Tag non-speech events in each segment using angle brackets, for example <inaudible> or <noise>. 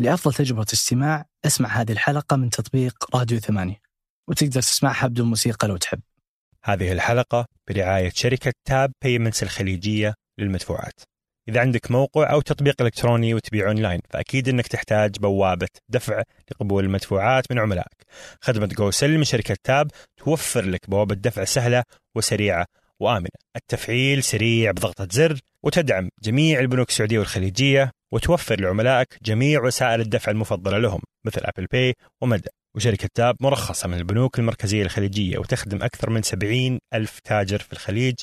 لأفضل تجربة استماع اسمع هذه الحلقة من تطبيق راديو ثمانية وتقدر تسمعها بدون موسيقى لو تحب. هذه الحلقة برعاية شركة Tap Payments الخليجية للمدفوعات. إذا عندك موقع أو تطبيق إلكتروني وتبيع أونلاين فأكيد أنك تحتاج بوابة دفع لقبول المدفوعات من عملائك. خدمة goSell من شركة Tap توفر لك بوابة دفع سهلة وسريعة وآمنة. التفعيل سريع بضغطة زر وتدعم جميع البنوك السعودية والخليجية وتوفر لعملائك جميع وسائل الدفع المفضلة لهم مثل أبل باي ومدى. وشركة تاب مرخصة من البنوك المركزية الخليجية وتخدم أكثر من 70 ألف تاجر في الخليج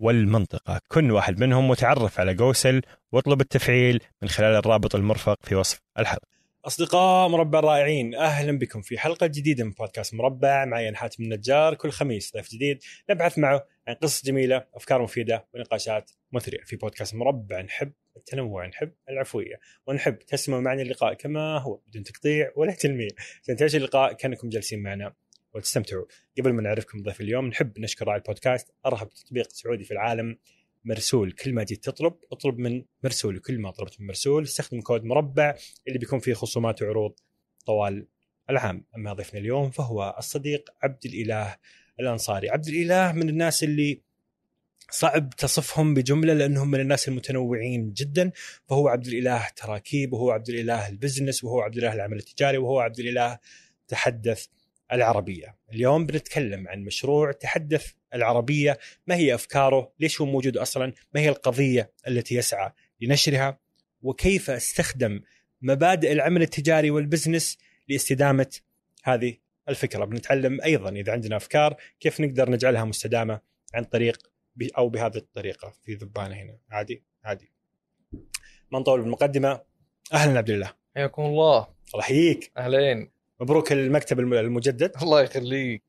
والمنطقة. كن واحد منهم وتعرف على جوسل واطلب التفعيل من خلال الرابط المرفق في وصف الحلقة. أصدقاء مربع الرائعين أهلا بكم في حلقة جديدة من بودكاست مربع. معي أنا حاتم النجار. كل خميس ضيف جديد نبحث معه عن قصص جميلة أفكار مفيدة ونقاشات مثرية. في بودكاست مربع نحب التنوع نحب العفوية ونحب تسمعوا معنا اللقاء كما هو بدون تقطيع ولا تلميع. تعيش اللقاء كأنكم جالسين معنا وتستمتعوا. قبل ما نعرفكم ضيف اليوم نحب نشكر راعي البودكاست أرهب تطبيق سعودي في العالم مرسول كل ما جيت تطلب اطلب من مرسول وكل ما طلبت من مرسول. استخدم كود مربع اللي بيكون فيه خصومات وعروض طوال العام. أما ضيفنا اليوم فهو الصديق عبد الإله الأنصاري. عبد الإله من الناس اللي صعب تصفهم بجملة لأنهم من الناس المتنوعين جدا فهو عبد الإله تراكيب وهو عبد الإله ال business وهو عبد الإله العمل التجاري وهو عبد الإله تحدث العربية. اليوم بنتكلم عن مشروع تحدث العربية، ما هي أفكاره؟ ليش هو موجود أصلا؟ ما هي القضية التي يسعى لنشرها؟ وكيف استخدم مبادئ العمل التجاري وال business لاستدامة هذه الفكرة. بنتعلم أيضا إذا عندنا أفكار كيف نقدر نجعلها مستدامة عن طريق أو بهذه الطريقة في ذبانة هنا. عادي عادي. ما نطول بالمقدمة. أهلا عبد الله. حياكم الله. الله يحييك. أهلين. مبروك المكتب الم- المجدد. الله يخليك.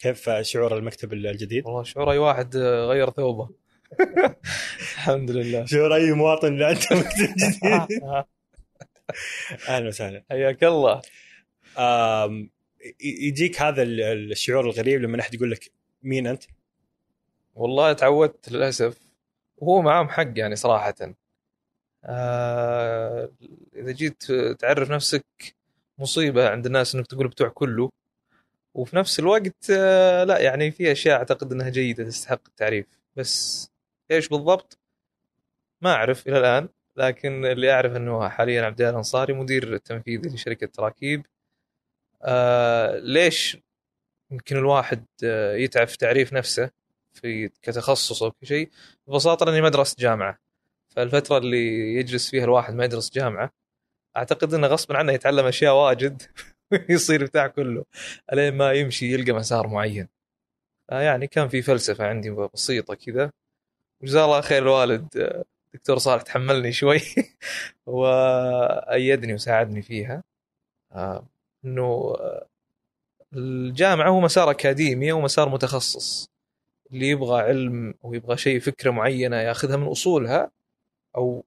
كيف شعور المكتب الجديد؟ والله شعور أي واحد غير ثوبه. <laughs> الحمد لله. شعور أي مواطن اللي عنده مكتب جديد. <laughs> أهلا وسهلا. حياك الله. يجيك هذا ال- الشعور الغريب لما أحد يقول لك مين أنت؟ والله تعودت للأسف. وهو معاهم حق يعني صراحة. آه إذا جيت تعرف نفسك مصيبة عند الناس إنك تقول بتوع كله. وفي نفس الوقت آه لا يعني في أشياء أعتقد إنها جيدة تستحق التعريف. بس إيش بالضبط؟ ما أعرف إلى الآن. لكن اللي أعرف إنه حاليا عبد الله الأنصاري مدير التنفيذي لشركة تراكيب. آه ليش يمكن الواحد آه يتعب في تعريف نفسه؟ في كتخصص أو كشيء ببساطة لاني ما درست جامعة. فالفترة اللي يجلس فيها الواحد ما يدرس جامعة أعتقد إنه غصبا عنه يتعلم أشياء واجد <laughs> يصير بتاع كله ألين ما يمشي يلقى مسار معين. يعني كان في فلسفة عندي بسيطة كذا. وجزاه الله خير الوالد دكتور صالح تحملني شوي <laughs> وأيدني وساعدني فيها. آه، إنه آه، الجامعة هو مسار أكاديمي ومسار متخصص. اللي يبغى علم أو يبغى شيء فكرة معينة ياخذها من أصولها أو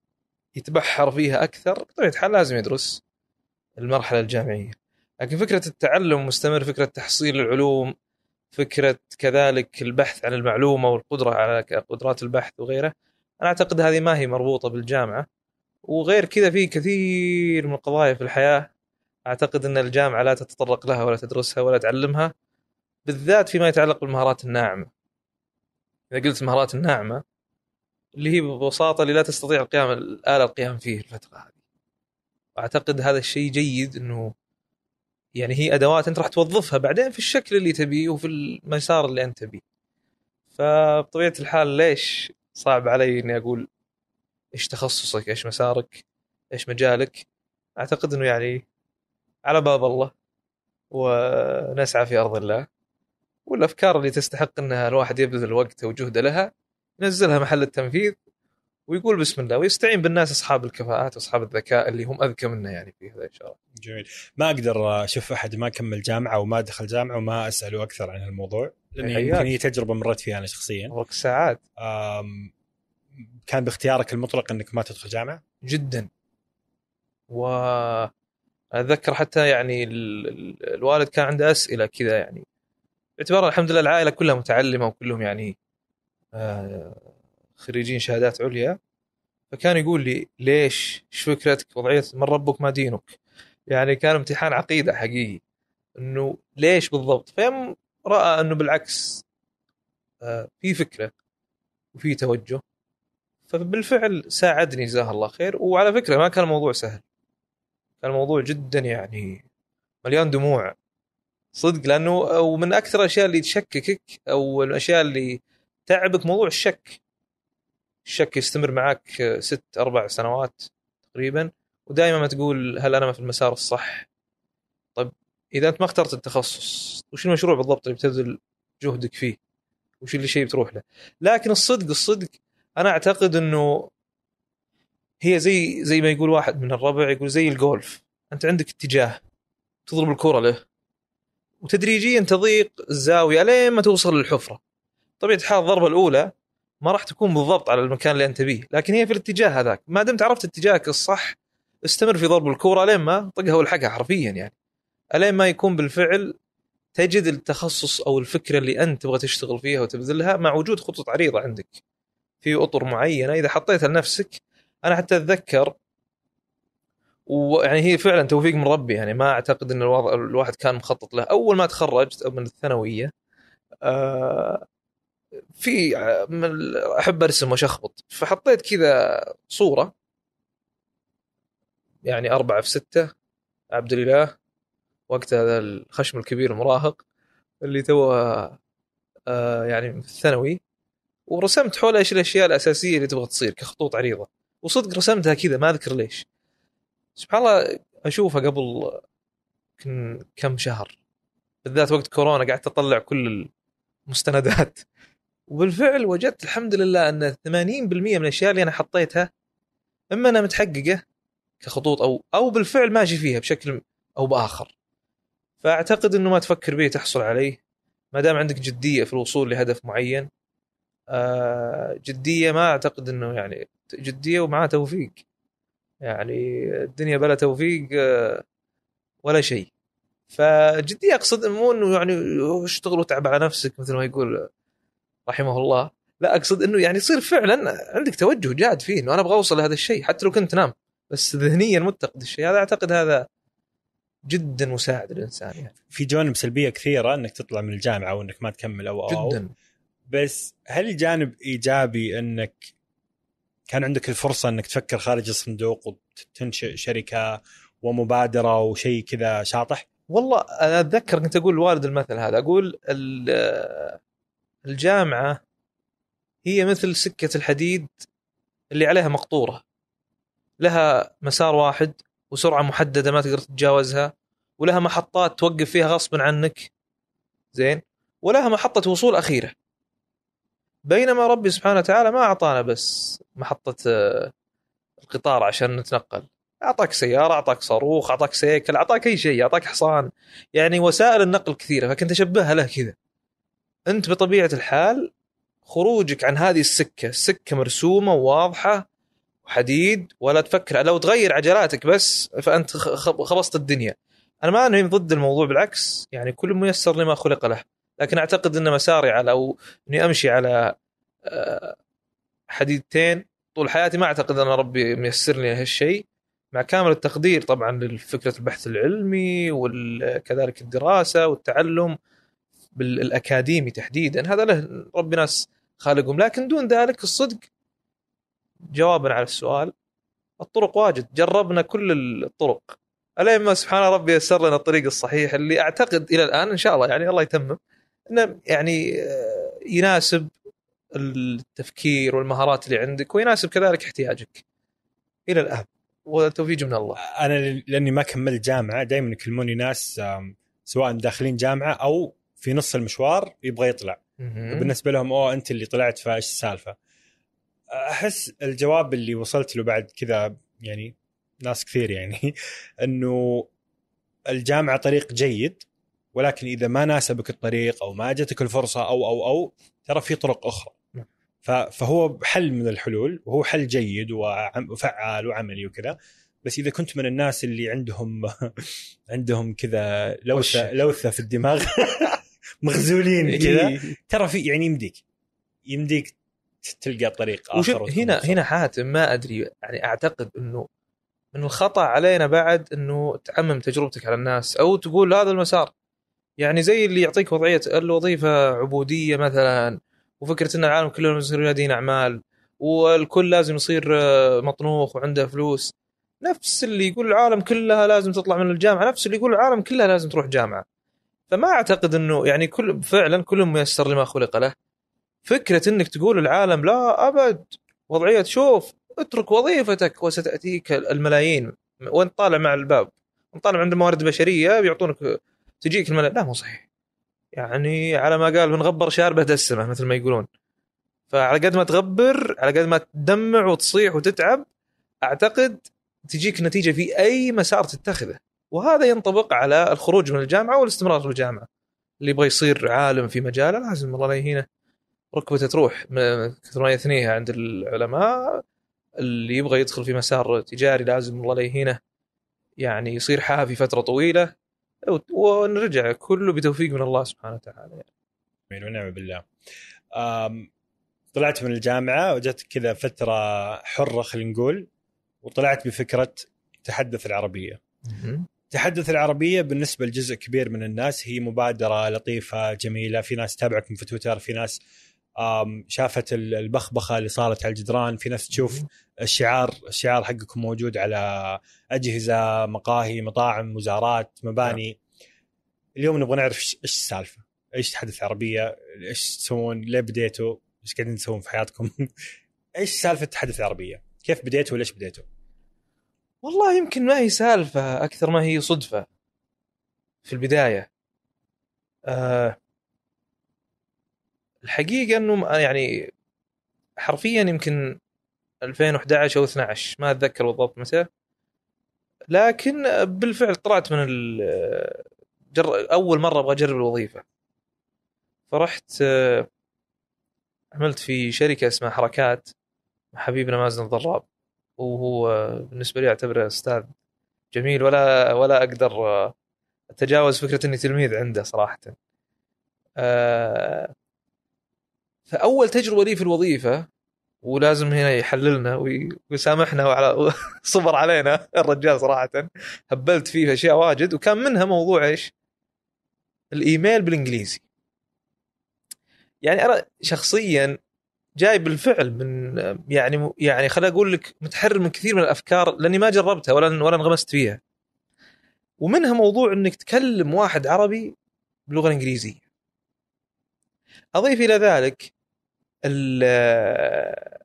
يتبحر فيها أكثر بطبيعه الحال لازم يدرس المرحلة الجامعية. لكن فكرة التعلم مستمر فكرة تحصيل العلوم فكرة كذلك البحث عن المعلومة والقدرة على قدرات البحث وغيره أنا أعتقد هذه ما هي مربوطة بالجامعة. وغير كذا في كثير من القضايا في الحياة أعتقد أن الجامعة لا تتطرق لها ولا تدرسها ولا تعلمها بالذات فيما يتعلق بالمهارات الناعمة. إذا قلت المهارات الناعمة اللي هي ببساطة اللي لا تستطيع القيام الاله القيام فيه الفترة هذه. أعتقد هذا الشيء جيد إنه يعني هي أدوات أنت راح توظفها بعدين في الشكل اللي تبيه وفي المسار اللي أنت تبيه. فبطبيعة الحال ليش صعب علي إني أقول إيش تخصصك إيش مسارك إيش مجالك؟ أعتقد إنه يعني على باب الله ونسعى في أرض الله. والأفكار اللي تستحق إنها الواحد يبذل وقته وجهده لها ينزلها محل التنفيذ ويقول بسم الله ويستعين بالناس أصحاب الكفاءات وأصحاب الذكاء اللي هم أذكى منه يعني في هذا ان شاء الله. جميل. ما أقدر أشوف أحد ما كمل جامعة وما دخل جامعة وما اساله أكثر عن الموضوع لأن حياك. يمكن هي تجربة مريت فيها أنا شخصيا. وقت ساعات. كان باختيارك المطلق إنك ما تدخل جامعة؟ جدا. و اتذكر حتى يعني ال- ال- الوالد كان عنده أسئلة كذا يعني باعتبار الحمد لله العائلة كلها متعلمة وكلهم يعني آه، خريجين شهادات عليا. فكان يقول لي ليش؟ إيش فكرتك؟ وضعية من ربك ما دينك؟ يعني كان امتحان عقيدة حقيقي. إنه ليش بالضبط؟ فيم رأى إنه بالعكس آه، في فكرة وفي توجه. فبالفعل ساعدني جزاه الله خير. وعلى فكرة ما كان الموضوع سهل. كان الموضوع جدا يعني مليان دموع. صدق لأنه ومن أكثر الأشياء اللي تشككك أو الأشياء اللي تعبك موضوع الشك. الشك يستمر معك ست أربع سنوات تقريبا ودائما ما تقول هل أنا في المسار الصح؟ طيب إذا أنت ما اخترت التخصص وش المشروع بالضبط اللي بتبذل جهدك فيه؟ وش اللي شيء بتروح له؟ لكن الصدق الصدق أنا أعتقد إنه هي زي زي ما يقول واحد من الربع يقول زي الجولف. أنت عندك اتجاه تضرب الكرة له. وتدريجيا تضيق الزاوية لين ما توصل للحفرة. طبيعة الحال الضربة الأولى ما راح تكون بالضبط على المكان اللي أنت بيه لكن هي في الاتجاه هذاك. ما دمت عرفت اتجاهك الصح استمر في ضرب الكره لين ما طقها والحقها حرفيا يعني. ألين ما يكون بالفعل تجد التخصص أو الفكرة اللي أنت تبغى تشتغل فيها وتبذلها مع وجود خطوط عريضة عندك في أطر معينة. إذا حطيتها لنفسك أنا حتى أتذكر ويعني هي فعلا توفيق من ربي يعني ما أعتقد إن الوضع الواحد كان مخطط له. أول ما تخرجت من الثانوية آه في من أحب أرسم وأشخبط. فحطيت كذا صورة يعني أربعة في ستة عبد الإله وقت هذا الخشم الكبير المراهق اللي تو آه يعني في الثانوي. ورسمت حول إيش الأشياء الأساسية اللي تبغى تصير كخطوط عريضة. وصدق رسمتها كذا ما أذكر ليش. سبحان الله اشوفها قبل كم شهر. بالذات وقت كورونا قعدت أطلع كل المستندات. وبالفعل وجدت الحمد لله أن 80% من الأشياء اللي أنا حطيتها إما انها متحققة كخطوط أو أو بالفعل ماشي فيها بشكل أو بآخر. فأعتقد إنه ما تفكر به تحصل عليه. ما دام عندك جدية في الوصول لهدف معين آه، جدية ما أعتقد إنه يعني جدية ومعها توفيق. يعني الدنيا بلا توفيق آه، ولا شيء. فجديه أقصد مو إنه يعني اشتغل وتعب على نفسك مثل ما يقول رحمه الله. لا أقصد إنه يعني يصير فعلا عندك توجه جاد فيه إنه أنا أبغى أوصل لهذا الشيء حتى لو كنت تنام بس ذهنيا متقد الشيء. هذا أعتقد هذا جدا مساعد للانسان يعني. في جوانب سلبية كثيرة إنك تطلع من الجامعة وإنك ما تكمل أو أو. جدا. بس هل الجانب إيجابي إنك كان عندك الفرصة إنك تفكر خارج الصندوق وتنشئ شركة ومبادرة وشيء كذا شاطح؟ والله أنا أتذكر كنت أقول لوالد المثل هذا أقول الجامعة هي مثل سكة الحديد اللي عليها مقطورة. لها مسار واحد وسرعة محددة ما تقدر تتجاوزها ولها محطات توقف فيها غصبا عنك. زين؟ ولها محطة وصول أخيرة. بينما ربي سبحانه وتعالى ما أعطانا بس محطة آه، القطار عشان نتنقل. أعطاك سيارة أعطاك صاروخ أعطاك سيكل أعطاك أي شيء أعطاك حصان. يعني وسائل النقل كثيرة فكنت أشبهها له كذا. أنت بطبيعة الحال خروجك عن هذه السكة السكه مرسومة وواضحه وحديد ولا تفكر لو تغير عجلاتك بس فأنت خبصت الدنيا. أنا ما أني ضد الموضوع بالعكس يعني كل ميسر لما خلق له. لكن أعتقد إن مساري على أو إني أمشي على آه، حديدتين طول حياتي ما أعتقد أن ربي ميسر لي هالشيء مع كامل التقدير طبعا لفكرة البحث العلمي وكذلك الدراسة والتعلم بالأكاديمي تحديدا هذا له ربي ناس خالقهم لكن دون ذلك الصدق جوابا على السؤال الطرق واجد جربنا كل الطرق. الين ما سبحان ربي يسر لنا الطريق الصحيح اللي أعتقد إلى الآن إن شاء الله يعني الله يتمم إنه يعني آه، يناسب التفكير والمهارات اللي عندك ويناسب كذلك احتياجك. إلى الآن. والتوفيق من الله. أنا لأني ما كملت جامعة دائما يكلموني ناس سواء داخلين جامعة أو في نص المشوار يبغى يطلع. بالنسبة لهم أوه أنت اللي طلعت فإيش السالفة؟ أحس الجواب اللي وصلت له بعد كذا يعني ناس كثير يعني <laughs> إنه الجامعة طريق جيد ولكن إذا ما ناسبك الطريق أو ما جتك الفرصة أو أو أو ترى في طرق أخرى. نعم. فهو حل من الحلول وهو حل جيد وفعال وعملي وكذا. بس إذا كنت من الناس اللي عندهم <laughs> عندهم كذا لوثة لوثة في الدماغ <laughs> مغزولين كذا إيه. ترى في يعني يمديك يمديك تلقى طريق آخر هنا هنا حاتم ما أدري يعني أعتقد إنه من الخطأ علينا بعد إنه تعمم تجربتك على الناس أو تقول هذا المسار. يعني زي اللي يعطيك وضعية الوظيفة عبودية مثلا وفكرة إن العالم كله يصير رياديين أعمال والكل لازم يصير آه، مطنوخ وعنده فلوس. نفس اللي يقول العالم كلها لازم تطلع من الجامعة نفس اللي يقول العالم كلها لازم تروح جامعة. فما أعتقد إنه يعني كل فعلا كل ميسر لما خلق له. فكرة إنك تقول العالم لا أبد. وضعية شوف اترك وظيفتك وستأتيك الملايين. وانت طالع مع الباب. وانت طالع عند الموارد البشريه بيعطونك تجيك الملايين لا مو صحيح. يعني على ما قال من غبر شاربه دسمه مثل ما يقولون. فعلى قد ما تغبر على قد ما تدمع وتصيح وتتعب أعتقد تجيك نتيجة في أي مسار تتخذه. وهذا ينطبق على الخروج من الجامعة والاستمرار في الجامعة. اللي يبغى يصير عالم في مجاله لازم الله لا يهينه. ركبته تروح كثر ما يثنيها عند العلماء اللي يبغى يدخل في مسار تجاري لازم الله لا يهينه. يعني يصير حافي فترة طويلة ونرجع كله بتوفيق من الله سبحانه وتعالى آمين ونعم بالله. طلعت من الجامعة وجت كذا فترة حرة خلينا نقول وطلعت بفكرة تحدث العربية. تحدث العربية بالنسبة لجزء كبير من الناس هي مبادرة لطيفة جميلة، في ناس تتابعكم في تويتر، في ناس شافت ال- البخبخة اللي صارت على الجدران، في ناس تشوف الشعار الشعار حقكم موجود على أجهزة مقاهي مطاعم وزارات مباني. اليوم نبغى نعرف إيش السالفة؟ إيش تحدث عربية؟ إيش تسوون؟ ليه بديتوا؟ إيش قاعدين تسوون في حياتكم؟ <laughs> إيش سالفة تحدث العربية؟ كيف بديتوا وليش بديتوا؟ والله يمكن ما هي سالفة أكثر ما هي صدفة في البداية. أه الحقيقة إنه يعني حرفيا يمكن 2011 أو 12 ما أتذكر بالضبط متى. لكن بالفعل طلعت من جر... أول مرة أبغى أجرب الوظيفة. فرحت آه، عملت في شركة اسمها حركات مع حبيبنا مازن الضراب وهو بالنسبة لي أعتبره أستاذ جميل ولا ولا أقدر آه، أتجاوز فكرة إني تلميذ عنده صراحة. فأول تجربة لي في الوظيفة ولازم هنا يحللنا وي- ويسامحنا وعلى <laughs> صبر علينا <laughs> الرجال صراحة هبلت فيه أشياء واجد وكان منها موضوع إيش؟ الإيميل بالإنجليزي. يعني أنا شخصيا جاي بالفعل من يعني يعني خليني أقول لك متحرر من كثير من الأفكار لأني ما جربتها ولا ولا انغمست فيها. ومنها موضوع إنك تكلم واحد عربي باللغة الانجليزيه. أضيف إلى ذلك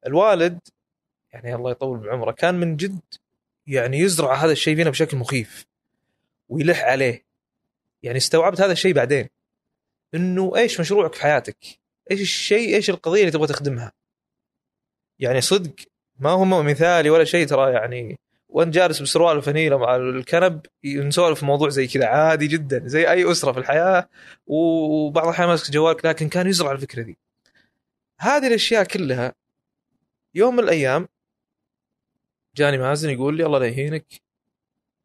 الوالد يعني الله يطول بعمره كان من جد يعني يزرع هذا الشيء فينا بشكل مخيف ويلح عليه. يعني استوعبت هذا الشيء بعدين إنه إيش مشروعك في حياتك؟ إيش الشيء إيش القضية اللي تبغى تخدمها؟ يعني صدق ما هو مثالي ولا شيء ترى يعني وانت جالس بسروال وفنيله مع الكنب نسولف موضوع زي كذا عادي جدا زي أي أسرة في الحياة وبعض الأحيان ماسك جوالك لكن كان يزرع الفكرة دي. هذه الأشياء كلها يوم من الأيام جاني مازن يقول لي الله لا يهينك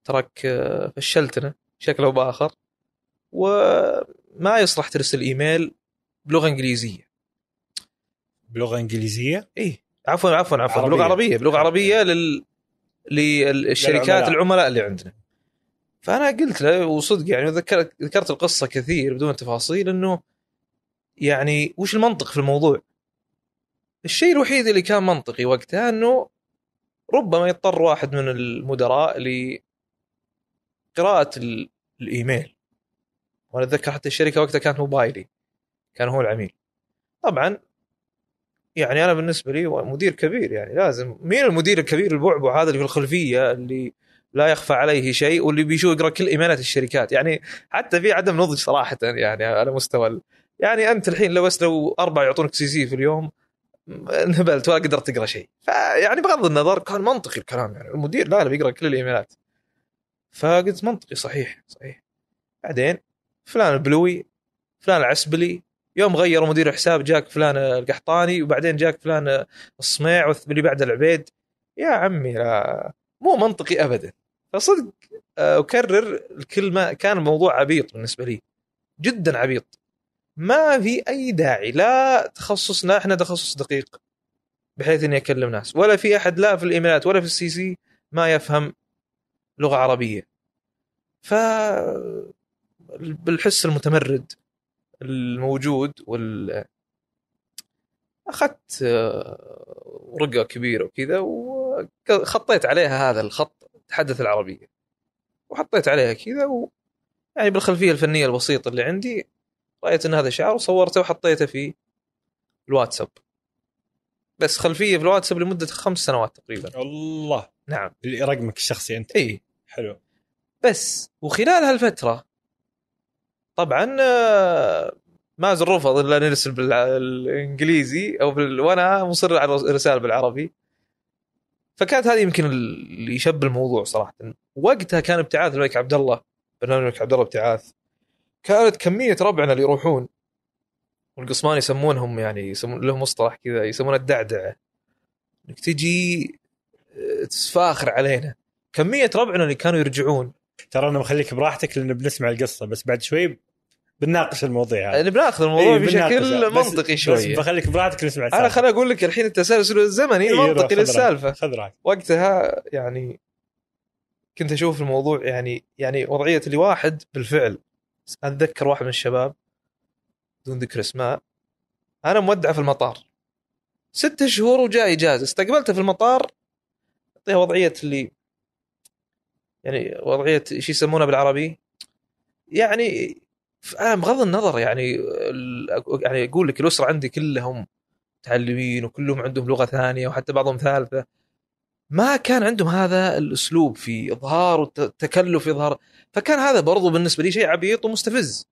تراك آه، فشلتنا بشكل أو بآخر وما يصلح ترسل إيميل بلغة إنجليزية بلغة إنجليزية إيه عفوا عفوا عفوا عربية. بلغة عربية بلغة عربية لل للشركات. العملاء اللي عندنا فأنا قلت له وصدق يعني ذكرت ذكرت القصة كثير بدون تفاصيل إنه يعني وش المنطق في الموضوع؟ الشيء الوحيد اللي كان منطقي وقتها إنه ربما يضطر واحد من المدراء لقراءة ال- الإيميل. وأنا أتذكر حتى الشركة وقتها كانت موبايلي كان هو العميل. طبعا يعني أنا بالنسبة لي مدير كبير يعني لازم مين المدير الكبير البعبع هذا اللي في الخلفية اللي لا يخفى عليه شيء واللي بيشوف يقرأ كل إيميلات الشركات؟ يعني حتى في عدم نضج صراحة يعني على مستوى يعني أنت الحين لو بس لو أربعة يعطونك CC في اليوم <laughs> انهبلت ولا قدرت تقرأ شيء. فيعني بغض النظر كان منطقي الكلام يعني. المدير لا لا بيقرأ كل الإيميلات. فقلت منطقي صحيح صحيح. بعدين فلان البلوي فلان العسبلي يوم غيروا مدير الحساب جاك فلان القحطاني وبعدين جاك فلان الصميع واللي بعده العبيد. يا عمي لا مو منطقي ابدا. فصدق آه، أكرر الكلمة كان الموضوع عبيط بالنسبة لي. جدا عبيط. ما في أي داعي. لا تخصصنا إحنا تخصص دقيق بحيث إني أكلم ناس. ولا في أحد لا في الإيميلات ولا في ال CC ما يفهم لغة عربية. ف بالحس المتمرد الموجود وال أخذت آه، ورقه كبيرة وكذا وخطيت عليها هذا الخط تحدث العربية. وحطيت عليها كذا و يعني بالخلفية الفنية البسيطة اللي عندي رأيت إن هذا شعر وصورته وحطيته في الواتساب. بس خلفية في الواتساب لمدة خمس سنوات تقريبا. الله. نعم. رقمك الشخصي أنت. اي حلو. بس وخلال هالفترة طبعا آه، مازن رفض إلا نرسل بالإنجليزي أو بال... وأنا مصر على الرساله بالعربي. فكانت هذه يمكن اللي يشب الموضوع صراحة. وقتها كان ابتعاث الملك عبد الله برنامج الملك عبد الله ابتعاث. كانت كمية ربعنا اللي يروحون. والقصمان يسمونهم يعني يسمون لهم مصطلح كذا يسمونه الدعدعة. إنك تجي آه، تفاخر علينا. كمية ربعنا اللي كانوا يرجعون. ترى أنا مخليك براحتك لأن بنسمع القصة بس بعد شوي بنناقش المواضيع. هذا يعني بناخذ الموضوع إيه، بشكل. بس- منطقي بس شوية. بخليك براحتك نسمع أنا السالفة. خليني أقول لك الحين التسلسل الزمني إيه، خذ للسالفة. خذ راحتك. وقتها يعني كنت أشوف الموضوع يعني يعني وضعية اللي واحد بالفعل. أتذكر واحد من الشباب بدون ذكر اسماء أنا مودعه في المطار. ستة شهور وجاي اجازه استقبلته في المطار اعطيها وضعية اللي يعني وضعية إيش يسمونها بالعربي. يعني أنا بغض النظر يعني يعني أقول لك الأسرة عندي كلهم متعلمين وكلهم عندهم لغة ثانية وحتى بعضهم ثالثة. ما كان عندهم هذا الأسلوب في إظهار والتكلف في إظهار. فكان هذا برضو بالنسبة لي شيء عبيط ومستفز.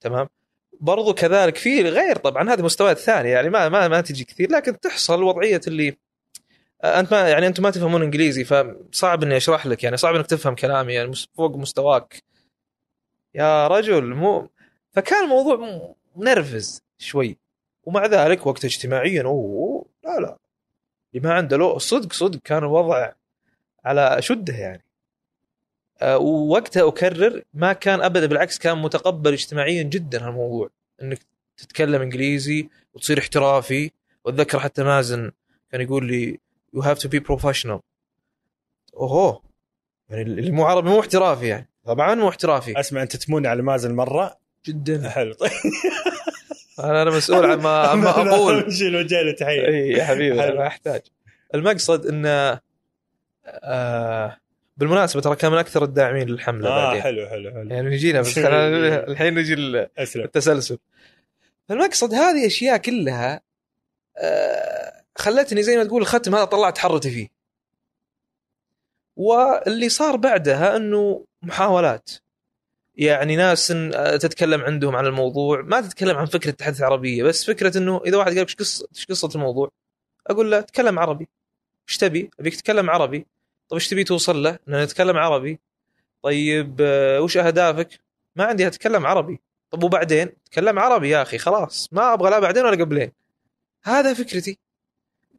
تمام؟ برضو كذلك في غير طبعا هذه مستويات ثانية يعني ما ما ما تجي كثير لكن تحصل وضعية اللي آه، أنت ما يعني أنتم ما تفهمون إنجليزي فصعب إني أشرح لك يعني صعب إنك تفهم كلامي يعني فوق مستواك. يا رجل مو فكان الموضوع منرفز شوي. ومع ذلك وقت اجتماعيا أوه لا لا. ما عنده لو صدق صدق كان الوضع على شده يعني. أه ووقتها أكرر ما كان أبدا بالعكس كان متقبل اجتماعيا جدا هالموضوع إنك تتكلم إنجليزي وتصير احترافي. وأتذكر حتى مازن كان يقول لي you have to be professional اوه يعني اللي مو عربي مو احترافي يعني. طبعا مو احترافي. أسمع أنت تمون على مازن مرة؟ جدا. حلو طيب. <laughs> أنا أنا مسؤول عما عما <laughs> أقول. <laughs> شيل وجه له تحيه إي يا حبيبي. أنا ما أحتاج. المقصد انه آه بالمناسبة ترى كان من أكثر الداعمين للحملة آه بعدين. حلو حلو حلو. يعني نجينا بس <laughs> الحين نجي التسلسل. المقصد هذه أشياء كلها آه خلتني زي ما تقول الختم هذا طلعت حرتي فيه. واللي صار بعدها إنه محاولات. يعني ناس إن- تتكلم عندهم عن الموضوع ما تتكلم عن فكرة تحدث عربية بس فكرة إنه إذا واحد قال إيش قصة إيش قصة الموضوع؟ أقول له تكلم عربي. إيش تبي؟ أبيك تتكلم عربي. طيب إيش تبي توصل له؟ ان نتكلم عربي. طيب آه، وش أهدافك؟ ما عندي اتكلم عربي. طب وبعدين؟ تكلم عربي يا أخي خلاص. ما أبغى لا بعدين ولا قبلين. هذا فكرتي.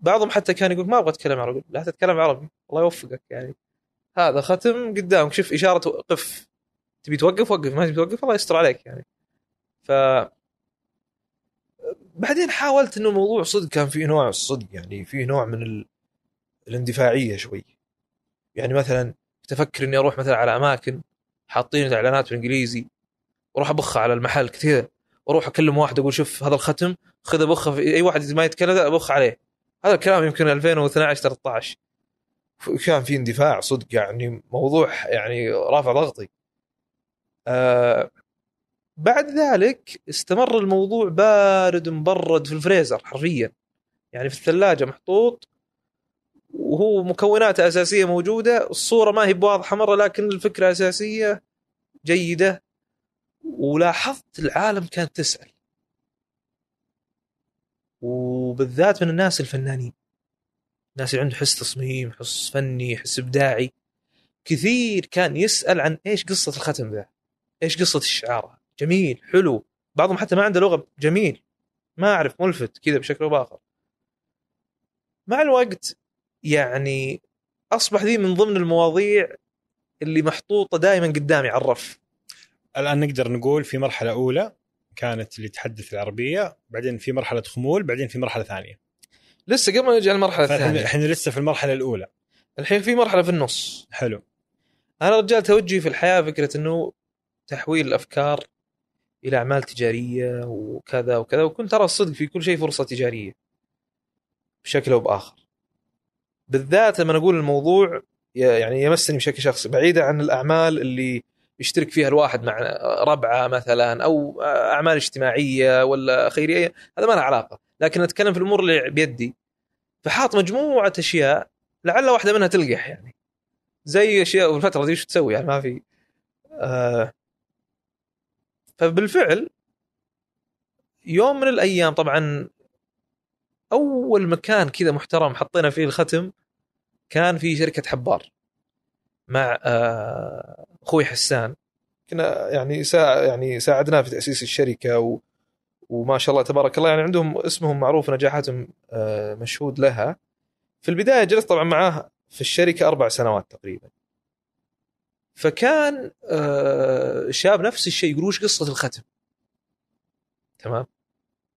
بعضهم حتى كان يقول ما أبغى أتكلم عربي. لا تتكلم عربي. الله يوفقك يعني. هذا ختم قدامك. شوف إشارة وقف. تبي توقف وقف. ما تبي توقف الله يستر عليك يعني. ف بعدين حاولت إنه الموضوع صدق كان فيه نوع صدق يعني فيه نوع من ال... الاندفاعية شوي. يعني مثلا تفكر إني أروح مثلا على أماكن حاطين إعلانات بالإنجليزي وأروح ابخ على المحل كذا وأروح أكلم واحد أقول شوف هذا الختم خذ بخه في أي واحد ما يتكلم أبخ عليه. هذا الكلام يمكن 2012 13 كان في اندفاع صدق يعني موضوع يعني رافع ضغطي. آه بعد ذلك استمر الموضوع بارد مبرد في الفريزر حرفيا. يعني في الثلاجة محطوط وهو مكوناته أساسية موجودة الصورة ما هي بواضحة مرة لكن الفكرة أساسية جيدة. ولاحظت العالم كانت تسأل. وبالذات من الناس الفنانين. الناس اللي عنده حس تصميم حس فني حس إبداعي. كثير كان يسأل عن إيش قصة الختم ذا. إيش قصة الشعار؟ جميل حلو. بعضهم حتى ما عنده لغة جميل. ما أعرف ملفت كذا بشكل أو بآخر. مع الوقت يعني أصبح ذي من ضمن المواضيع اللي محطوطة دائما قدامي على الرف. الآن نقدر نقول في مرحلة أولى كانت اللي تحدث العربية بعدين في مرحلة خمول بعدين في مرحلة ثانية. لسه قبل ما نجي على المرحلة الثانية. إحنا لسه في المرحلة الأولى. الحين في مرحلة في النص. حلو. أنا رجال توجهي في الحياة فكرة إنه تحويل الأفكار إلى أعمال تجارية وكذا وكذا وكنت أرى الصدق في كل شيء فرصة تجارية بشكل أو بآخر. بالذات لما أقول الموضوع يعني يمسني بشكل شخصي بعيدا عن الأعمال اللي يشترك فيها الواحد مع ربعة مثلا أو أعمال اجتماعية ولا خيرية هذا ما له علاقة. لكن أتكلم في الأمور اللي بيدي. فحاط مجموعة أشياء لعل واحدة منها تلقح يعني. زي أشياء والفترة دي وش تسوي؟ يعني ما في آه فبالفعل يوم من الأيام طبعا أول مكان كذا محترم حطينا فيه الختم كان في شركة حبار مع آه، أخوي حسان. كنا يعني سا يعني ساعدناه في تأسيس الشركة و وما شاء الله تبارك الله يعني عندهم اسمهم معروف نجاحاتهم آه، مشهود لها. في البداية جلست طبعا معاه في الشركة أربع سنوات تقريبا. فكان آه، شاب نفس الشيء يقول وش قصة الختم؟ تمام؟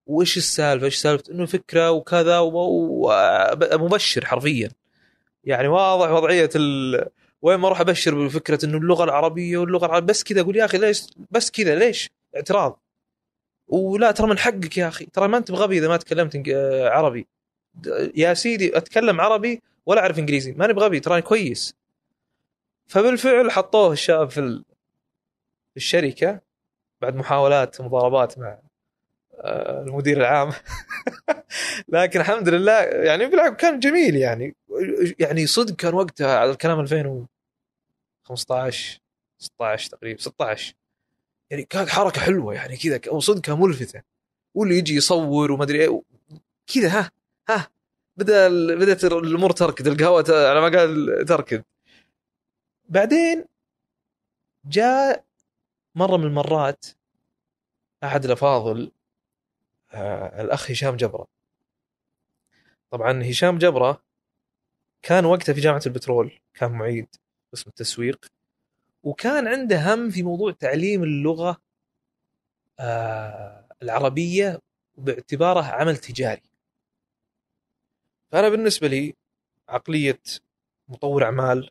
وش السالفة؟ إيش سالفة؟ إنه فكرة وكذا ومبشر حرفيا. يعني واضح وضعية ال... وين ما أروح أبشر بفكرة إنه اللغة العربية واللغة العربيه بس كذا أقول يا أخي ليش؟ بس كذا ليش؟ اعتراض. ولا ترى من حقك يا أخي. ترى ما أنت بغبي إذا ما تكلمت آه، عربي. يا سيدي أتكلم عربي ولا أعرف إنجليزي. ماني بغبي. تراني كويس. فبالفعل حطوه الشاب في ال- في الشركة بعد محاولات ومضاربات مع آه، المدير العام. <laughs> لكن الحمد لله يعني بالعكس كان جميل يعني. يعني صدق كان وقتها على الكلام 2015 16 تقريبا 16 يعني كانت حركة حلوة يعني كذا وصدق كان ملفتة. واللي يجي يصور وما أدري إيه كذا ها ها بدأ بدأت الأمور تركض القهوة على ما قال تركض. بعدين جاء مرة من المرات أحد الأفاضل آه الأخ هشام جبرة. طبعا هشام جبرة كان وقتها في جامعة البترول كان معيد قسم التسويق وكان عنده هم في موضوع تعليم اللغة آه العربية باعتباره عمل تجاري. فأنا بالنسبة لي عقلية مطور أعمال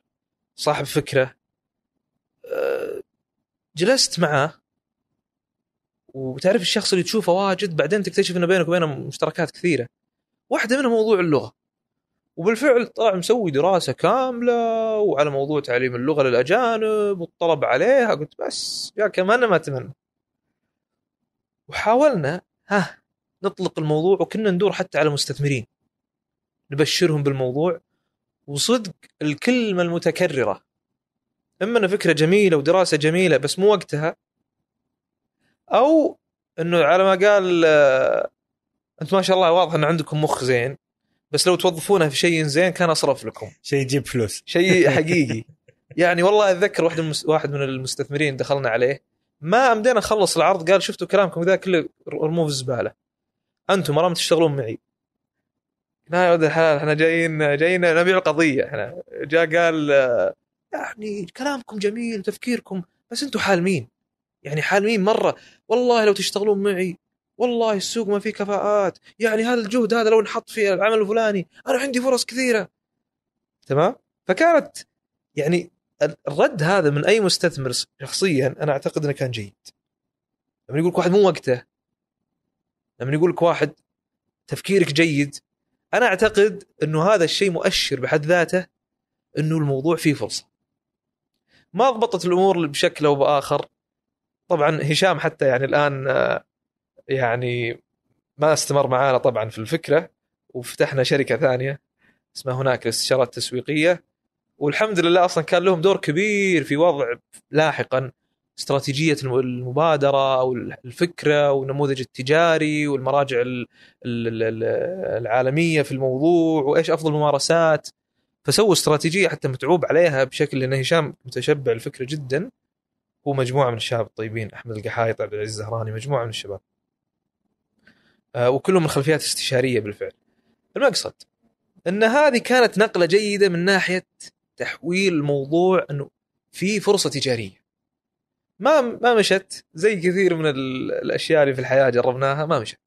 صاحب فكرة آه، جلست معه. وتعرف الشخص اللي تشوفه واجد بعدين تكتشف إنه بينك وبينه مشتركات كثيرة. واحدة منها موضوع اللغة. وبالفعل طلع مسوي دراسة كاملة وعلى موضوع تعليم اللغة للأجانب والطلب عليها. قلت بس يا كمان ما أتمنى. وحاولنا ها نطلق الموضوع وكنا ندور حتى على مستثمرين. نبشرهم بالموضوع. وصدق الكلمة المتكررة. إما انها فكرة جميلة ودراسة جميلة بس مو وقتها أو إنه على ما قال آه، انت ما شاء الله واضح إن عندكم مخ زين بس لو توظفونها في شيء زين كان أصرف لكم. شيء يجيب فلوس. شيء <laughs> حقيقي. يعني والله أتذكر واحد من واحد من المستثمرين دخلنا عليه ما أمدينا نخلص العرض قال شفتوا كلامكم ذا كله رموه في الزبالة. أنتم مرام تشتغلون معي. لا يا ولد الحلال إحنا جايين جايين نبيع القضية إحنا. جاء قال يعني كلامكم جميل تفكيركم بس أنتم حالمين. يعني حالمين مرة. والله لو تشتغلون معي والله السوق ما فيه كفاءات. يعني هذا الجهد هذا لو نحط في العمل الفلاني أنا عندي فرص كثيرة. تمام؟ فكانت يعني الرد هذا من أي مستثمر شخصيا أنا أعتقد إنه كان جيد. لما يقول لك واحد مو وقته لما يقول لك واحد تفكيرك جيد أنا أعتقد إنه هذا الشيء مؤشر بحد ذاته إنه الموضوع فيه فرصة. ما ضبطت الأمور بشكل أو بآخر. طبعا هشام حتى يعني الآن آه، يعني ما استمر معانا طبعا في الفكرة وفتحنا شركة ثانية اسمها هناك الاستشارات التسويقية والحمد لله أصلا كان لهم دور كبير في وضع لاحقا استراتيجية الم- المبادرة أو الفكرة والنموذج التجاري والمراجع ال- ال- ال- ال- العالمية في الموضوع وإيش أفضل الممارسات فسووا استراتيجية حتى متعوب عليها بشكل إن هشام متشبع الفكرة جدا. هو مجموعة من الشباب الطيبين أحمد القحايط عبد العزيز الزهراني مجموعة من الشباب. آه، وكلهم من خلفيات استشارية بالفعل. المقصد إن هذه كانت نقلة جيدة من ناحية تحويل الموضوع إنه في فرصة تجارية. ما ما مشت. زي كثير من ال- الأشياء اللي في الحياة جربناها ما مشت.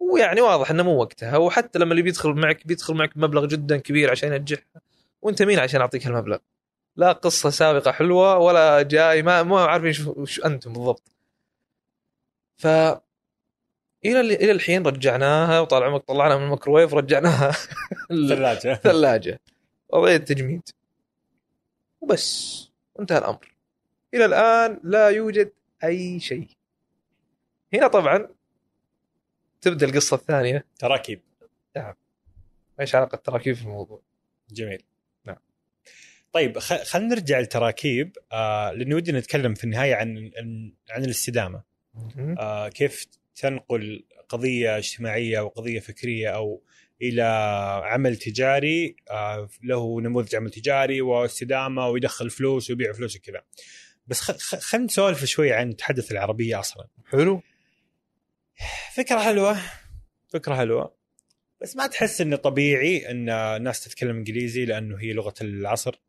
ويعني واضح إنه مو وقتها. وحتى لما اللي بيدخل معك بيدخل معك بمبلغ جدا كبير عشان ينجحها. وأنت مين عشان أعطيك هالمبلغ؟ لا قصة سابقة حلوة ولا جاي ما ما عارفين شو, أنتم بالضبط. ف إلى إلى الحين رجعناها وطال عمرك طلعنا من الميكروويف رجعناها. <laughs> ثلاجة. الثلاجه وضعية تجميد وبس. وانتهى الأمر. إلى الآن لا يوجد أي شيء. هنا طبعا تبدأ القصة الثانية. تراكيب. إيش علاقة التراكيب في الموضوع؟ جميل. نعم. طيب خ... خلينا نرجع للتراكيب آه لأنه ودنا نتكلم في النهاية عن عن, عن الاستدامة. آه كيف تنقل قضية اجتماعية وقضيه فكرية أو إلى عمل تجاري. آه له نموذج عمل تجاري واستدامة ويدخل فلوس ويبيع فلوس وكذا. بس خ... خ... خلينا نسولف شوي عن التحدث العربية أصلا. حلو. فكرة حلوة. فكرة حلوة. بس ما تحس إنه طبيعي إن الناس تتكلم إنجليزي لأنه هي لغة العصر؟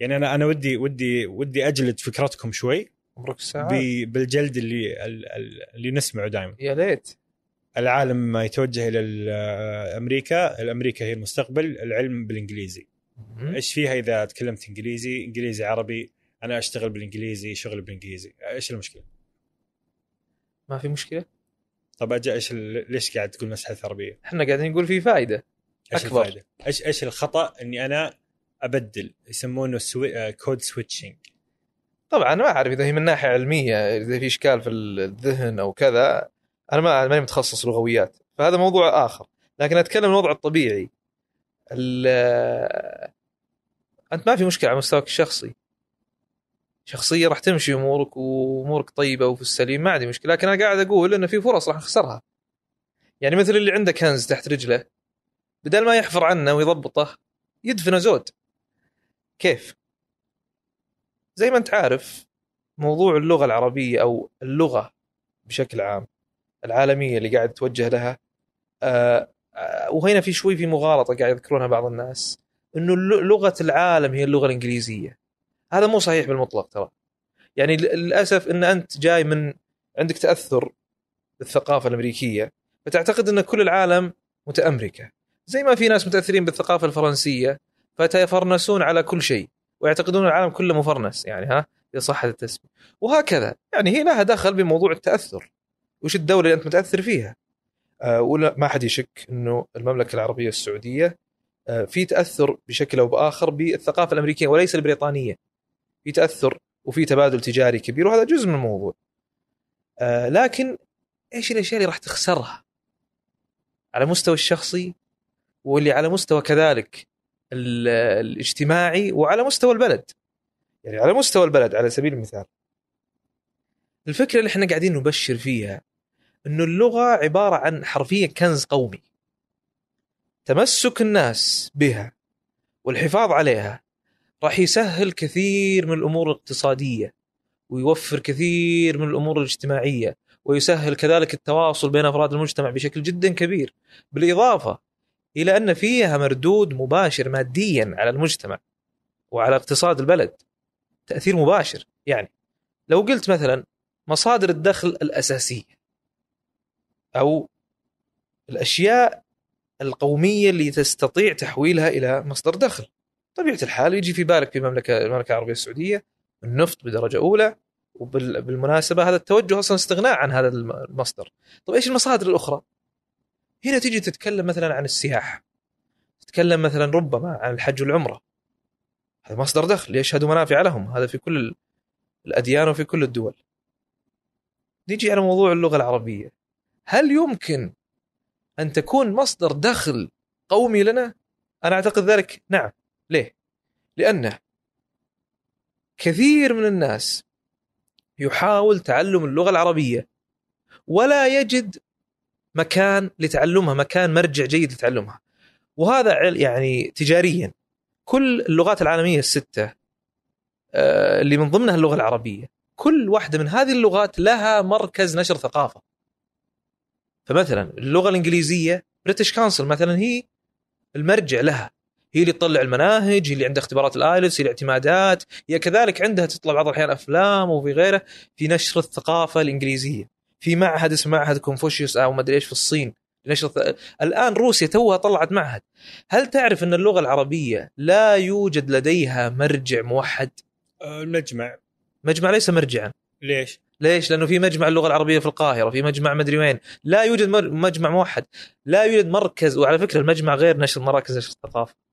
يعني أنا أنا ودي ودي ودي أجلد فكرتكم شوي عمرك بالجلد اللي ال- ال- اللي نسمعه دائما يا ليت. العالم يتوجه إلى ال- أمريكا. الأمريكا هي المستقبل العلم بالإنجليزي. إيش فيها إذا تكلمت إنجليزي؟ إنجليزي عربي. أنا أشتغل بالإنجليزي شغل بالإنجليزي. إيش المشكلة؟ ما في مشكلة. طب أجي إيش ليش قاعد تقول مساله عربيه إحنا قاعدين نقول في فائده إيش أكبر. الفائده إيش إيش الخطأ؟ إني أنا أبدل يسمونه سوي... آه، code switching طبعا ما أعرف إذا هي من ناحية علمية إذا في إشكال في الذهن أو كذا أنا ما ماني متخصص لغويات فهذا موضوع آخر. لكن أتكلم الوضع الطبيعي. ال- أنت ما في مشكلة على مستواك الشخصي. شخصيا راح تمشي أمورك وأمورك طيبة وفي السليم ما عندي مشكلة لكن أنا قاعد أقول إنه في فرص راح نخسرها يعني مثل اللي عنده كنز تحت رجله بدل ما يحفر عنه ويضبطه يدفنه زود. كيف؟ زي ما أنت عارف موضوع اللغة العربية أو اللغة بشكل عام العالمية اللي قاعد توجه لها آه، آه، وهنا في شوي في مغالطة قاعد يذكرونها بعض الناس إنه لغه العالم هي اللغة الإنجليزية. هذا مو صحيح بالمطلق ترى. يعني للأسف إن أنت جاي من عندك تأثر بالثقافة الأمريكية فتعتقد إن كل العالم متأمركة. زي ما في ناس متأثرين بالثقافة الفرنسية فيتفرنسون على كل شيء ويعتقدون العالم كله مفرنس يعني ها اذا التسميه وهكذا. يعني هي لها دخل بموضوع التأثر. وش الدولة اللي أنت متأثر فيها؟ آه ولا ما حد يشك إنه المملكة العربية السعودية آه في تأثر بشكل أو بآخر بالثقافة الأمريكية وليس البريطانية. في تاثر وفي تبادل تجاري كبير وهذا جزء من الموضوع. آه لكن إيش الأشياء اللي راح تخسرها؟ على مستوى الشخصي واللي على مستوى كذلك ال- الاجتماعي وعلى مستوى البلد. يعني على مستوى البلد على سبيل المثال. الفكرة اللي إحنا قاعدين نبشر فيها إنه اللغة عبارة عن حرفيا كنز قومي. تمسك الناس بها والحفاظ عليها راح يسهل كثير من الأمور الاقتصادية ويوفر كثير من الأمور الاجتماعية ويسهل كذلك التواصل بين أفراد المجتمع بشكل جدا كبير. بالإضافة إلى أن فيها مردود مباشر ماديا على المجتمع وعلى اقتصاد البلد تأثير مباشر. يعني لو قلت مثلا مصادر الدخل الأساسية أو الأشياء القومية اللي تستطيع تحويلها إلى مصدر دخل. طبيعة الحال يجي في بالك في المملكة المملكة العربية السعودية النفط بدرجة أولى وبالمناسبه هذا التوجه أصلا استغناء عن هذا المصدر. طيب إيش المصادر الأخرى؟ هنا تيجي تتكلم مثلا عن السياحة تتكلم مثلا ربما عن الحج والعمرة. هذا مصدر دخل يشهد منافع لهم؟ هذا في كل الأديان وفي كل الدول. نيجي على موضوع اللغة العربية. هل يمكن أن تكون مصدر دخل قومي لنا؟ أنا أعتقد ذلك نعم. ليه؟ لأنه كثير من الناس يحاول تعلم اللغة العربية ولا يجد مكان لتعلمها مكان مرجع جيد لتعلمها. وهذا يعني تجاريا. كل اللغات العالمية الستة آه، اللي من ضمنها اللغة العربية كل واحدة من هذه اللغات لها مركز نشر ثقافة. فمثلا اللغة الإنجليزية British Council مثلا هي المرجع لها. هي اللي تطلع المناهج هي اللي عندها اختبارات ال IELTS هي الاعتمادات هي كذلك عندها تطلع بعض الأحيان أفلام وفي غيره في نشر الثقافة الإنجليزية. في معهد اسمه معهد كونفوشيوس أو ما أدري إيش في الصين. لنشر الث- الآن روسيا توها طلعت معهد. هل تعرف إن اللغة العربية لا يوجد لديها مرجع موحد؟ آه، المجمع مجمع ليس مرجعا. ليش؟ ليش؟ لأنه في مجمع اللغة العربية في القاهرة، في مجمع مدري وين، لا يوجد مجمع موحد، لا يوجد مركز وعلى فكرة المجمع غير نشر مراكز نشر الثقافة.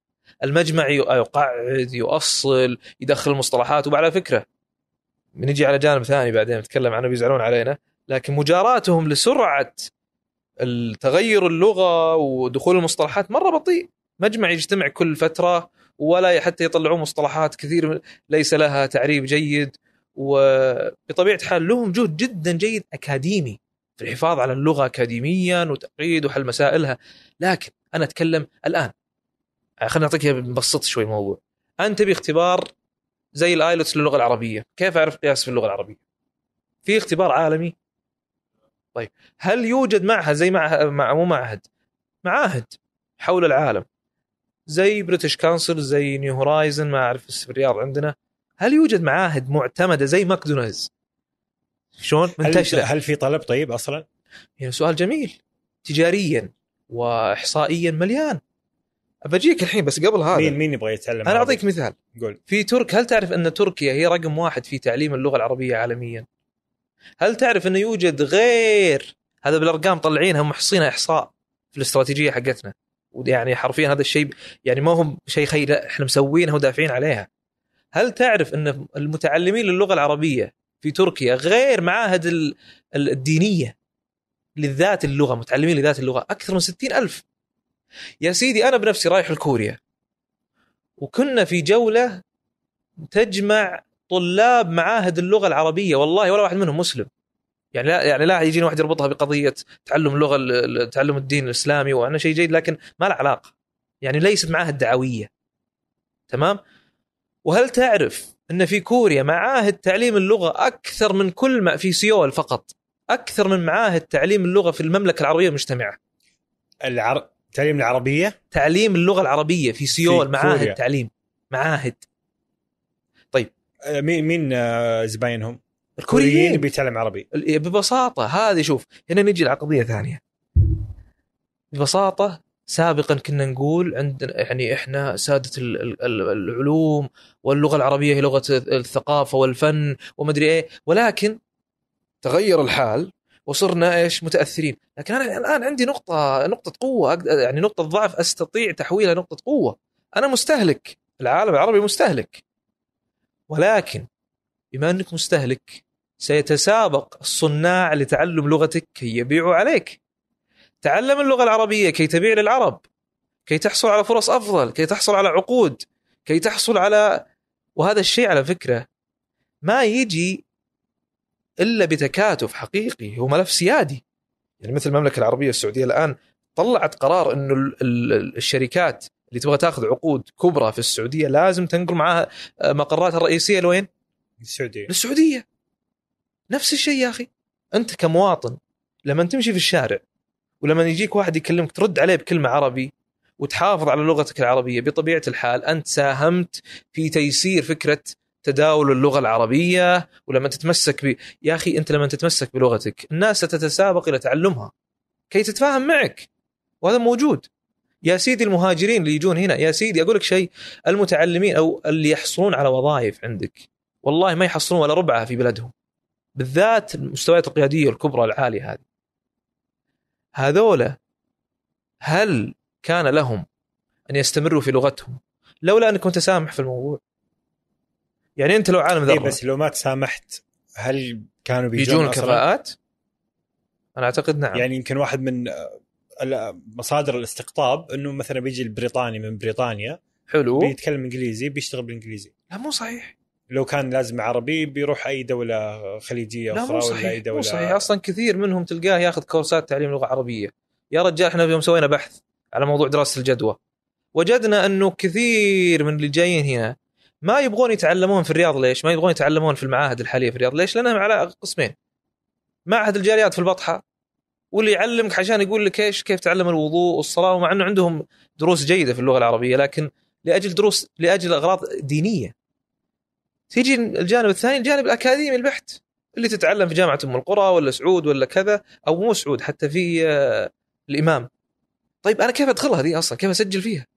المجمع يقعد يؤصل يدخل المصطلحات وعلى فكرة بنجي على جانب ثاني بعدين نتكلم عنه بيزعلون علينا، لكن مجاراتهم لسرعة التغير اللغة ودخول المصطلحات مرة بطيء، مجمع يجتمع كل فترة ولا حتى يطلعون مصطلحات كثير ليس لها تعريب جيد. وبطبيعة الحال لهم جهد جدا جيد أكاديمي في الحفاظ على اللغة اكاديميا وتقييد وحل مسائلها. لكن أنا أتكلم الآن خلينا نعطيك نبسط شوي الموضوع أنت تبي اختبار زي ال IELTS للغة العربية. كيف أعرف قياس في اللغة العربية؟ في اختبار عالمي. طيب هل يوجد معهد زي مع, مع مو معهد معاهد حول العالم؟ زي British Council زي New Horizon ما أعرف في الرياض عندنا. هل يوجد معاهد معتمدة زي ماكدونالدز؟ شلون؟ هل, منتشرة. هل في طلب طيب أصلا؟ يعني سؤال جميل. تجاريا واحصائيا مليان. بجيك الحين بس قبل هذا مين مين يبغى يتعلم أنا؟ أعطيك مثال قول في ترك هل تعرف أن تركيا هي رقم واحد في تعليم اللغة العربية عالميا؟ هل تعرف انه يوجد غير هذا بالأرقام طلعينها محصينها إحصاء في الاستراتيجية حقتنا ويعني حرفيا هذا الشيء يعني ما هو شيء خير إحنا مسوينها ودافعين عليها. هل تعرف أن المتعلمين للغة العربية في تركيا غير معاهد ال- ال- الدينية للذات اللغة متعلمين لذات اللغة أكثر من ستين ألف يا سيدي أنا بنفسي رايح لكوريا. وكنا في جولة تجمع طلاب معاهد اللغة العربية والله ولا واحد منهم مسلم. يعني لا يعني لا يجيني واحد يربطها بقضية تعلم اللغة ال- تعلم الدين الإسلامي وأنا شيء جيد لكن ما له علاقة. يعني ليست معاهد دعوية. تمام؟ وهل تعرف أن في كوريا معاهد تعليم اللغة أكثر من كل ما في سيول فقط أكثر من معاهد تعليم اللغة في المملكة العربية المجتمعة؟ العر... تعليم العربية؟ تعليم اللغة العربية في سيول في معاهد كوريا. تعليم. معاهد. آه، مين مين آه، زباينهم؟ الكوريين. كوريين بيتعلم عربي. ببساطة هذه شوف هنا نجي لقضيه ثانية. ببساطة سابقا كنا نقول عندنا يعني إحنا سادة ال- ال- ال- العلوم واللغة العربية هي لغة الثقافة والفن ومدري إيه ولكن تغير الحال وصرنا إيش؟ متأثرين. لكن أنا الآن عندي نقطة نقطة قوة يعني نقطة ضعف أستطيع تحويلها نقطه قوة. أنا مستهلك. العالم العربي مستهلك. ولكن بما أنك مستهلك سيتسابق الصناع لتعلم لغتك كي يبيعوا عليك. تعلم اللغة العربية كي تبيع للعرب. كي تحصل على فرص أفضل كي تحصل على عقود كي تحصل على وهذا الشيء على فكرة ما يجي إلا بتكاتف حقيقي هو ملف سيادي. يعني مثل المملكة العربية السعودية الآن طلعت قرار إنه ال- ال- الشركات اللي تبغى تاخذ عقود كبرى في السعودية لازم تنقل معاها آه، مقراتها الرئيسية لوين؟ السعودية. للسعودية. نفس الشيء يا أخي. أنت كمواطن لما تمشي في الشارع ولما يجيك واحد يكلمك ترد عليه بكلمة عربي وتحافظ على لغتك العربية بطبيعة الحال أنت ساهمت في تيسير فكرة تداول اللغة العربية ولما تتمسك ب يا أخي أنت لما تتمسك بلغتك الناس ستتسابق إلى تعلمها. كي تتفاهم معك وهذا موجود. يا سيدي المهاجرين اللي يجون هنا يا سيدي أقول لك شيء المتعلمين أو اللي يحصلون على وظائف عندك والله ما يحصلون ولا ربعها في بلدهم. بالذات المستويات القيادية الكبرى العالية هذه. هذولا هل كان لهم أن يستمروا في لغتهم؟ لولا أنك كنت سامح في الموضوع. يعني أنت لو عالم اي ذره بس لو ما تسامحت هل كانوا بيجون بيجون؟ كفاءات؟ أنا أعتقد نعم. يعني يمكن واحد من آه، ال- مصادر الاستقطاب إنه مثلا بيجي البريطاني من بريطانيا حلو. بيتكلم إنجليزي بيشتغل بالإنجليزي. لا مو صحيح. لو كان لازم عربي بيروح أي دولة خليجية لا أخرى مو ولا أي دولة. مو صحيح. أصلا كثير منهم تلقاه ياخذ كورسات تعليم لغة عربية. يا رجال إحنا اليوم سوينا بحث على موضوع دراسة الجدوى. وجدنا إنه كثير من اللي جايين هنا ما يبغون يتعلمون في الرياض ليش؟ ما يبغون يتعلمون في المعاهد الحالية في الرياض ليش؟ لأنهم على قسمين. معهد الجاليات في البطحة واللي يعلمك عشان يقول لك إيش؟ كيف تعلم الوضوء والصلاة ومع إنه عندهم دروس جيدة في اللغة العربية لكن لأجل دروس لأجل أغراض دينية. تيجي الجانب الثاني الجانب الأكاديمي البحت اللي تتعلم في جامعة أم القرى ولا سعود ولا كذا أو مو سعود حتى في آه، الإمام. طيب أنا كيف أدخلها دي أصلا؟ كيف أسجل فيها؟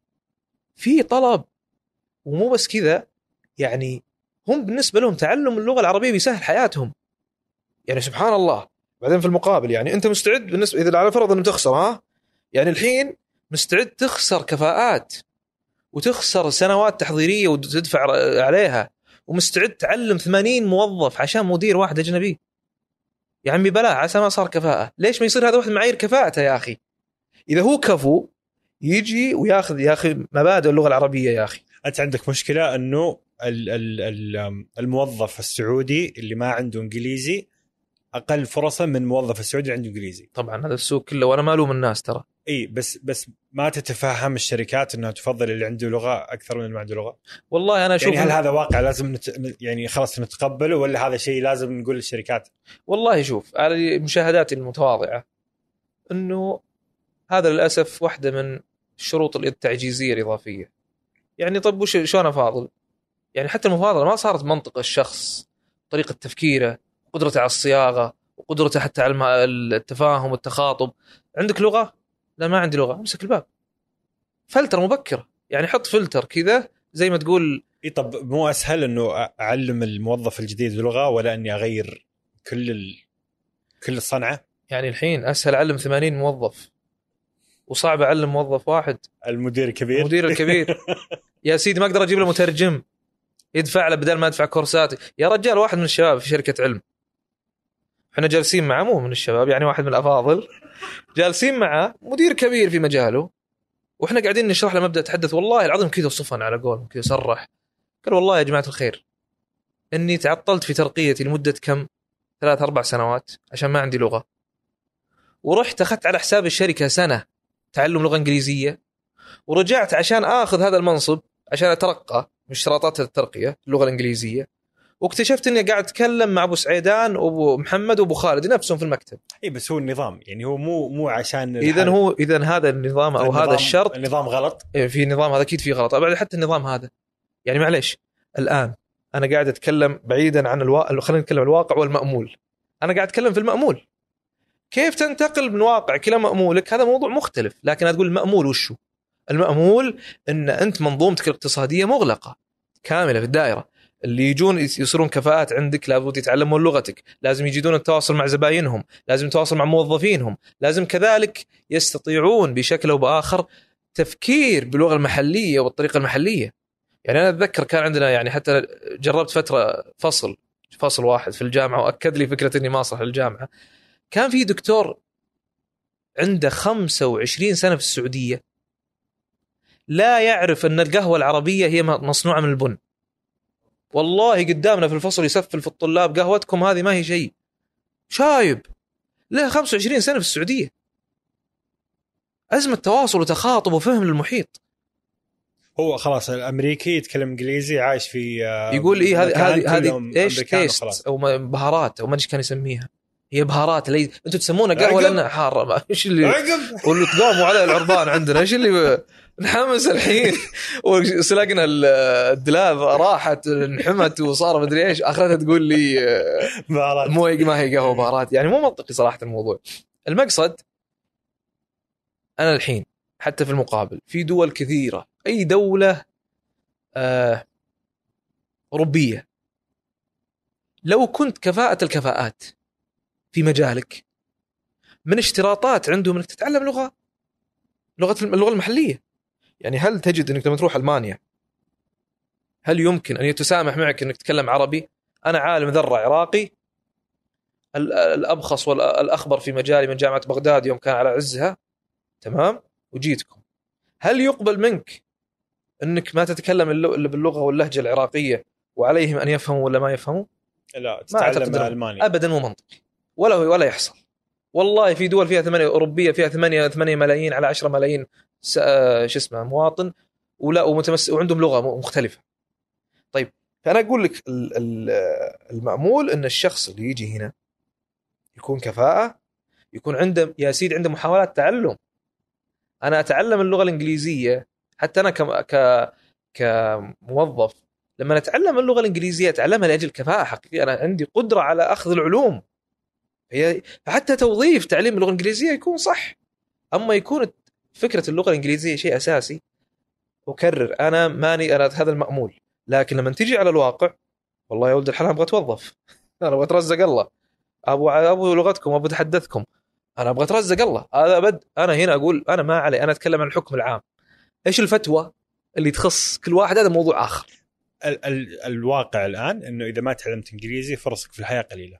في طلب. ومو بس كذا يعني هم بالنسبة لهم تعلم اللغة العربية بيسهل حياتهم. يعني سبحان الله بعدين في المقابل يعني أنت مستعد بالنسبة إذا على فرض إنه تخسر ها؟ يعني الحين مستعد تخسر كفاءات وتخسر سنوات تحضيرية وتدفع عليها ومستعد تعلم 80 موظف عشان مدير واحد أجنبي. يا عمي بلا عسى ما صار كفاءة. ليش ما يصير هذا واحد معايير كفاءته يا أخي؟ إذا هو كفو يجي وياخذ يا أخي مبادئ اللغة العربية يا أخي. أنت عندك مشكلة إنه الموظف السعودي اللي ما عنده إنجليزي أقل فرصا من الموظف السعودي عنده إنجليزي. طبعا هذا السوق كله وأنا ما الوم الناس ترى. إي بس بس ما تتفهم الشركات إنها تفضل اللي عنده لغة أكثر من اللي ما عنده لغة. والله أنا أشوف يعني هل هذا واقع لازم نت... يعني خلاص نتقبله ولا هذا شيء لازم نقول للشركات؟ والله شوف على مشاهداتي المتواضعة إنه هذا للأسف واحدة من الشروط التعجيزية الإضافية. يعني طب وش شلون أفاضل؟ يعني حتى المفاضلة ما صارت منطق الشخص طريقة تفكيره قدرته على الصياغة وقدرته حتى على التفاهم والتخاطب. عندك لغة؟ لا ما عندي لغة. أمسك الباب. فلتر مبكرة. يعني حط فلتر كذا زي ما تقول إي طب مو أسهل إنه أعلم الموظف الجديد لغه ولا إني أغير كل ال... كل الصنعة؟ يعني الحين أسهل أعلم 80 موظف. وصعب أعلم موظف واحد. المدير الكبير. المدير الكبير. <laughs> يا سيدي ما أقدر أجيب له مترجم. يدفع له بدل ما ادفع كورسات. يا رجال واحد من الشباب في شركة علم. إحنا جالسين معه مو من الشباب يعني واحد من الأفاضل. جالسين معه مدير كبير في مجاله. وإحنا قاعدين نشرح له مبدأ تحدث. والله العظيم كذا صفن على قولهم كذا صرح. قال والله يا جماعة الخير إني تعطلت في ترقيتي لمدة كم؟ ثلاث أربع سنوات عشان ما عندي لغة. ورحت أخذت على حساب الشركة سنة تعلم لغة إنجليزية. ورجعت عشان آخذ هذا المنصب عشان أترقى. من اشتراطات الترقية اللغة الإنجليزية. واكتشفت إني قاعد أتكلم مع أبو سعيدان وابو محمد وأبو خالد نفسهم في المكتب. اي بس هو النظام يعني هو مو مو عشان اذا. هو اذا هذا النظام أو هذا الشرط النظام غلط. إيه، في نظام هذا أكيد في غلط. بعد حتى النظام هذا. يعني معليش الآن أنا قاعد أتكلم بعيدا عن الواقع خلينا نتكلم عن الواقع والمأمول. أنا قاعد أتكلم في المأمول. كيف تنتقل من واقعك إلى مأمولك؟ هذا موضوع مختلف لكن تقول المأمول وشو؟ المأمول إن أنت منظومتك الاقتصادية مغلقة كاملة في الدائرة. اللي يجون يصيرون كفاءات عندك لابد يتعلمون لغتك. لازم يجدون التواصل مع زباينهم. لازم يتواصل مع موظفينهم. لازم كذلك يستطيعون بشكل أو بآخر تفكير باللغة المحلية والطريقة المحلية. يعني أنا أتذكر كان عندنا يعني حتى جربت فترة فصل فصل واحد في الجامعة وأكد لي فكرة إني ما أصلح للجامعة. كان في دكتور عنده 25 سنة في السعودية. لا يعرف أن القهوة العربية هي مصنوعة من البن. والله قدامنا في الفصل يسفل في الطلاب قهوتكم هذه ما هي شيء. شايب. له 25 سنة في السعودية. أزمة تواصل وتخاطب وفهم للمحيط. هو خلاص الأمريكي يتكلم إنجليزي عايش في آه، يقول إيه هذه هذه هذه إيش. تيست أو بهارات أو ما أدري إيش كان يسميها. هي بهارات اللي أنتم تسمونها قهوة. لأنها حارة إيش اللي عقب. واللي تقاموا على العربان عندنا إيش اللي نحمس الحين. <laughs> وسلقنا ال- الدلاب راحت انحمت وصار مدري إيش. اخرتها تقول لي آه، بهارات. مو ما هي قهوة بهارات يعني مو منطقي صراحة الموضوع. المقصد أنا الحين حتى في المقابل في دول كثيرة أي دولة آه أوروبية. لو كنت كفاءة الكفاءات في مجالك من اشتراطات عندهم إنك تتعلم لغة لغة اللغة المحلية. يعني هل تجد إنك لما تروح ألمانيا هل يمكن أن يتسامح معك إنك تتكلم عربي؟ أنا عالم ذرة عراقي ال- الأبخص والأخبر في مجالي من جامعة بغداد يوم كان على عزها تمام؟ وجيتكم هل يقبل منك إنك ما تتكلم إلا باللغة واللهجة العراقية وعليهم أن يفهموا ولا ما يفهموا؟ لا تتعلم الماني ابدا مو منطقي. ولا ولا يحصل. والله في دول فيها ثمانية أوروبية فيها ثمانية ثمانية ملايين على 10 ملايين شو اسمه مواطن ولا ومتمس وعندهم لغة مختلفة. طيب فأنا أقول لك ال- ال- المأمول إن الشخص اللي يجي هنا يكون كفاءة يكون عنده يا سيدي عنده محاولات تعلم. أنا أتعلم اللغة الإنجليزية حتى أنا ك كموظف لما أتعلم اللغة الإنجليزية أتعلمها لأجل كفاءة حقيقية أنا عندي قدرة على أخذ العلوم فحتى توظيف تعليم اللغة الإنجليزية يكون صح أما يكون فكرة اللغة الإنجليزية شيء أساسي. أكرر أنا ماني أنا هذا المأمول. لكن لما تجي على الواقع والله يا ولد الحلال أبغى أتوظف. <laughs> أنا أبغى أترزق الله. أبو أبو لغتكم أبو تحدثكم. أنا أبغى أترزق الله. هذا أبد. أنا هنا أقول أنا ما علي. أنا أتكلم عن الحكم العام. إيش الفتوى اللي تخص كل واحد؟ هذا موضوع آخر. ال- ال- الواقع الآن إنه إذا ما تعلمت إنجليزي فرصك في الحياة قليلة.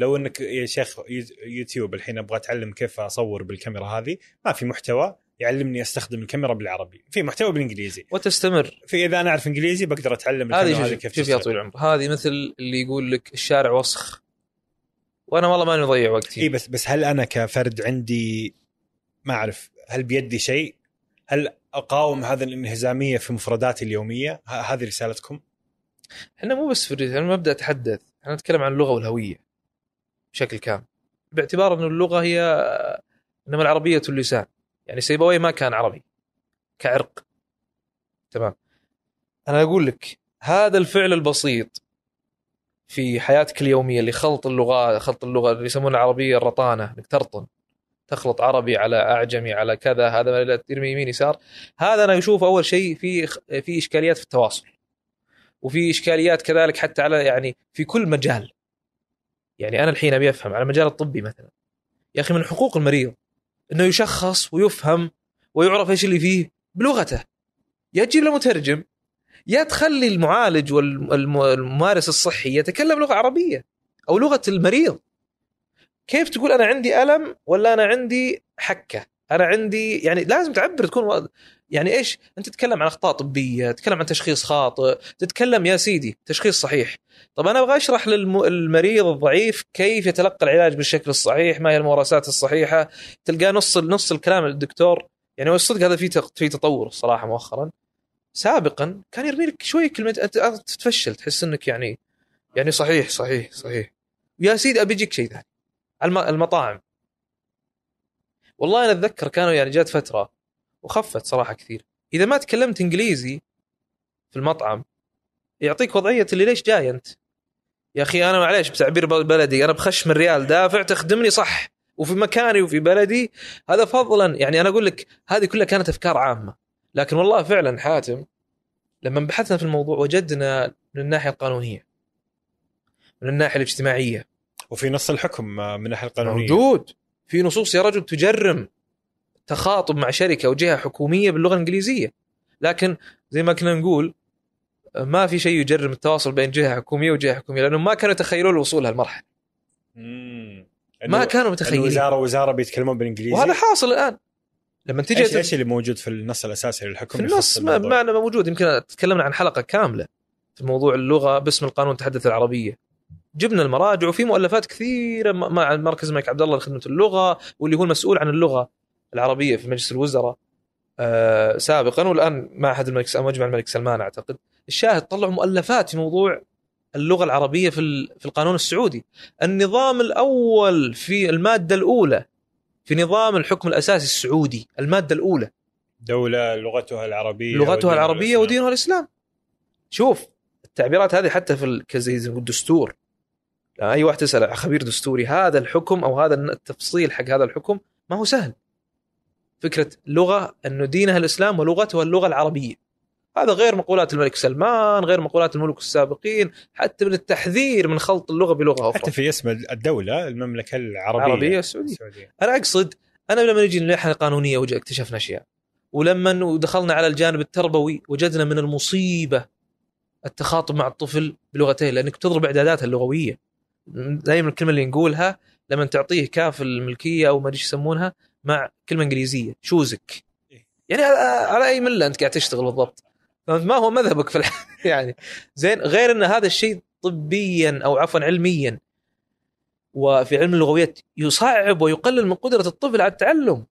لو انك يا شيخ يو- يوتيوب الحين أبغى اتعلم كيف اصور بالكاميرا هذه ما في محتوى يعلمني استخدم الكاميرا بالعربي في محتوى بالإنجليزي وتستمر في إذا أنا أعرف إنجليزي بقدر أتعلم هذه هذه كيف شوف يا. طويل العمر هذه مثل اللي يقول لك الشارع وسخ وأنا والله ماني اضيع وقتي إي بس بس هل أنا كفرد عندي ما أعرف هل بيدي شيء؟ هل أقاوم هذا الانهزامية في مفرداتي اليومية؟ هذه رسالتكم؟ إحنا مو بس في الريتم أنا مبدأ اتحدث إحنا نتكلم عن اللغة والهوية بشكل كامل. باعتبار أن اللغة هي إنما العربية اللسان. يعني سيبويه ما كان عربي كعرق. تمام. أنا أقول لك هذا الفعل البسيط في حياتك اليومية اللي خلط اللغة خلط اللغة اللي يسمونها العربية الرطانة إنك ترطن تخلط عربي على أعجمي على كذا هذا ترمي يمين يسار. هذا أنا أشوف أول شيء في في إشكاليات في التواصل. وفي إشكاليات كذلك حتى على يعني في كل مجال. يعني أنا الحين أبي أفهم على المجال الطبي مثلا. يا أخي من حقوق المريض إنه يشخص ويفهم ويعرف إيش اللي فيه بلغته. يا تجيب له مترجم يا تخلي المعالج والممارس الصحي يتكلم لغة عربية أو لغة المريض. كيف تقول أنا عندي ألم ولا أنا عندي حكة؟ أنا عندي يعني لازم تعبر تكون. يعني إيش؟ أنت تتكلم عن أخطاء طبية تتكلم عن تشخيص خاطئ تتكلم يا سيدي تشخيص صحيح. طب أنا أبغى أشرح للمريض الضعيف كيف يتلقى العلاج بالشكل الصحيح ما هي الممارسات الصحيحة تلقى نص نص الكلام الدكتور. يعني والصدق هذا في في تطور الصراحه مؤخرا. سابقا كان يرمي لك شوي كلمة انت تتفشل تحس إنك يعني يعني صحيح صحيح صحيح. يا سيدي أبي اجيك شيء ثاني. المطاعم. والله أنا أتذكر كانوا يعني جات فترة وخفت صراحة كثير. إذا ما تكلمت إنجليزي في المطعم يعطيك وضعية اللي ليش جاي أنت؟ يا أخي أنا معليش بتعبير بلدي أنا بخشم الريال دافع تخدمني صح. وفي مكاني وفي بلدي هذا فضلا. يعني أنا أقول لك هذه كلها كانت أفكار عامة. لكن والله فعلا حاتم لما بحثنا في الموضوع وجدنا من الناحية القانونية من الناحية الاجتماعية. وفي نص الحكم من الناحية القانونية. موجود. في نصوص يا رجل تجرم. تخاطب مع شركة أو جهة حكومية باللغة الإنجليزية. لكن زي ما كنا نقول ما في شيء يجرم التواصل بين جهة حكومية وجهة حكومية لأنهم ما كانوا يتخيلون الوصول لهالمرحلة. ما كانوا متخيلين. وزاره وزارة بيتكلمون بالإنجليزي؟ وهذا حاصل الآن. لما تجي إيش إيش اللي موجود في النص الأساسي للحكم في النص؟ ما معنى موجود. يمكن تكلمنا عن حلقة كاملة في موضوع اللغة باسم القانون تحدث العربية. جبنا المراجع وفي مؤلفات كثيرة مع مركز الملك عبد الله لخدمة اللغة واللي هو المسؤول عن اللغة. العربية في مجلس الوزراء آه سابقا والآن معهد الملك مجمع الملك سلمان أعتقد. الشاهد طلعوا مؤلفات في موضوع اللغة العربية في في القانون السعودي. النظام الأول في المادة الأولى في نظام الحكم الأساسي السعودي المادة الأولى. دولة لغتها العربية لغتها العربية ودينها الإسلام. شوف التعبيرات هذه حتى في زي الدستور أي واحد تسال خبير دستوري هذا الحكم أو هذا التفصيل حق هذا الحكم ما هو سهل. فكرة لغة أنه دينها الإسلام ولغتها اللغة العربية. هذا غير مقولات الملك سلمان غير مقولات الملوك السابقين حتى من التحذير من خلط اللغة بلغة أخرى. حتى في اسم الدولة المملكة العربية. العربية السعودية. أنا أقصد أنا لما نجي الناحيه القانونية اكتشفنا أشياء. ولما دخلنا على الجانب التربوي وجدنا من المصيبة التخاطب مع الطفل بلغتين لأنك تضرب إعداداتها اللغوية. دائما الكلمة اللي نقولها لما تعطيه كاف الملكية أو ما أدري يسمونها مع كلمة إنجليزية شوزك. يعني على أي ملة أنت قاعد تشتغل بالضبط. ما هو مذهبك في الح... <laughs> يعني. زين غير إن هذا الشيء طبيا أو عفوا علميا وفي علم اللغويات يصعب ويقلل من قدرة الطفل على التعلم.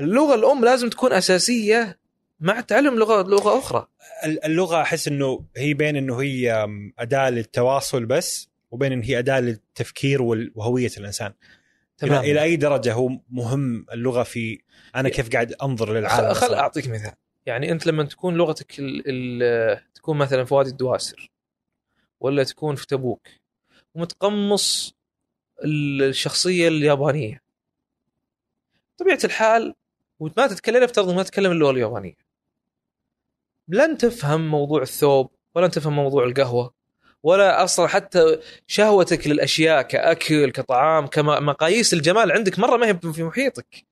اللغة الأم لازم تكون أساسية مع تعلم لغه لغة أخرى. اللغة أحس إنه هي بين إنه هي أداة للتواصل بس وبين إن هي أداة للتفكير وهوية الإنسان. تمام. إلى أي درجة هو مهم اللغة في أنا كيف قاعد أنظر للعالم خل أعطيك مثال. يعني أنت لما تكون لغتك ال ال تكون مثلا في وادي الدواسر ولا تكون في تبوك ومتقمص الشخصية اليابانية. طبيعه الحال وما تتكلم أفترض ما تتكلم اللغة اليابانية. لن تفهم موضوع الثوب ولن تفهم موضوع القهوة. ولا أصلا حتى شهوتك للأشياء كأكل كطعام كمقاييس الجمال عندك مرة ما هي في محيطك.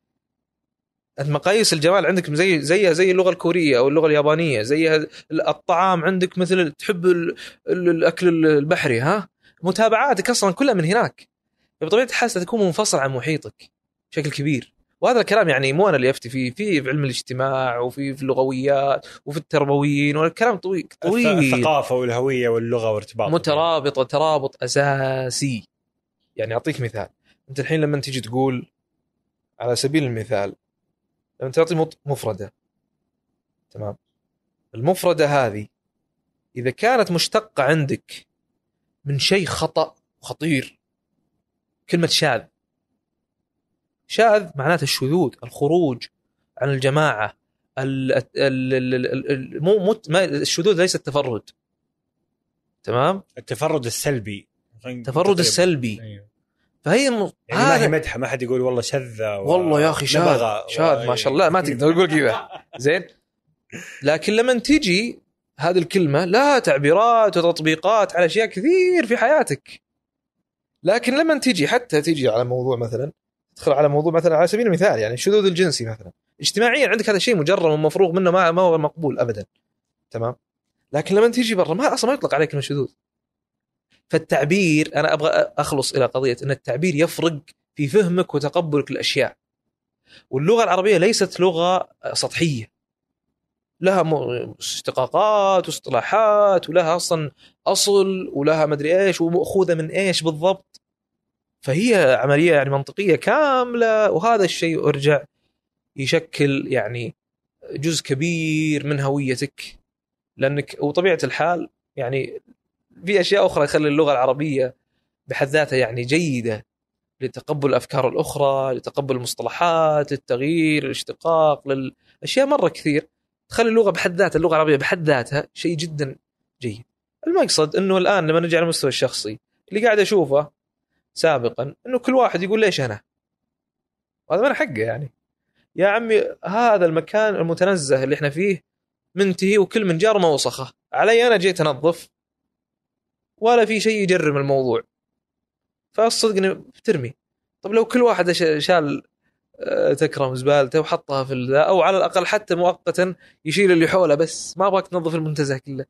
مقاييس الجمال عندك زي زيها زي اللغة الكورية أو اللغة اليابانية زي الطعام عندك مثل تحب الأكل البحري ها؟ متابعاتك أصلا كلها من هناك. بطبيعه الحال ستكون منفصل عن محيطك بشكل كبير. وهذا الكلام يعني مو أنا اللي أفتي فيه في في علم الاجتماع وفي في اللغويات وفي التربويين والكلام طويل طويل. الثقافة والهوية واللغة وارتباط مترابطة ترابط أساسي. يعني أعطيك مثال. أنت الحين لما تيجي تقول على سبيل المثال لما تعطي مفردة. تمام؟ المفردة هذه إذا كانت مشتقة عندك من شيء خطأ خطير كلمة شاذ. شاذ معناته الشذوذ الخروج عن الجماعة ال ال ال مو مو الشذوذ ليس التفرد. تمام؟ التفرد السلبي. التفرد السلبي. أيوه. فهي م... يعني ما هي مدحة ما حد يقول والله شذة و... والله يا أخي شاذ شاذ ما شاء الله. ما تقدر تقول كذا. <laughs> زين. لكن لما تجي هذه الكلمة لها تعبيرات وتطبيقات على أشياء كثير في حياتك. لكن لما تجي حتى تجي على موضوع مثلا تدخل على موضوع مثلا على سبيل المثال يعني الشذوذ الجنسي مثلا. اجتماعيا عندك هذا الشيء مجرم ومفروغ منه ما ما هو مقبول ابدا. تمام؟ لكن لما تيجي برا ما أصلا ما يطلق عليك كلمه شذوذ. فالتعبير أنا أبغى أخلص إلى قضية إن التعبير يفرق في فهمك وتقبلك للأشياء. واللغة العربية ليست لغة سطحية. لها اشتقاقات واصطلاحات ولها أصلا أصل ولها مدري إيش ومأخوذة من إيش بالضبط. فهي عملية يعني منطقية كاملة وهذا الشيء أرجع يشكل يعني جزء كبير من هويتك لأنك وطبيعة الحال يعني في أشياء أخرى تخلي اللغة العربية بحد ذاتها يعني جيدة لتقبل الأفكار الأخرى، لتقبل المصطلحات، للتغيير، للاشتقاق، للأشياء مرة كثير تخلي اللغة بحد ذاتها اللغة العربية بحد ذاتها شيء جدا جيد. المقصد إنه الآن لما نجي على المستوى الشخصي اللي قاعد أشوفه سابقا إنه كل واحد يقول ليش أنا؟ وهذا من حقه يعني. يا عمي هذا المكان المتنزه اللي إحنا فيه منتهي وكل من جار ما وسخه، علي أنا جيت أنظف. ولا في شيء يجرم الموضوع. فالصدق بترمي. طب لو كل واحد شال آه، تكرم زبالته وحطها في أو على الأقل حتى مؤقتا يشيل اللي حوله بس. ما أبغاك تنظف المنتزه كله.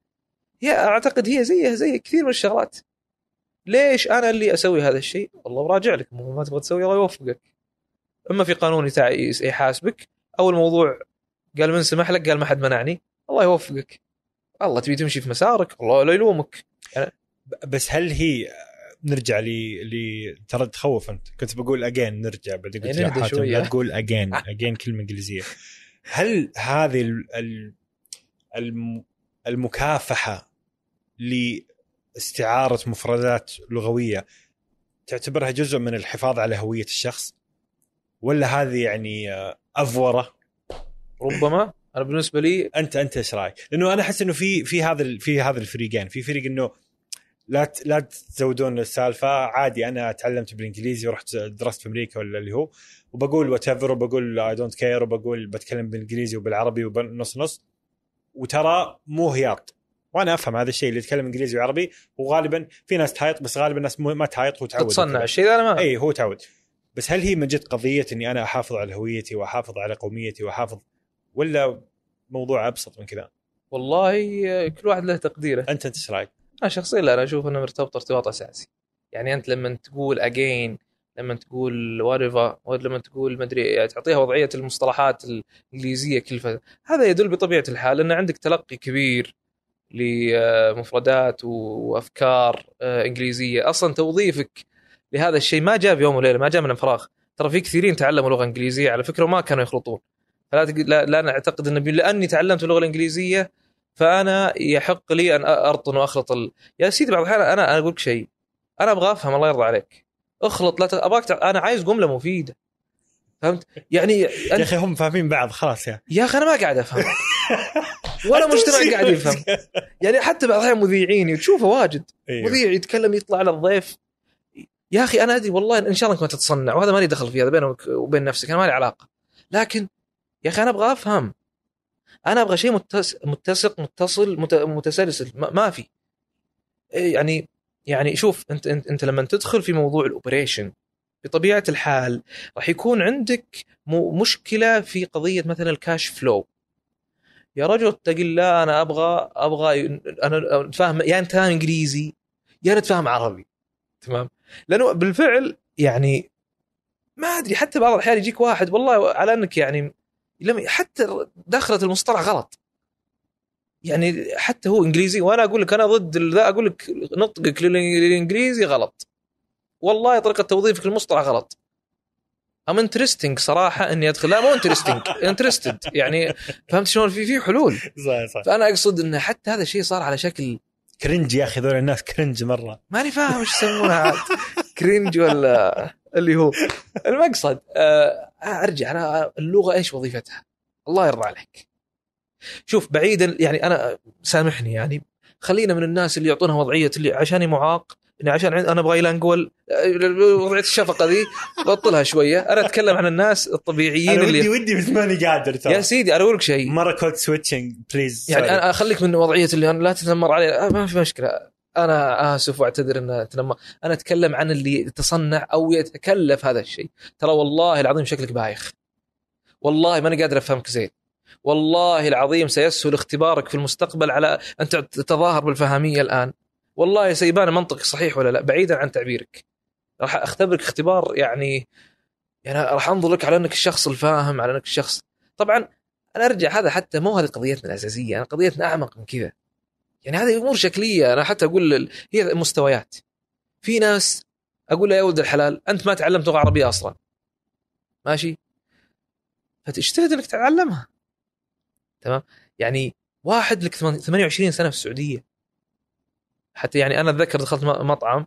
هي أعتقد هي زيها زي كثير من الشغلات. ليش أنا اللي أسوي هذا الشيء؟ والله براجع لك ما تبغى تسوي الله يوفقك. أما في قانون يحاسبك أو الموضوع قال من سمح لك قال ما حد منعني الله يوفقك. الله تبي تمشي في مسارك الله لا يلومك. يعني بس هل هي نرجع ل ل ترى تخوف أنت. كنت بقول اجين نرجع بعدين قلت يعني حاتم لا تقول اجين اجين <laughs> كلمة إنجليزية. هل هذه ال ال المكافحة لاستعاره مفردات لغوية تعتبرها جزء من الحفاظ على هوية الشخص؟ ولا هذه يعني أفورة؟ ربما. أنا بالنسبة لي أنت أنت إيش رأيك؟ لأنه أنا أحس إنه في في هذا في هذا الفريقين. في فريق إنه لا لا تزودون السالفة. عادي أنا تعلمت بالإنجليزي ورحت درست في أمريكا ولا اللي هو وبقول whatever وبقول I don't care وبقول بتكلم بالإنجليزي وبالعربي ونص نص. وترى مو هياط وأنا أفهم هذا الشيء اللي يتكلم إنجليزي وعربي وغالبا في ناس تهايط بس غالبا الناس ما تهايط هو تعود. تصنع الشيء أنا ما اي هو تعود. بس هل هي من جد قضية إني أنا أحافظ على هويتي وأحافظ على قوميتي وأحافظ ولا موضوع أبسط من كذا؟ والله كل واحد له تقديره. أنت أنت إيش رأيك؟ أنا شخصيا لا أنا أشوف إنه مرتبط ارتباط أساسي. يعني أنت لما تقول اجين لما تقول واريفا لما تقول ما أدري يعني تعطيها وضعية المصطلحات الإنجليزية كل فترة هذا يدل بطبيعة الحال إن عندك تلقي كبير لمفردات وأفكار آه، إنجليزية. أصلا توظيفك لهذا الشيء ما جاء بيوم وليلة ما جاء من فراغ ترى في كثيرين تعلموا لغة إنجليزية على فكرة وما كانوا يخلطون. فلا لا, لا نعتقد إن لأني تعلمت اللغة الإنجليزية فأنا يحق لي أن أرطن وأخلط ال... يا سيدي بعض الأحيان أنا أقول لك شيء أنا أبغى أفهم الله يرضى عليك. أخلط لا ت... أبغاك ت... أنا عايز جملة مفيدة. فهمت؟ يعني أنت... يا أخي هم فاهمين بعض خلاص يا. يا أخي أنا ما قاعد أفهم. <laughs> ولا مجتمع قاعد يفهم. يعني حتى بعض الأحيان مذيعين تشوفه واجد. أيوه. مذيع يتكلم يطلع على الضيف. يا أخي أنا أدري والله إن شاء الله ما تتصنع وهذا مالي دخل فيه هذا بينك وبين نفسك أنا مالي علاقة. لكن يا أخي أنا أبغى أفهم. أنا أبغى شيء متس- متسق متصل مت- متسلسل ما ما في. إيه يعني يعني شوف أنت أنت, أنت لما تدخل في موضوع الأوبريشن بطبيعة الحال راح يكون عندك مشكلة في قضية مثلا الكاش فلو يا رجل اتق الله أنا أبغى أبغى أنا فاهم يا أنت فاهم إنجليزي يا أنا تفهم عربي. تمام؟ لأنه بالفعل يعني ما أدري حتى بعض الأحيان يجيك واحد والله على أنك يعني لم حتى دخلت المصطلح غلط. يعني حتى هو إنجليزي وأنا أقول لك أنا ضد ذا أقول لك نطقك للإنجليزي غلط. والله طريقة توظيفك للمصطلح غلط. I'm interesting صراحة إني أدخل. لا مو interesting interested <laughs> يعني فهمت شلون؟ في في حلول. صح صح. فأنا أقصد إن حتى هذا الشيء صار على شكل cringe يا أخي ذول الناس cringe مرة. ماني فاهم إيش يسمونها عاد. cringe ولا اللي هو. المقصد آه أرجع أنا اللغة إيش وظيفتها؟ الله يرضى عليك. شوف بعيدا يعني أنا سامحني يعني. خلينا من الناس اللي يعطونها وضعية اللي عشاني معاق إني عشان أنا bilingual وضعية الشفقة ذي بطلها شوية. أنا أتكلم عن الناس الطبيعيين أنا ودي اللي ودي بس ماني قادر يا ترى سيدي أنا أقول لك شيء. مرة code switching please يعني أنا أخليك من وضعية اللي أنا لا تتنمر علي. آه، ما في مشكلة. أنا آسف وأعتذر ان اتنمر أنا أتكلم عن اللي يتصنع أو يتكلف هذا الشيء. ترى والله العظيم شكلك بايخ. والله ماني قادر أفهمك زين. والله العظيم سيسهل اختبارك في المستقبل على أن تتظاهر بالفهاميه الآن. والله سيبان منطقك صحيح ولا لا؟ بعيدا عن تعبيرك. راح أختبرك اختبار يعني يعني راح أنظر لك على أنك الشخص الفاهم على أنك الشخص. طبعا أنا أرجع هذا حتى مو هذه قضيتنا الأساسية أنا قضيتنا أعمق من كذا. يعني هذه أمور شكلية أنا حتى أقول هي مستويات. في ناس أقول له يا ولد الحلال أنت ما تعلمت لغة عربية أصلا. ماشي؟ فتجتهد إنك تتعلمها تمام؟ يعني واحد لك 28 سنة في السعودية. حتى يعني أنا أتذكر دخلت مطعم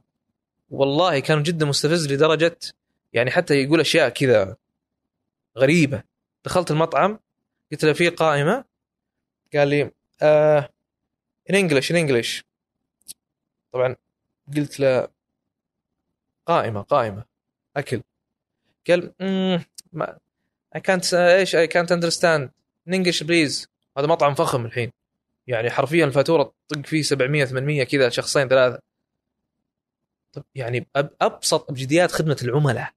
والله كان جدا مستفز لدرجة يعني حتى يقول أشياء كذا غريبة. دخلت المطعم قلت له في قائمة قال لي in English in English. طبعا قلت له قائمة قائمة أكل. قال ما I can't إيش I can't understand. In English please. هذا مطعم فخم الحين. يعني حرفيا الفاتورة تطق فيه 700 800 كذا شخصين ثلاثة. طب يعني أبسط ابجديات خدمة العملاء.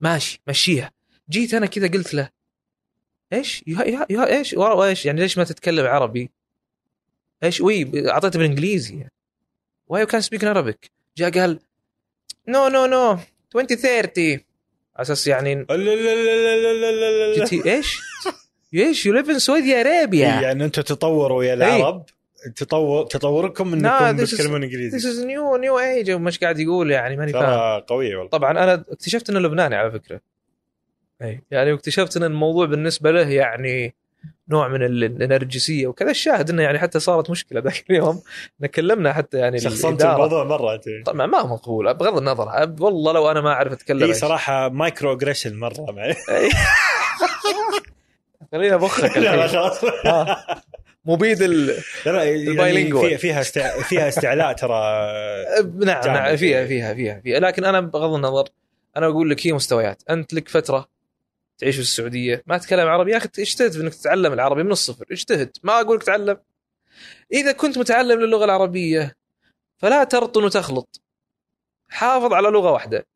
ماشي مشيها. جيت أنا كذا قلت له إيش؟ يا إيش؟ إيش؟ يعني ليش ما تتكلم عربي؟ إيش؟ وي أعطيته بالإنجليزي. واي كان سبيك عربيك جاء قال نو نو نو 2030 على أساس يعني جيت إيش؟ إيش يو ليف ان سعودي ارابيا يعني أنتم تطوروا يا العرب. تطور تطوركم إنكم تتكلمون إنجليزي. is new new age. مش قاعد يقول يعني ماني فاهم. قوية والله. طبعا أنا اكتشفت إنه لبناني على فكرة. اي يعني اكتشفت إن الموضوع بالنسبة له يعني نوع من ال- النرجسيه وكذا. الشاهد إنه يعني حتى صارت مشكلة ذاك اليوم. نكلمنا حتى يعني شخصنت. الموضوع مرة طبعا ما هو مقبول بغض النظر. والله لو أنا ما أعرف أتكلم إيش. صراحة microaggression مرة. معي إي. <laughs> خلينا بخك <laughs> لا خلاص آه. مبيد يعني ال bilingual. فيها فيها استع... فيها استعلاء ترى <laughs> نعم. نعم فيها فيها فيها فيها. لكن أنا بغض النظر أنا أقول لك هي مستويات. أنت لك فترة تعيش في السعودية ما تتكلم عربي. يا أخي اجتهد في إنك تتعلم العربي من الصفر. اجتهد. ما أقول لك تعلم. إذا كنت متعلم للغة العربية فلا ترطن وتخلط. حافظ على لغة واحدة.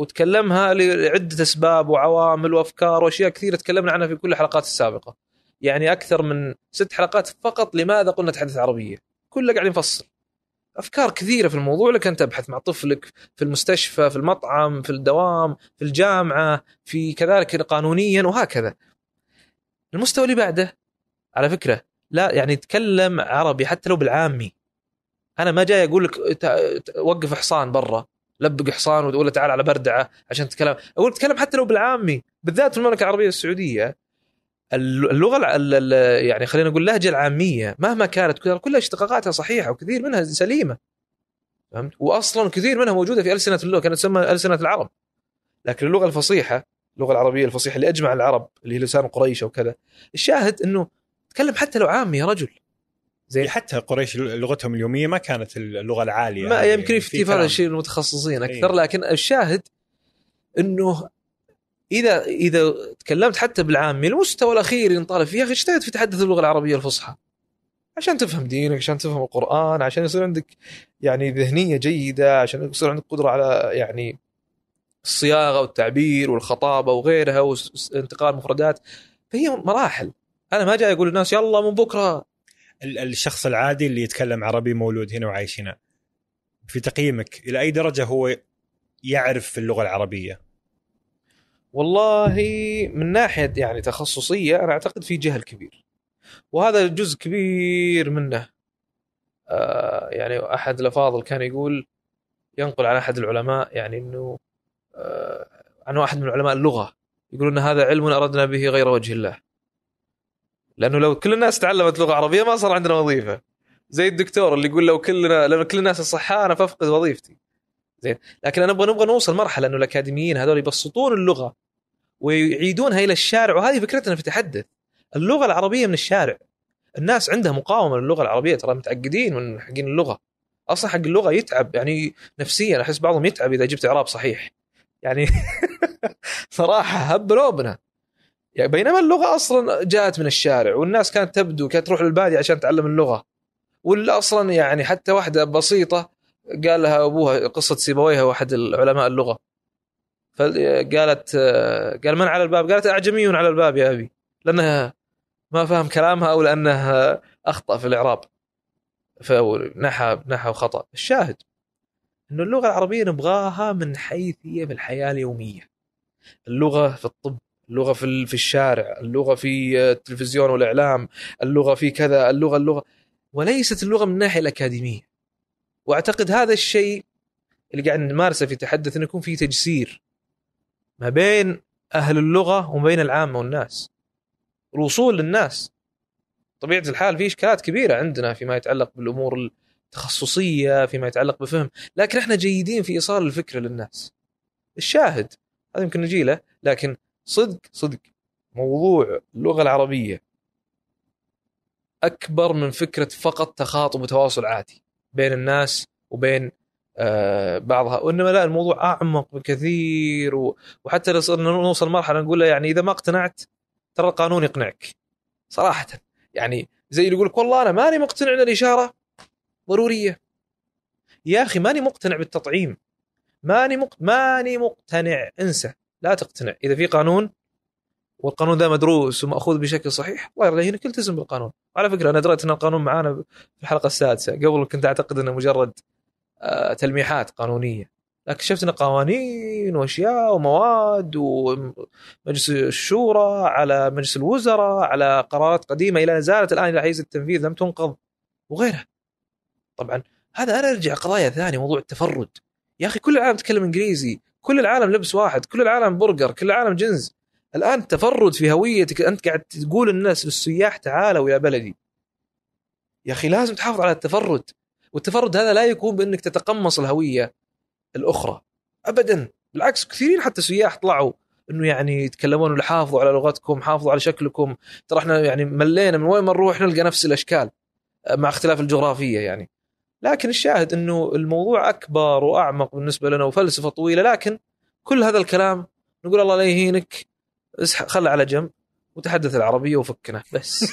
وتكلمها لعدة أسباب وعوامل وأفكار وأشياء كثيرة تكلمنا عنها في كل الحلقات السابقة. يعني أكثر من ست حلقات فقط لماذا قلنا نتحدث عربية؟ كله قاعد نفصل أفكار كثيرة في الموضوع لك ان تبحث مع طفلك في المستشفى في المطعم في الدوام في الجامعة في كذلك قانونيا وهكذا. المستوى اللي بعده على فكرة لا يعني تكلم عربي حتى لو بالعامي. أنا ما جاي أقول لك وقف حصان برا. لبق حصان له تعال على بردعة عشان تتكلم. أقول تكلم حتى لو بالعامي بالذات في المملكة العربية السعودية اللغة يعني خلينا نقول اللهجة العامية مهما كانت كلها اشتقاقاتها صحيحة وكثير منها سليمة. فهمت؟ واصلا كثير منها موجودة في ألسنة اللغة كانت تسمى ألسنة العرب. لكن اللغة الفصيحة اللغة العربية الفصيحة اللي أجمع العرب اللي هي لسان قريش وكذا الشاهد إنه تكلم حتى لو عامي يا رجل. زين حتى قريش لغتهم اليومية ما كانت اللغة العالية ما هذه. يمكن في. هذا الشيء المتخصصين أكثر إيه. لكن الشاهد إنه اذا إذا تكلمت حتى بالعامي المستوى الأخير اللي نطالب فيه يا أخي اجتهد في تحدث اللغة العربية الفصحى عشان تفهم دينك عشان تفهم القرآن عشان يصير عندك يعني ذهنية جيدة عشان يصير عندك قدرة على يعني الصياغة والتعبير والخطابة وغيرها وانتقال مفردات فهي مراحل أنا ما جاي أقول للناس يلا من بكرة الشخص العادي اللي يتكلم عربي مولود هنا وعايش هنا في تقييمك إلى أي درجة هو يعرف اللغة العربية؟ والله من ناحية يعني تخصصية أنا أعتقد في جهل كبير وهذا جزء كبير منه. آه يعني أحد الأفاضل كان يقول ينقل عن أحد العلماء يعني إنه آه واحد من علماء اللغة يقول إن هذا علم أردنا به غير وجه الله. لأنه لو كل الناس تعلمت لغة عربية ما صار عندنا وظيفة. زي الدكتور اللي يقول لو كلنا لو كل الناس اصحاء أنا فافقد وظيفتي. زين. لكن أنا أبغى نبغى نوصل مرحلة إنه الأكاديميين هذول يبسطون اللغة ويعيدونها إلى الشارع وهذه فكرتنا في تحدث اللغة العربية من الشارع. الناس عندها مقاومة للغة العربية ترى متعقدين من حقين اللغة. أصلا حق اللغة يتعب يعني نفسيا أحس بعضهم يتعب إذا جبت إعراب صحيح. يعني <laughs> صراحة هب لوبنا يعني بينما اللغة أصلا جاءت من الشارع والناس كانت تبدو كانت تروح للبادية عشان تتعلم اللغة. ولا أصلا يعني حتى واحدة بسيطة قال لها أبوها قصة سيبويها واحد العلماء اللغة. فقالت قال من على الباب؟ قالت اعجمي على الباب يا أبي لأنها ما فهم كلامها أو لأنه أخطأ في الإعراب. فنحى نحى خطا الشاهد إنه اللغة العربية نبغاها من حيث هي في الحياة اليومية. اللغة في الطب اللغة في في الشارع اللغة في التلفزيون والإعلام اللغة في كذا اللغة اللغة. وليست اللغة من الناحيه الأكاديمية. وأعتقد هذا الشيء اللي قاعد نمارسه في تحدث إنه يكون في تجسير ما بين أهل اللغة وما بين العامة والناس. الوصول للناس. طبيعة الحال في إشكالات كبيرة عندنا فيما يتعلق بالأمور التخصصية فيما يتعلق بفهم. لكن إحنا جيدين في إيصال الفكرة للناس. الشاهد. هذا يمكن نجي له. لكن صدق صدق. موضوع اللغة العربية أكبر من فكرة فقط تخاطب وتواصل عادي بين الناس وبين آه بعضها. وإنما لا الموضوع أعمق بكثير. وحتى صرنا نوصل مرحلة نقول له يعني إذا ما اقتنعت ترى القانون يقنعك. صراحة. يعني زي اللي يقول لك والله أنا ماني مقتنع ان الاشاره ضرورية. يا أخي ماني مقتنع بالتطعيم. ماني مق... ماني مقتنع. انسى. لا تقتنع. إذا في قانون والقانون ده مدروس ومأخوذ بشكل صحيح الله يرضى يهينك التزم بالقانون. وعلى فكرة أنا دريت إن القانون معانا في الحلقة السادسة. قبل كنت أعتقد إنه مجرد آه تلميحات قانونية. لكن شفت إن قوانين وأشياء ومواد ومجلس الشورى على مجلس الوزراء على قرارات قديمة إلى زالت الآن إلى حيز التنفيذ لم تنقض وغيرها. طبعا هذا أنا أرجع قضايا ثانية موضوع التفرد. يا أخي كل العالم تتكلم إنجليزي. كل العالم لبس واحد كل العالم برجر كل العالم جنس الآن تفرد في هويتك أنت قاعد تقول للناس للسياح تعالوا يا بلدي. يا أخي لازم تحافظ على التفرد. والتفرد هذا لا يكون بأنك تتقمص الهوية الأخرى. ابدا. بالعكس كثيرين حتى سياح طلعوا إنه يعني يتكلمون حافظوا على لغتكم حافظوا على شكلكم. ترى إحنا يعني ملينا من وين ما نروح نلقى نفس الأشكال مع اختلاف الجغرافية يعني. لكن الشاهد إنه الموضوع أكبر وأعمق بالنسبة لنا وفلسفة طويلة لكن كل هذا الكلام نقول الله لا يهينك خله على جنب وتحدث العربية وفكنا بس. <laughs>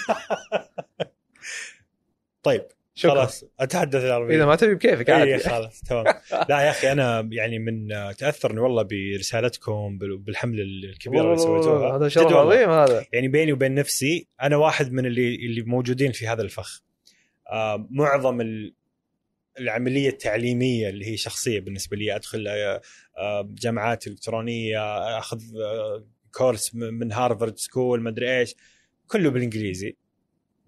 طيب شكرا. خلاص أتحدث العربية. إذا ما تبي بكيفك اي عادي. خلاص تمام. لا يا أخي أنا يعني من تأثرني والله برسالتكم بال- بالحمله الكبيرة اللي سويتوها. هذا شرف. عظيم هذا. يعني بيني وبين نفسي أنا واحد من اللي اللي موجودين في هذا الفخ. آه معظم ال- العملية التعليمية اللي هي شخصية بالنسبة لي أدخل آه، آه، جامعات إلكترونية أخذ آه، course من Harvard School مدري إيش كله بالإنجليزي.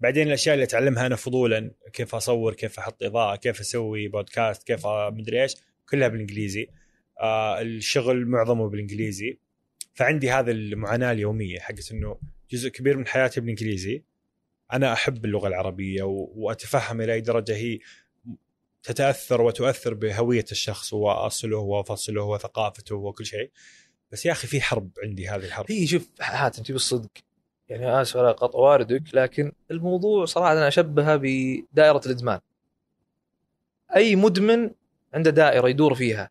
بعدين الأشياء اللي أتعلمها أنا فضولا كيف أصور كيف أحط إضاءة كيف أسوي بودكاست كيف مدري إيش كلها بالإنجليزي. الشغل معظمه بالإنجليزي. فعندي هذه المعاناة اليومية حقت إنه جزء كبير من حياتي بالإنجليزي. أنا أحب اللغة العربية وأتفهم إلى أي درجة هي. تتأثر وتؤثر بهوية الشخص وأصله وفصله وثقافته وكل شيء. بس يا أخي في حرب عندي هذه الحرب. هي شوف حاتم تبي الصدق يعني أسف على قطع واردك لكن الموضوع صراحة أنا اشبهها بدائرة الإدمان. أي مدمن عنده دائرة يدور فيها.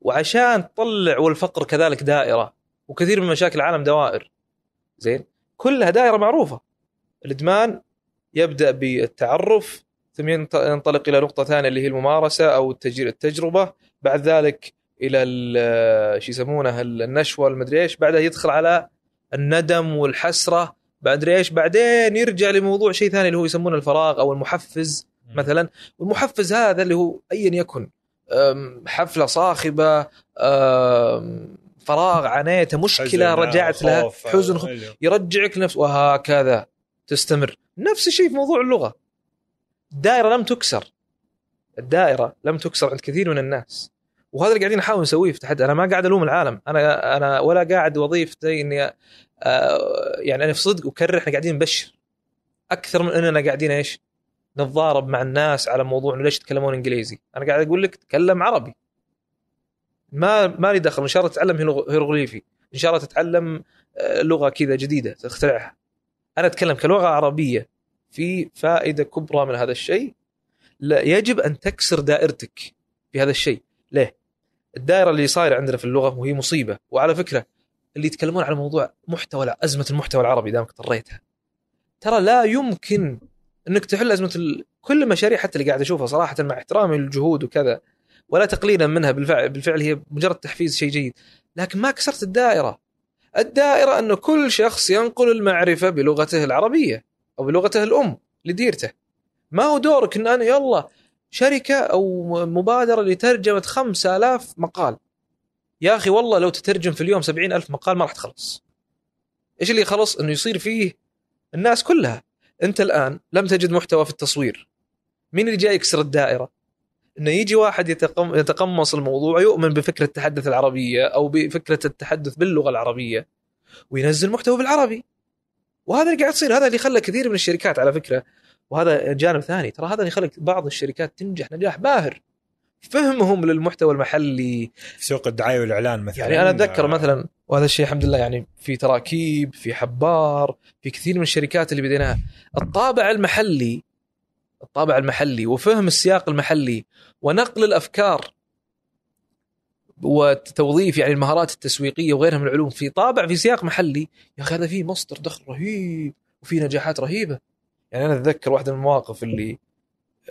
وعشان تطلع والفقر كذلك دائرة وكثير من مشاكل العالم دوائر. زين؟ كلها دائرة معروفة. الإدمان يبدأ بالتعرف ثم ينط- ينطلق إلى نقطة ثانية اللي هي الممارسة أو التج- التجربة بعد ذلك إلى ال- شو يسمونه النشوة المدري إيش بعدها يدخل على الندم والحسرة بعد إيش بعدين يرجع لموضوع شيء ثاني اللي هو يسمونه الفراغ أو المحفز مثلا والمحفز هذا اللي هو ايا يكن حفلة صاخبة فراغ عانيته مشكلة رجعت لها حزن خوف. أيوه. يرجعك نفس وهكذا تستمر نفس الشيء في موضوع اللغة الدائرة لم تكسر. الدائرة لم تكسر عند كثير من الناس. وهذا اللي قاعدين نحاول نسويه في تحدي. أنا ما قاعد ألوم العالم. أنا أنا ولا قاعد وظيفتي إني آه، يعني أنا في صدق أكرر إحنا قاعدين نبشر. أكثر من إننا قاعدين إيش؟ نتضارب مع الناس على موضوع ليش يتكلمون إنجليزي. أنا قاعد أقول لك تكلم عربي. ما ما لي دخل. إن شاء الله تتعلم هيرو- هيروغليفي إن شاء الله تتعلم آه، لغة كذا جديدة تخترعها. أنا أتكلم كلغة عربية. في فائدة كبرى من هذا الشيء. لا يجب أن تكسر دائرتك في هذا الشيء. ليه؟ الدائرة اللي صايرة عندنا في اللغة وهي مصيبة. وعلى فكرة اللي يتكلمون على موضوع محتوى أزمة المحتوى العربي دامك طريتها ترى لا يمكن أنك تحل أزمة ال... كل المشاريع حتى اللي قاعد أشوفها صراحة مع احترامي للجهود وكذا ولا تقليلا منها بالفعل بالفعل هي مجرد تحفيز شيء جيد. لكن ما كسرت الدائرة. الدائرة انه كل شخص ينقل المعرفة بلغته العربية. أو بلغته الأم لديرته. ما هو دورك إن أنا يلا شركة أو مبادرة لترجمة 5000 مقال. يا أخي والله لو تترجم في اليوم 70 ألف مقال ما راح تخلص. إيش اللي خلص؟ إنه يصير فيه الناس كلها. أنت الآن لم تجد محتوى في التصوير. مين اللي جاي يكسر الدائرة؟ إنه يجي واحد يتقم يتقمص الموضوع يؤمن بفكرة التحدث العربية أو بفكرة التحدث باللغة العربية وينزل محتوى بالعربي. وهذا اللي قاعد يصير هذا اللي خلى كثير من الشركات على فكرة وهذا جانب ثاني ترى هذا اللي خلى بعض الشركات تنجح نجاح باهر. فهمهم للمحتوى المحلي. في سوق الدعاية والإعلان مثلا يعني أنا أتذكر آه، مثلا وهذا الشيء الحمد لله يعني في تراكيب في حبار في كثير من الشركات اللي بديناها. الطابع المحلي الطابع المحلي وفهم السياق المحلي ونقل الأفكار وتوظيف يعني المهارات التسويقية وغيرها من العلوم في طابع في سياق محلي يا أخي هذا فيه مصدر دخل رهيب وفي نجاحات رهيبة. يعني أنا أتذكر واحدة من المواقف اللي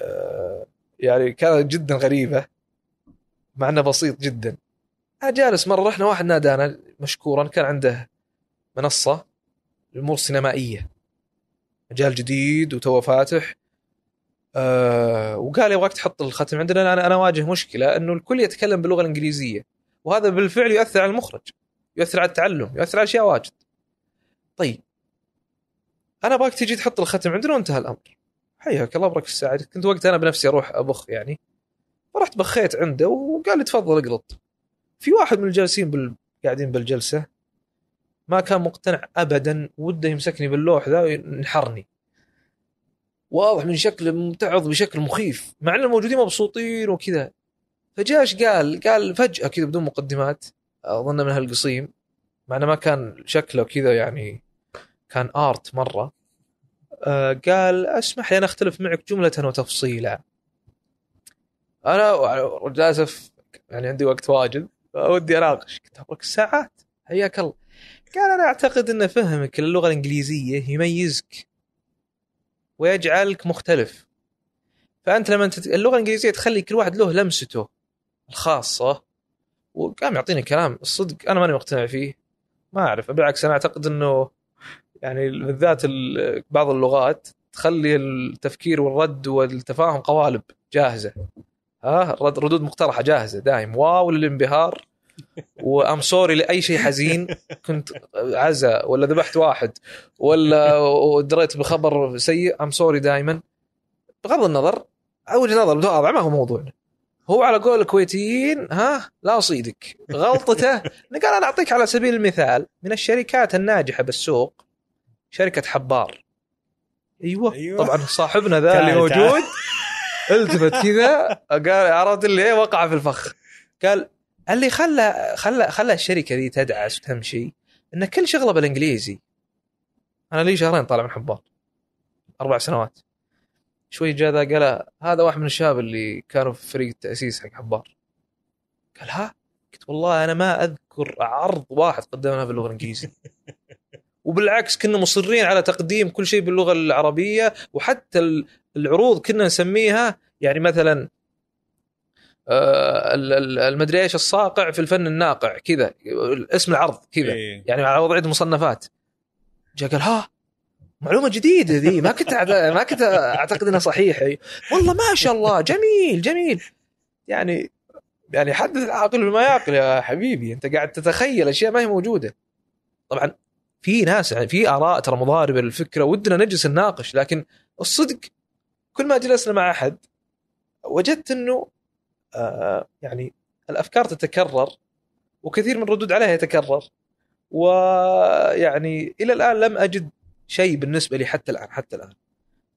آه، يعني كانت جدا غريبة مع إنه بسيط جدا. أنا جالس مرة رحنا واحد نادانا مشكورا كان عنده منصة للأمور السينمائية. مجال جديد وتو فاتح. أه وقال يبغاك تحط الختم. عندنا أنا أنا أواجه مشكلة إنه الكل يتكلم باللغة الإنجليزية وهذا بالفعل يؤثر على المخرج يؤثر على التعلم يؤثر على أشياء واجد. طيب. أنا أبغاك تجي تحط الختم. عندنا وانتهى الأمر. حياك الله برك الساعة كنت وقتها أنا بنفسي أروح أبخ يعني. فرحت بخيت عنده وقال لي تفضل اقلط. في واحد من الجالسين بال... قاعدين بالجلسة ما كان مقتنع ابدا وده يمسكني باللوح ذا وينحرني. واضح من شكله ممتعض بشكل مخيف. مع ان الموجودين مبسوطين وكذا. فجاش قال قال فجأة كذا بدون مقدمات أظن من هالقصيم. مع إنه ما كان شكله كذا يعني كان آرت مرة. آه قال أسمح لي أنا أختلف معك جملة وتفصيلا. أنا للأسف يعني عندي وقت واجد ودي أناقش. قلت ابغاك ساعات؟ حياك الله. قال أنا أعتقد إن فهمك للغة الإنجليزية يميزك. ويجعلك مختلف. فأنت لما تت... اللغة الإنجليزية تخلي كل واحد له لمسته الخاصة وقام يعطيني كلام الصدق أنا ماني مقتنع فيه. ما أعرف بالعكس أنا أعتقد إنه يعني بالذات ال- بعض اللغات تخلي التفكير والرد والتفاهم قوالب جاهزة. ها؟ ردود مقترحة جاهزة دايم. wow للانبهار. و I'm sorry لأي شيء حزين. كنت عزا ولا ذبحت واحد ولا دريت بخبر سيء I'm sorry دائما بغض النظر وجهه نظر متواضعه ما هو موضوعنا هو على قول الكويتيين ها لا أصيدك. غلطته. <laughs> قال أنا أعطيك على سبيل المثال من الشركات الناجحة بالسوق شركة حبار. أيوه, أيوة. طبعا صاحبنا ذا اللي. موجود. التفت كذا قال عرفت اللي إيه؟ وقع في الفخ. قال اللي خلى خلى خلى الشركة ذي تدعس وتمشي إن كل شغله بالإنجليزي. أنا لي شهرين طالع من حبار أربع سنوات. شوي جاء ذا قال هذا واحد من الشباب اللي كانوا في فريق التأسيس حق حبار قال ها؟ قلت والله أنا ما أذكر عرض واحد قدمناه باللغة الإنجليزية. <laughs> وبالعكس كنا مصرين على تقديم كل شيء باللغة العربية وحتى ال- العروض كنا نسميها يعني مثلا المدري إيش الصاقع في الفن الناقع كذا اسم العرض كذا. إيه. يعني على وضعية المصنفات جاء قال ها معلومة جديدة ذي ما كنت <laughs> ما كنت أعتقد إنها صحيحة. والله ما شاء الله جميل جميل. يعني يعني حدث العاقل بما يعقل يا حبيبي. أنت قاعد تتخيل أشياء ما هي موجودة. طبعا في ناس يعني في آراء ترى مضاربة للفكرة ودنا نجلس نناقش لكن الصدق كل ما جلسنا مع أحد وجدت إنه آه يعني الأفكار تتكرر وكثير من الردود عليها يتكرر. ويعني إلى الآن لم أجد شيء بالنسبة لي حتى الآن حتى الآن.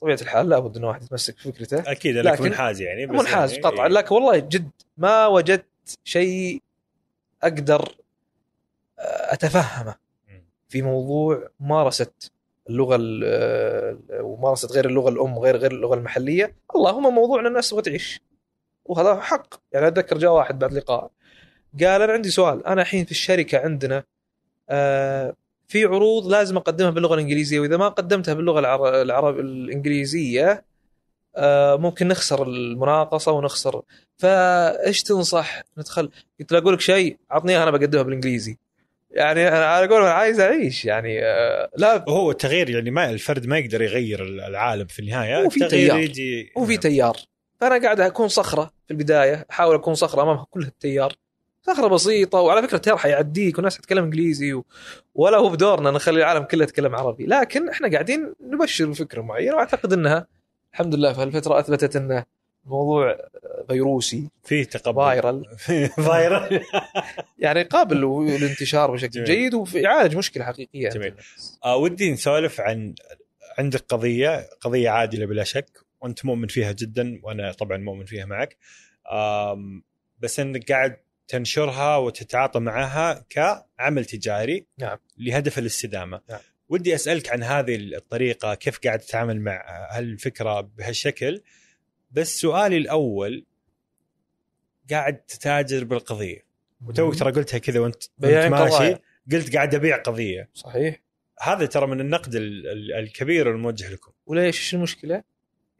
طبيعة الحال لابد إن واحد يتمسك بفكرته. أكيد لكن- منحاز يعني بس منحاز يعني قطعا. إيه. لكن والله جد ما وجدت شيء أقدر آه، أتفهمه. في موضوع ممارسة اللغة ال- آه، وممارسة غير اللغة الأم غير غير اللغة المحلية. اللهم موضوع ان الناس تبغى تعيش وهذا حق. يعني أتذكر جاء واحد بعد لقاء قال أنا عندي سؤال. أنا الحين في الشركة عندنا آه، في عروض لازم أقدمها باللغة الإنجليزية. وإذا ما قدمتها باللغة العر... العرب الإنجليزية آه، ممكن نخسر المناقصة ونخسر. فإيش تنصح؟ ندخل. قلت له أقول لك شيء عطني أنا بقدمها بالإنجليزي. يعني أنا أقول أنا عايز أعيش. يعني آه، لا. هو التغيير يعني ما الفرد ما يقدر يغير العالم في النهاية. هو في التغيير تيار. يجي هو في تيار. فأنا قاعد أكون صخرة في البداية أحاول أكون صخرة امام كل التيار. صخرة بسيطة وعلى فكرة التيار حيعديك والناس تتكلم إنجليزي و... ولا هو بدورنا نخلي العالم كله يتكلم عربي. لكن إحنا قاعدين نبشر بفكرة معينة وأعتقد إنها الحمد لله في هالفترة أثبتت انه موضوع فيروسي في تقبل viral. <laughs> viral. <laughs> يعني قابل للانتشار بشكل جميل. جيد ويعالج مشكلة حقيقية. جميل. آه ودي نسولف عن عندك قضية قضية عادلة بلا شك. وانت مؤمن فيها جدا وأنا طبعا مؤمن فيها معك. بس إنك قاعد تنشرها وتتعاطى معها كعمل تجاري نعم. لهدف الاستدامة. نعم. ودي أسألك عن هذه الطريقة كيف قاعد تتعامل مع هالفكرة بهالشكل؟ بس سؤالي الأول قاعد تتاجر بالقضية. وتوك ترى قلتها كذا وانت ماشي قضايا. قلت قاعد أبيع قضية. صحيح. هذا ترى من النقد ال- ال- الكبير الموجه لكم. وليش؟ المشكلة؟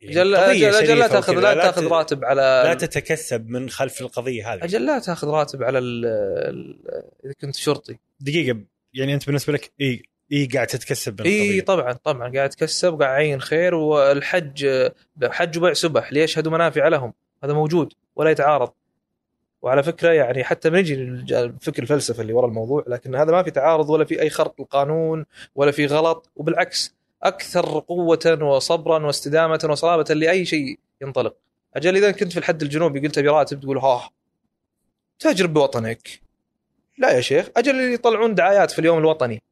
يعني أجل قضية أجل, أجل لا تاخذ لا تأخذ راتب على لا تتكسب من خلف القضية هذه. أجل لا تأخذ راتب على ال ال إذا كنت شرطي. دقيقة يعني أنت بالنسبة لك اي إي قاعد تتكسب من إي طبعا طبعا قاعد اتكسب وقاعد أعين خير والحج حج وبيع سبح ليشهدوا منافع لهم؟ هذا موجود ولا يتعارض. وعلى فكرة يعني حتى بنجي للفكر الفلسفه اللي وراء الموضوع لكن هذا ما في تعارض ولا في أي خرق القانون ولا في غلط وبالعكس أكثر قوة وصبرا واستدامة وصلابة لأي شيء ينطلق. أجل إذا كنت في الحد الجنوبي قلت أبي راتب تقول ها تاجر بوطنك لا يا شيخ أجل اللي يطلعون دعايات في اليوم الوطني.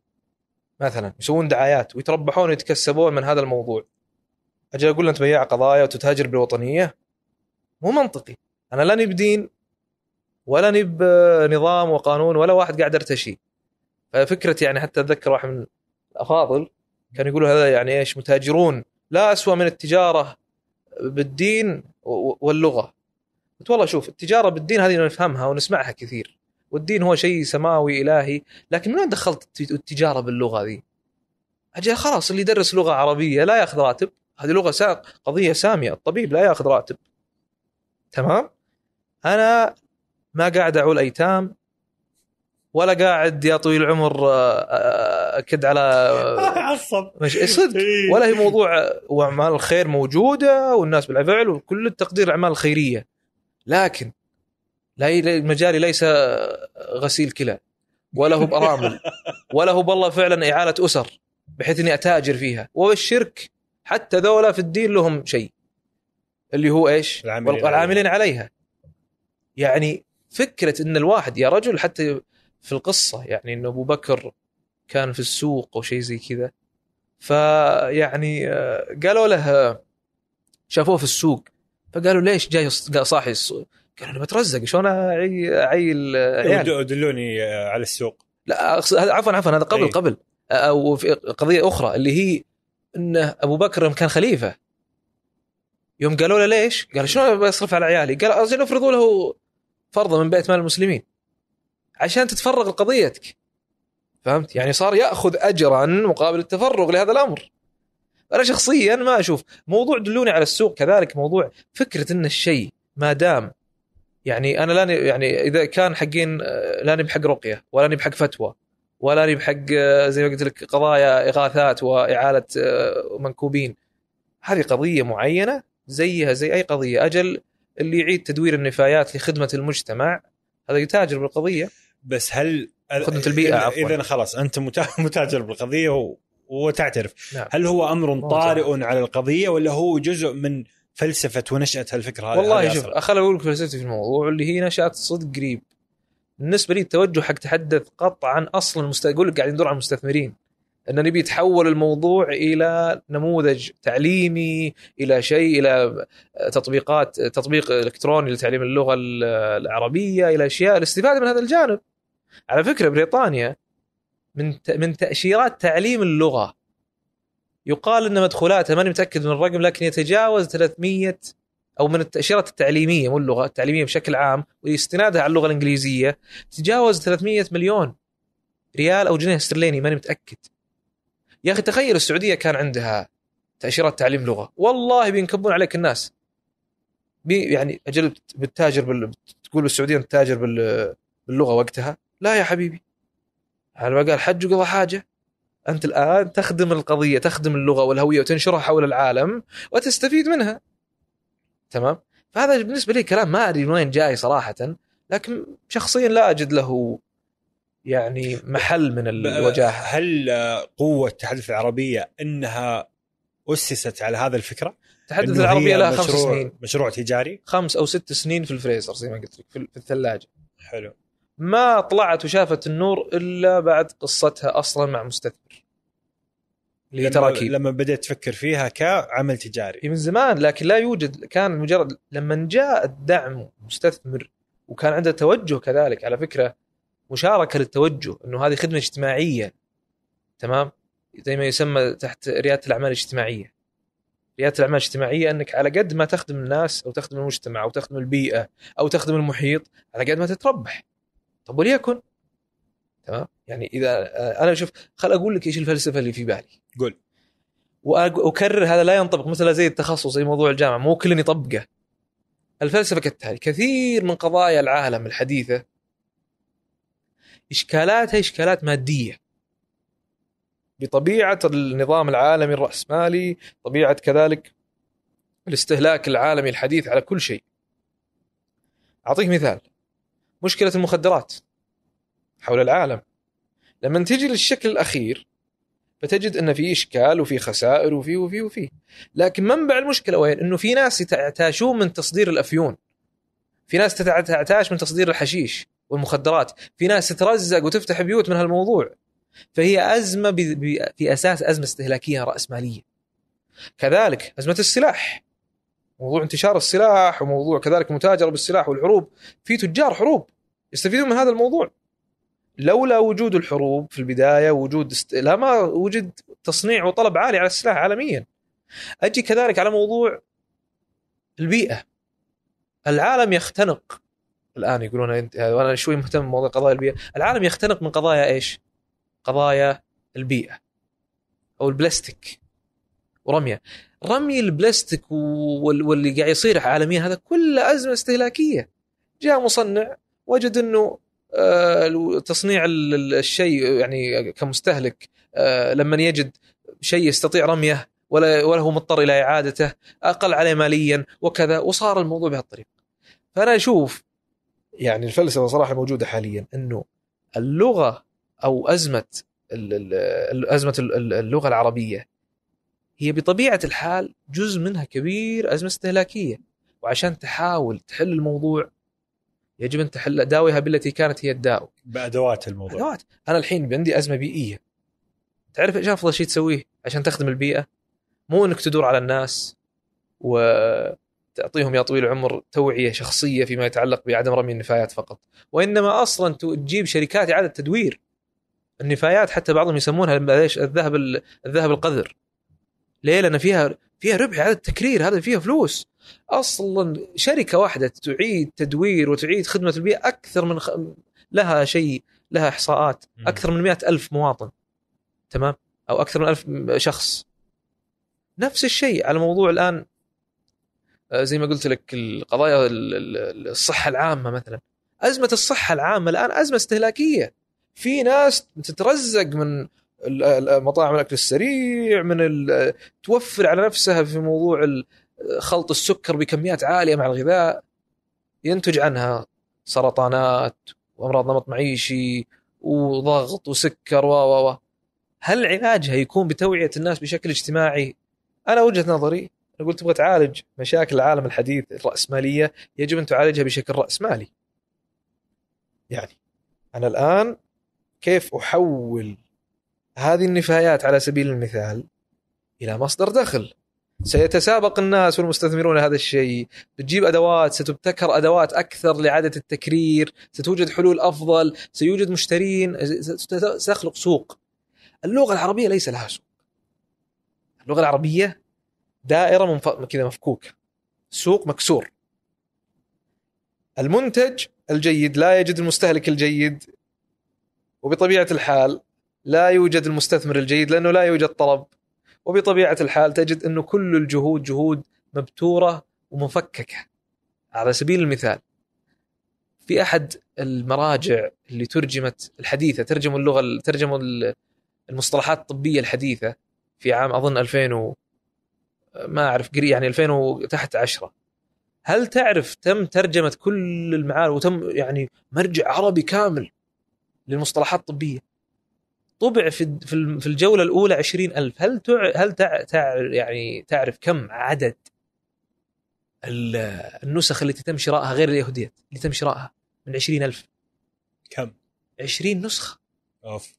مثلا يسوون دعايات ويتربحون ويتكسبون من هذا الموضوع. أجل أقول انت بياع قضايا وتتاجر بالوطنية؟ مو منطقي. أنا لا نب دين ولا نب نظام وقانون ولا واحد قاعد أرتشي. ففكره يعني حتى أتذكر واحد من الأفاضل كان يقولوا هذا يعني إيش متاجرون. لا اسوء من التجارة بالدين واللغة. قلت والله شوف التجارة بالدين هذه نفهمها ونسمعها كثير. والدين هو شيء سماوي إلهي لكن من وين دخلت الت- التجارة باللغة ذي؟ أجل خلاص اللي يدرس لغة عربية لا يأخذ راتب. هذه لغة سا... قضية سامية. الطبيب لا يأخذ راتب. تمام؟ أنا ما قاعد أعول ايتام ولا قاعد يا طويل العمر آه، آه، أكد على <laughs> عصب. مش صدق؟ إيه. ولا هي موضوع وأعمال الخير موجودة والناس بالفعل وكل التقدير الأعمال الخيرية. لكن لا مجالي ليس غسيل كلى ولا هو بارامل <laughs> ولا هو بالله فعلا إعالة أسر بحيث إني أتاجر فيها. والشرك حتى ذولا في الدين لهم شيء. اللي هو إيش؟ العاملين والعاملين عليها. يعني فكرة إن الواحد يا رجل حتى في القصة يعني ان أبو بكر كان في السوق أو شيء زي كذا فيعني آه، قالوا له آه، شافوه في السوق فقالوا ليش جاي صاحي السوق قالوا أنا بترزق شلون اعي أعي العيال ود- دلوني آه، على السوق لا عفوا عفوا هذا قبل إيه. قبل أو في قضية أخرى اللي هي انه أبو بكر كان خليفة يوم قالوا له ليش؟ قال شلون بصرف على عيالي؟ قال افرضوا له فرضا من بيت مال المسلمين عشان تتفرغ لقضيتك. فهمت؟ يعني صار يأخذ اجرا مقابل التفرغ لهذا الأمر. أنا شخصيا ما أشوف موضوع دلوني على السوق كذلك موضوع فكرة إن الشيء ما دام. يعني أنا لاني يعني إذا كان حقين آه، لاني بحق رقية ولا بحق فتوى ولا لي بحق آه، زي ما قلت لك قضايا إغاثات وإعالة آه، منكوبين. هذه قضية معينة زيها زي أي قضية. أجل اللي يعيد تدوير النفايات لخدمة المجتمع هذا يتاجر بالقضية. بس هل خدمة البيئة، إذا- عفواً. إذا خلاص أنت متا- <laughs> متاجر بالقضية. وتعترف نعم. هل هو أمر طارئ على القضية ولا هو جزء من فلسفة ونشأة هالفكرة هذه والله شوف؟ خليني أقول لك فلسفتي في الموضوع اللي هي نشات صدق قريب بالنسبة لي التوجه حق تحدث قطعا أصلا المست... أقول لك قاعد ندور على المستثمرين إن نبي يتحول الموضوع إلى نموذج تعليمي إلى شيء إلى تطبيقات تطبيق إلكتروني لتعليم اللغة ال- العربية إلى أشياء الاستفاده من هذا الجانب على فكرة بريطانيا من من تأشيرات تعليم اللغة. يقال إن مدخولاتها ماني متأكد من الرقم لكن يتجاوز 300 أو من التأشيرات التعليمية مو اللغة التعليمية بشكل عام واستنادها على اللغة الإنجليزية تجاوز 300 مليون ريال أو جنيه استرليني ماني متأكد. يا أخي تخيل السعودية كان عندها تأشيرات تعليم لغة. والله بينكبون عليك الناس. بي يعني أجل بتتاجر بال... تقول بالسعودية انت تاجر بال... باللغة وقتها. لا يا حبيبي. على ما قال حج وقضى حاجة. أنت الآن تخدم القضية تخدم اللغة والهوية وتنشرها حول العالم وتستفيد منها. تمام؟ فهذا بالنسبة لي كلام ما أدري من وين جاي صراحة لكن شخصيا لا أجد له يعني محل من الوجاهة. هل قوة التحدث العربية إنها أسست على هذا الفكرة؟ تحدث إنه العربية لها خمس سنين. مشروع تجاري؟ خمس أو ست سنين في الفريزر زي ما قلت لك في في الثلاجة. حلو. ما طلعت وشافت النور إلا بعد قصتها أصلا مع مستثمر. اللي هي تراكيب. لما بدأت تفكر فيها كعمل تجاري. من زمان لكن لا يوجد كان مجرد لما جاء الدعم مستثمر وكان عنده توجه كذلك على فكرة مشاركة للتوجه إنه هذه خدمة اجتماعية تمام؟ زي ما يسمى تحت ريادة الأعمال الاجتماعية. ريادة الأعمال الاجتماعية إنك على قد ما تخدم الناس أو تخدم المجتمع أو تخدم البيئة أو تخدم المحيط على قد ما تتربح. طب وليكن؟ تمام؟ يعني إذا آه، أنا شوف خل أقول لك إيش الفلسفة اللي في بالي. قول. وأكرر هذا لا ينطبق مثل زي التخصص زي موضوع الجامعة مو كل يطبقه. الفلسفة كالتالي كثير من قضايا العالم الحديثة إشكالاتها إشكالات مادية. بطبيعة النظام العالمي الرأسمالي طبيعة كذلك الاستهلاك العالمي الحديث على كل شيء. أعطيك مثال. مشكلة المخدرات حول العالم. لما تجي للشكل الأخير فتجد أن في إشكال وفي خسائر وفي وفي وفي. لكن منبع المشكلة وين؟ إنه في ناس يعتاشون من تصدير الأفيون. في ناس تتع- تعتاش من تصدير الحشيش والمخدرات. في ناس تترزق وتفتح بيوت من هالموضوع. فهي أزمة. في أساس أزمة استهلاكية رأسمالية. كذلك أزمة السلاح. موضوع انتشار السلاح وموضوع كذلك المتاجره بالسلاح والحروب. في تجار حروب يستفيدون من هذا الموضوع. لولا وجود الحروب في البداية وجود است... لا ما وجد تصنيع وطلب عالي على السلاح عالميا. أجي كذلك على موضوع البيئة. العالم يختنق. الآن يقولون انت وأنا شوي مهتم بموضوع قضايا البيئة. العالم يختنق من قضايا إيش؟ قضايا البيئة أو البلاستيك. ورمية رمي البلاستيك وال- واللي قاعد يصير عالميا هذا كله أزمة استهلاكية جاء مصنع وجد إنه آه، تصنيع ال- ال- الشيء يعني كمستهلك آه، لما يجد شيء يستطيع رميه ولا ولا هو مضطر إلى إعادته أقل عليه ماليا وكذا وصار الموضوع بهالطريقة. فأنا أشوف يعني الفلسفة صراحة موجودة حاليا إنه اللغة أو أزمة أزمة ال- ال- اللغة العربية هي بطبيعة الحال جزء منها كبير أزمة استهلاكية وعشان تحاول تحل الموضوع يجب أن تحل داويها بالتي كانت هي الداء بأدوات الموضوع. أدوات. أنا الحين عندي أزمة بيئية. تعرف إيش أفضل شيء تسويه عشان تخدم البيئة؟ مو إنك تدور على الناس وتعطيهم يا طويل العمر توعية شخصية فيما يتعلق بعدم رمي النفايات فقط. وإنما أصلا تجيب شركات إعادة تدوير. النفايات حتى بعضهم يسمونها الذهب ال- الذهب القذر. ليه؟ لأن فيها فيها ربح هذا التكرير هذا فيها فلوس. أصلا شركة واحدة تعيد تدوير وتعيد خدمة البيئة أكثر من خ... لها شيء لها إحصاءات. أكثر من مئة ألف مواطن. تمام؟ أو أكثر من ألف شخص. نفس الشيء على موضوع الآن آه، زي ما قلت لك القضايا ال- ال- الصحة العامة مثلا. أزمة الصحة العامة الآن أزمة استهلاكية. في ناس تترزق من مطاعم الأكل السريع من توفر على نفسها في موضوع خلط السكر بكميات عالية مع الغذاء ينتج عنها سرطانات وأمراض نمط معيشي وضغط وسكر و و و هل علاجها يكون بتوعية الناس بشكل اجتماعي؟ أنا وجهة نظري قلت تبغى تعالج مشاكل العالم الحديث الراسماليه يجب أن تعالجها بشكل راسمالي. يعني أنا الآن كيف أحول هذه النفايات على سبيل المثال إلى مصدر دخل. سيتسابق الناس والمستثمرون هذا الشيء. بتجيب أدوات ستبتكر أدوات أكثر لاعاده التكرير. ستوجد حلول أفضل. سيوجد مشترين. ست- ستخلق سوق. اللغة العربية ليس لها سوق. اللغة العربية دائرة منف... كذا مفكوكه سوق مكسور. المنتج الجيد لا يجد المستهلك الجيد. وبطبيعة الحال لا يوجد المستثمر الجيد لأنه لا يوجد طلب. وبطبيعة الحال تجد انه كل الجهود جهود مبتورة ومفككة. على سبيل المثال في أحد المراجع اللي ترجمت الحديثة ترجموا اللغة ترجموا المصطلحات الطبية الحديثة في عام أظن 2000 و ما أعرف قري يعني 2000 وتحت 10 هل تعرف تم ترجمة كل المعاني وتم يعني مرجع عربي كامل للمصطلحات الطبية؟ طبع في في الجولة الأولى 20000 هل تع هل تع تع يعني تعرف كم عدد ال- النسخ التي تم شرائها غير اليهودية اللي تم شرائها من 20000 كم؟ 20 نسخة. أوف.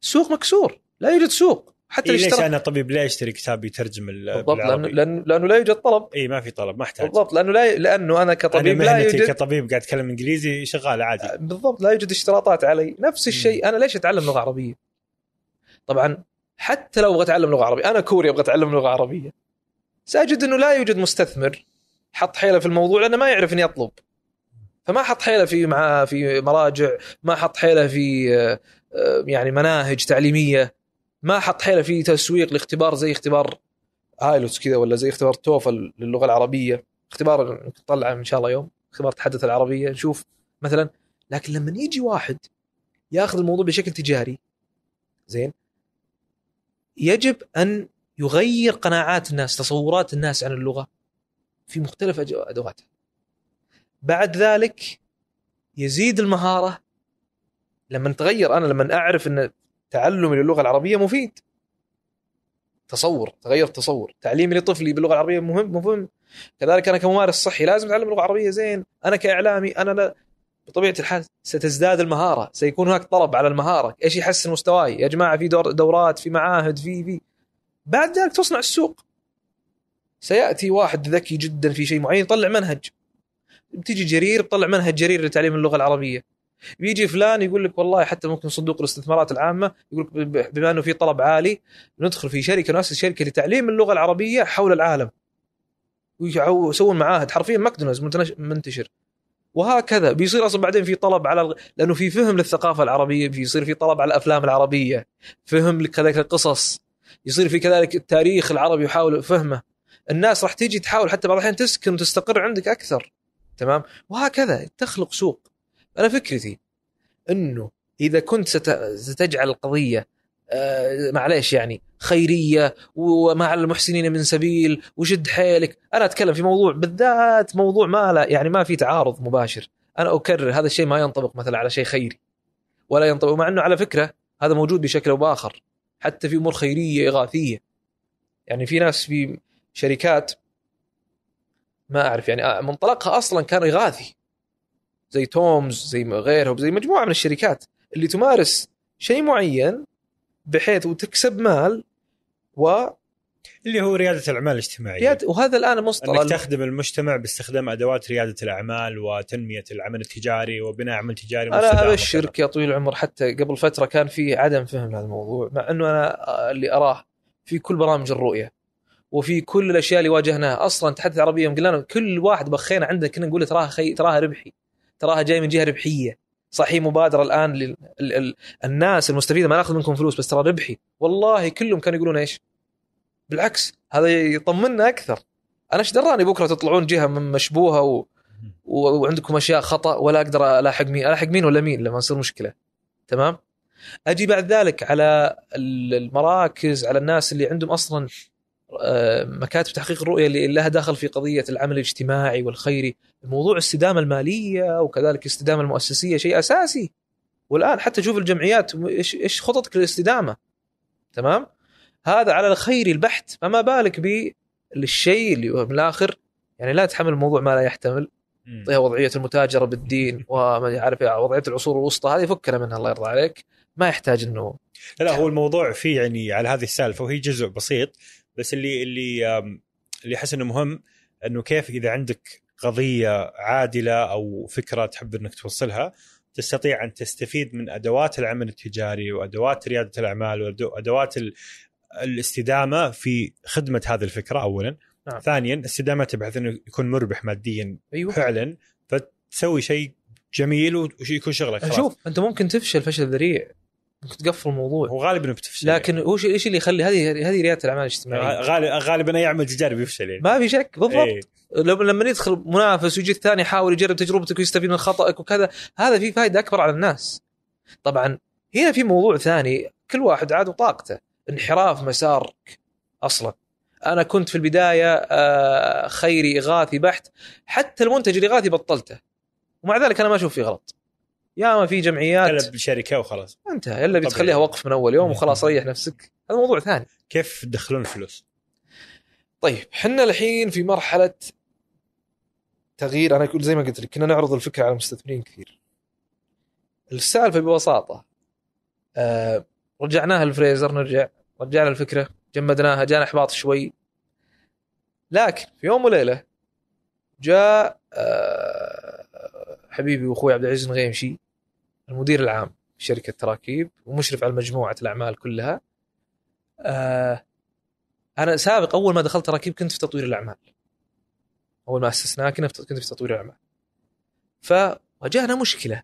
سوق مكسور. لا يوجد سوق. حتى إيه ليش أنا طبيب ليه اشتري كتاب يترجم ال- بالضبط؟ لأنه لأنه لا يوجد طلب. اي ما في طلب ما أحتاج. بالضبط لأنه لا لأنه أنا كطبيب أنا لا مهنتي يوجد كطبيب قاعد أتكلم إنجليزي شغال عادي. بالضبط لا يوجد اشتراطات علي. نفس الشيء أنا ليش أتعلم لغة عربية؟ طبعا حتى لو أبغى أتعلم لغة عربية أنا كوري أبغى أتعلم لغة عربية. سأجد إنه لا يوجد مستثمر حط حيلة في الموضوع لأنه ما يعرف إني يطلب فما حط حيلة في مع في مراجع ما حط حيلة في آه، آه، يعني مناهج تعليمية. ما حط حيله في تسويق لاختبار زي اختبار ايلوتس كذا ولا زي اختبار توفل للغة العربية. اختبار نطلع إن شاء الله يوم. اختبار تحدث العربية. نشوف مثلا لكن لما يجي واحد ياخذ الموضوع بشكل تجاري زين يجب أن يغير قناعات الناس تصورات الناس عن اللغة في مختلف أدواتها. بعد ذلك يزيد المهارة. لما تغير أنا لما أعرف إن تعلمي للغة العربية مفيد. تصور تغير تصور. تعليمي لطفلي باللغة العربية مهم مهم كذلك أنا كممارس صحي لازم أتعلم لغة عربية زين. أنا كإعلامي أنا لا. بطبيعة الحال ستزداد المهارة سيكون هناك طلب على المهارة. إيش يحسن مستواي؟ يا جماعة في دور دورات في معاهد في في. بعد ذلك تصنع السوق. سيأتي واحد ذكي جدا في شيء معين يطلع منهج. بتيجي جرير بطلع منهج جرير لتعليم اللغة العربية. بيجي فلان يقول لك والله حتى ممكن صندوق الاستثمارات العامة يقول لك بما إنه في طلب عالي ندخل في شركة نؤسس شركة لتعليم اللغة العربية حول العالم. ويسوون معاهد حرفيا ماكدونالدز منتشر. وهكذا بيصير أصلا بعدين في طلب على لأنه في فهم للثقافة العربية بيصير في طلب على الأفلام العربية فهم كذلك القصص يصير في كذلك التاريخ العربي يحاول فهمه. الناس راح تيجي تحاول حتى بعض الأحيان تسكن وتستقر عندك أكثر. تمام؟ وهكذا تخلق سوق. أنا فكرتي إنه إذا كنت ست- ستجعل القضية آه، معليش يعني؟ خيرية ومع المحسنين من سبيل وشد حيلك. أنا أتكلم في موضوع بالذات موضوع ما لا يعني ما في تعارض مباشر. أنا أكرر هذا الشيء ما ينطبق مثلا على شيء خيري ولا ينطبق مع إنه على فكرة هذا موجود بشكل أو بآخر حتى في أمور خيرية إغاثية. يعني في ناس في شركات ما أعرف يعني آه، منطلقها أصلا كان إغاثي. زي تومز زي غيرهم زي مجموعة من الشركات اللي تمارس شيء معين بحيث وتكسب مال اللي هو ريادة الأعمال الاجتماعية. رياد وهذا الآن أنك مصطلح تخدم المجتمع باستخدام أدوات ريادة الأعمال وتنمية العمل التجاري وبناء عمل تجاري أنا ابشرك يا طويل العمر حتى قبل فترة كان في عدم فهم لهذا الموضوع مع إنه أنا اللي أراه في كل برامج الرؤية وفي كل الأشياء اللي واجهناها. أصلا تحدث عربيه يوم قلنا كل واحد بخينا عندنا كنا نقول تراها خي... تراها ربحي. تراها جاي من جهة ربحية. صح هي مبادرة الآن لل... ال... ال... الناس المستفيدة ما ناخذ منكم فلوس بس ترى ربحي. والله كلهم كانوا يقولون إيش؟ بالعكس هذا يطمنا أكثر. أنا إيش دراني بكرة تطلعون جهة مشبوهة و... و... وعندكم أشياء خطأ ولا أقدر ألاحق مين ألاحق مين ولا مين لما تصير مشكلة. تمام؟ أجي بعد ذلك على ال- المراكز على الناس اللي عندهم أصلا مكاتب تحقيق الرؤية اللي لها دخل في قضية العمل الاجتماعي والخيري. موضوع الاستدامه المالية وكذلك الاستدامه المؤسسية شيء أساسي. والآن حتى شوف الجمعيات إيش إيش خططك للاستدامة؟ تمام؟ هذا على الخيري البحت. فما بالك بالشيء اللي هو بالاخر يعني لا تحمل الموضوع ما لا يحتمل. تعطيها وضعية المتاجرة بالدين وما يعرف وضعية العصور الوسطى هذه فكنا منها الله يرضى عليك. ما يحتاج إنه لا لا هو الموضوع فيه يعني على هذه السالفة وهي جزء بسيط. بس اللي اللي اللي احس إنه مهم إنه كيف إذا عندك قضية عادلة أو فكرة تحب إنك توصلها تستطيع أن تستفيد من أدوات العمل التجاري وأدوات ريادة الأعمال وادوات ال- الاستدامة في خدمة هذه الفكرة اولا. نعم. ثانيا استدامتها بحيث إنه يكون مربح ماديا أيوه. فعلا فتسوي شيء جميل ويكون شغلك خلاص. شوف أنت ممكن تفشل فشل ذريع. تقفل الموضوع. هو غالبا بتفشل لكن وش إيش اللي يخلي هذه هذه ريادة الأعمال الاجتماعية؟ غالبا غالبا اي عمل تجاري بيفشل يعني. ما في شك بالضبط. إيه. لما لما يدخل منافس ويجي الثاني يحاول يجرب تجربتك ويستفيد من خطأك وكذا هذا في فائده أكبر على الناس. طبعا هنا في موضوع ثاني كل واحد عاد وطاقته. انحراف مسارك أصلا. أنا كنت في البداية آه، خيري إغاثي بحت. حتى المنتج الاغاثي بطلته. ومع ذلك أنا ما أشوف فيه غلط. يا ما في جمعيات. قلب شركه وخلاص. انتهى الا. بتخليها وقف من أول يوم وخلاص ريح نفسك. هذا موضوع ثاني. كيف تدخلون الفلوس؟ طيب حنا الحين في مرحلة تغيير. أنا زي ما قلت لك كنا نعرض الفكرة على مستثمرين كثير. السالفة ببساطة آه رجعناها الفريزر نرجع رجعنا الفكرة جمدناها جانا إحباط شوي. لكن في يوم وليلة جاء آه حبيبي وأخوي عبد العزيز الغيمشي المدير العام في شركه تراكيب ومشرف على مجموعة الأعمال كلها. آه أنا سابق أول ما دخلت تراكيب كنت في تطوير الأعمال. أول ما في- كنت في تطوير الأعمال. فواجهنا مشكلة.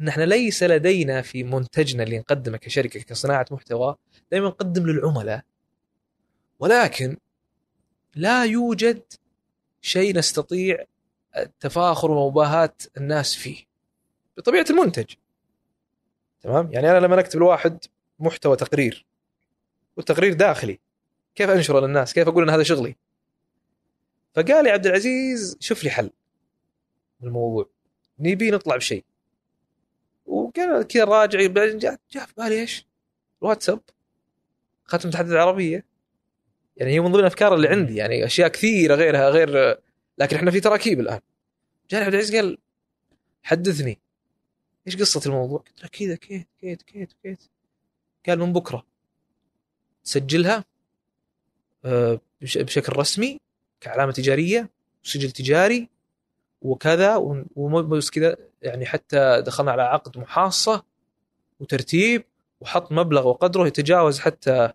إن إحنا ليس لدينا في منتجنا اللي نقدمه كشركة كصناعة محتوى دائما نقدم للعملاء. ولكن لا يوجد شيء نستطيع التفاخر ومباهاة الناس فيه. بطبيعة المنتج. تمام؟ يعني أنا لما أكتب لواحد محتوى تقرير والتقرير داخلي كيف أنشره للناس؟ كيف أقول إن هذا شغلي؟ فقال لي عبد العزيز شوف لي حل الموضوع. نبي نطلع بشيء. وقال كذا راجع بعدين جاء جاء في بالي إيش؟ الواتساب. ختم تحدث العربية. يعني هي من ضمن الأفكار اللي عندي. يعني أشياء كثيرة غيرها غير لكن إحنا في تراكيب الآن. جاني عبد العزيز قال حدثني. إيش قصة الموضوع؟ قلت له كذا كيت كيت كيت كيت قال من بكرة. تسجلها آه، بش- بشكل رسمي كعلامة تجارية وسجل تجاري وكذا ومو بس كذا يعني حتى دخلنا على عقد محاصة وترتيب وحط مبلغ وقدره يتجاوز حتى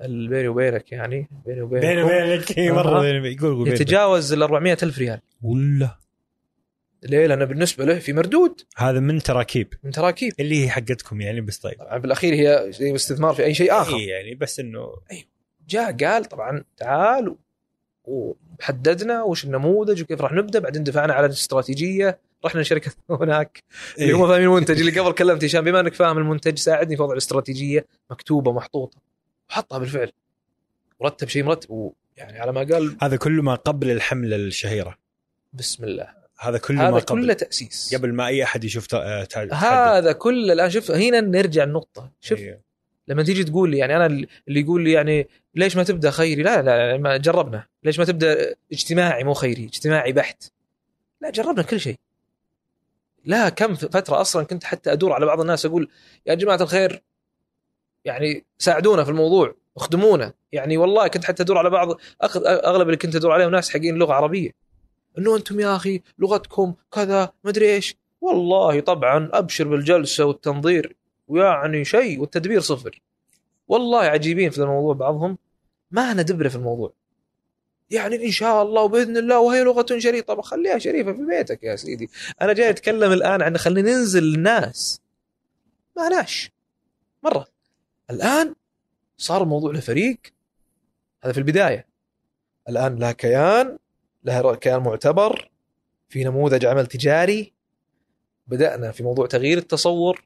بيني وبينك يعني بيني وبينك بيني وبينك مرة. يقول يتجاوز ال 400 ألف ريال. ولا ليه؟ لأنه بالنسبة له في مردود. هذا من تراكيب. من تراكيب. اللي هي حقتكم يعني بس طيب. طبعا بالأخير هي استثمار في أي شيء آخر. إيه يعني بس إنه جاء قال طبعا تعال وحددنا وش النموذج وكيف راح نبدأ. بعدين دفعنا على الاستراتيجيه رحنا لشركة <laughs> هناك. اللي هم فاهمين المنتج اللي قبل كلمت هشام بما إنك فاهم المنتج ساعدني في وضع الاستراتيجية. مكتوبة محطوطة. وحطها بالفعل. ورتب شيء مرتب. ويعني على ما قال هذا كله ما قبل الحملة الشهيرة. بسم الله. هذا كله ما هذا قبل. كله تأسيس. قبل ما أي أحد يشوف تحدث. هذا كله الآن شوف هنا نرجع النقطة. شوف إيه. لما تيجي تقول لي يعني أنا اللي يقول لي يعني ليش ما تبدأ خيري؟ لا لا ما جربنا. ليش ما تبدأ اجتماعي مو خيري؟ اجتماعي بحت. لا جربنا كل شيء. لا كم فترة أصلا كنت حتى أدور على بعض الناس أقول يا جماعة الخير يعني ساعدونا في الموضوع اخدمونا. يعني والله كنت حتى أدور على بعض أغلب اللي كنت أدور عليهم ناس حقين لغة عربية. انه أنتم يا أخي لغتكم كذا مدري إيش. والله طبعا أبشر بالجلسة والتنظير ويعني شيء والتدبير صفر. والله عجيبين في الموضوع بعضهم. ما أنا دبره في الموضوع. يعني إن شاء الله وبإذن الله وهي لغة شريفه طب خليها شريفة في بيتك يا سيدي. أنا جاي أتكلم الآن عن خلينا ننزل الناس. ما لاش مرة. الآن صار الموضوع له فريق هذا في البداية. الآن لها كيان. لها كيان معتبر في نموذج عمل تجاري. بدأنا في موضوع تغيير التصور.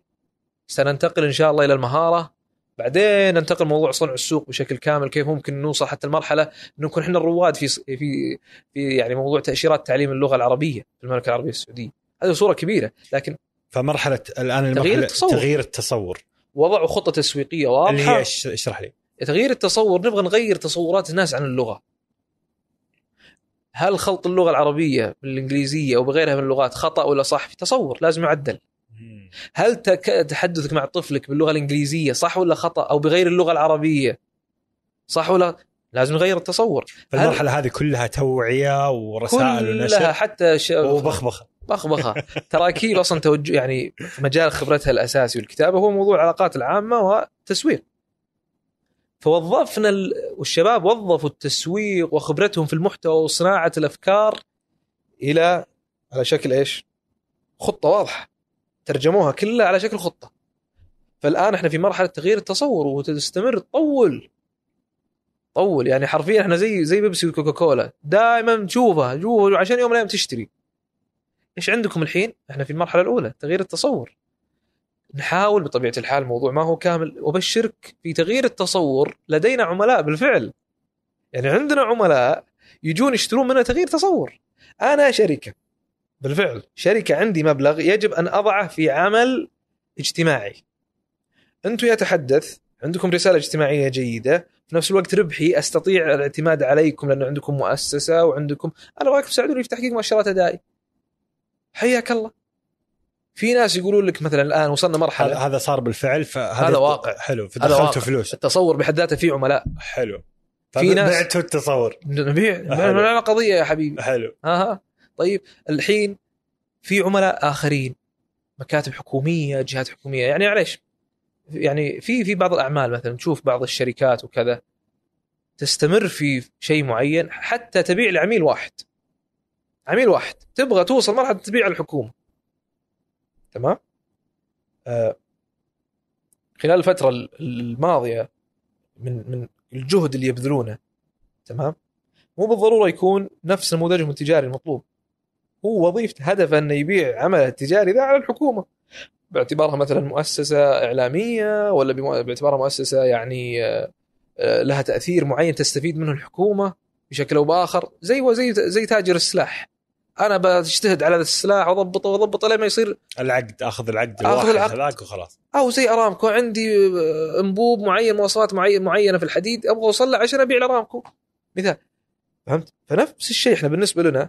سننتقل إن شاء الله إلى المهارة. بعدين ننتقل موضوع صنع السوق بشكل كامل كيف ممكن نوصل حتى المرحلة إنه نكون إحنا الرواد في في في يعني موضوع تأشيرات تعليم اللغة العربية في المملكة العربية السعودية. هذه صورة كبيرة لكن فمرحلة الآن تغيير التصور. تغيير التصور. وضعوا خطة تسويقية واضحة. اللي هي اشرح لي؟ تغيير التصور نبغى نغير تصورات الناس عن اللغة. هل خلط اللغة العربية بالانجليزيه أو بغيرها من اللغات خطأ ولا صح؟ في تصور لازم يعدل. هل تحدثك مع طفلك باللغة الإنجليزية صح ولا خطأ أو بغير اللغة العربية صح ولا؟ لازم نغير التصور. فالمرحلة هذه كلها توعية ورسائل كلها ونشر حتى ش... وبخبخة. بخبخة. <laughs> تراكيب أصلا توجه يعني في مجال خبرتها الأساسي والكتابة هو موضوع العلاقات العامة والتسويق فوظفنا ال... والشباب وظفوا التسويق وخبرتهم في المحتوى وصناعة الأفكار إلى على شكل إيش؟ خطة واضحة ترجموها كلها على شكل خطة فالآن إحنا في مرحلة تغيير التصور وتستمر تطول طول يعني حرفيا إحنا زي زي بيبسي وكوكا كولا دائما نشوفها نشوفها عشان يوم من الأيام تشتري إيش عندكم الحين؟ إحنا في المرحلة الأولى تغيير التصور. نحاول بطبيعة الحال الموضوع ما هو كامل وبشرك في تغيير التصور لدينا عملاء بالفعل. يعني عندنا عملاء يجون يشترون منا تغيير تصور. أنا شركة بالفعل شركة عندي مبلغ يجب أن أضعه في عمل اجتماعي. أنتم يتحدث عندكم رسالة اجتماعية جيدة في نفس الوقت ربحي أستطيع الاعتماد عليكم لأنه عندكم مؤسسة وعندكم أنا ابغاكم تساعدوني في تحقيق مؤشرات أدائي. حياك الله في ناس يقولون لك مثلا الآن وصلنا مرحلة هذا صار بالفعل فهذا هذا واقع. حلو واقع. فلوس. التصور بحد ذاته فيه عملاء. حلو. في ناس- بعتوا التصور. نبيع. ما قضية يا حبيبي. حلو. ها ها طيب الحين في عملاء آخرين. مكاتب حكومية جهات حكومية. يعني معليش يعني في في بعض الأعمال مثلا تشوف بعض الشركات وكذا تستمر في شيء معين حتى تبيع لعميل واحد. عميل واحد. تبغى توصل مرحلة تبيع الحكومة. تمام؟ آه خلال الفترة الماضية من من الجهد اللي يبذلونه تمام؟ مو بالضرورة يكون نفس نموذجهم التجاري المطلوب. هو وظيفته هدفه إنه يبيع عمله التجاري ذا على الحكومة. باعتبارها مثلا مؤسسة إعلامية ولا باعتبارها مؤسسة يعني آه، آه، لها تأثير معين تستفيد منه الحكومة بشكل أو بآخر زي وزي زي تاجر السلاح. أنا بجتهد على هذا السلاح وأضبطه وأضبطه لين ما يصير العقد أخذ العقد الواحد العقد. هذاك وخلاص. أو زي أرامكو عندي آه، أنبوب معين مواصفات معين معينة في الحديد أبغى أوصل عشان أبيع لأرامكو. مثال. فهمت؟ فنفس الشيء إحنا بالنسبة لنا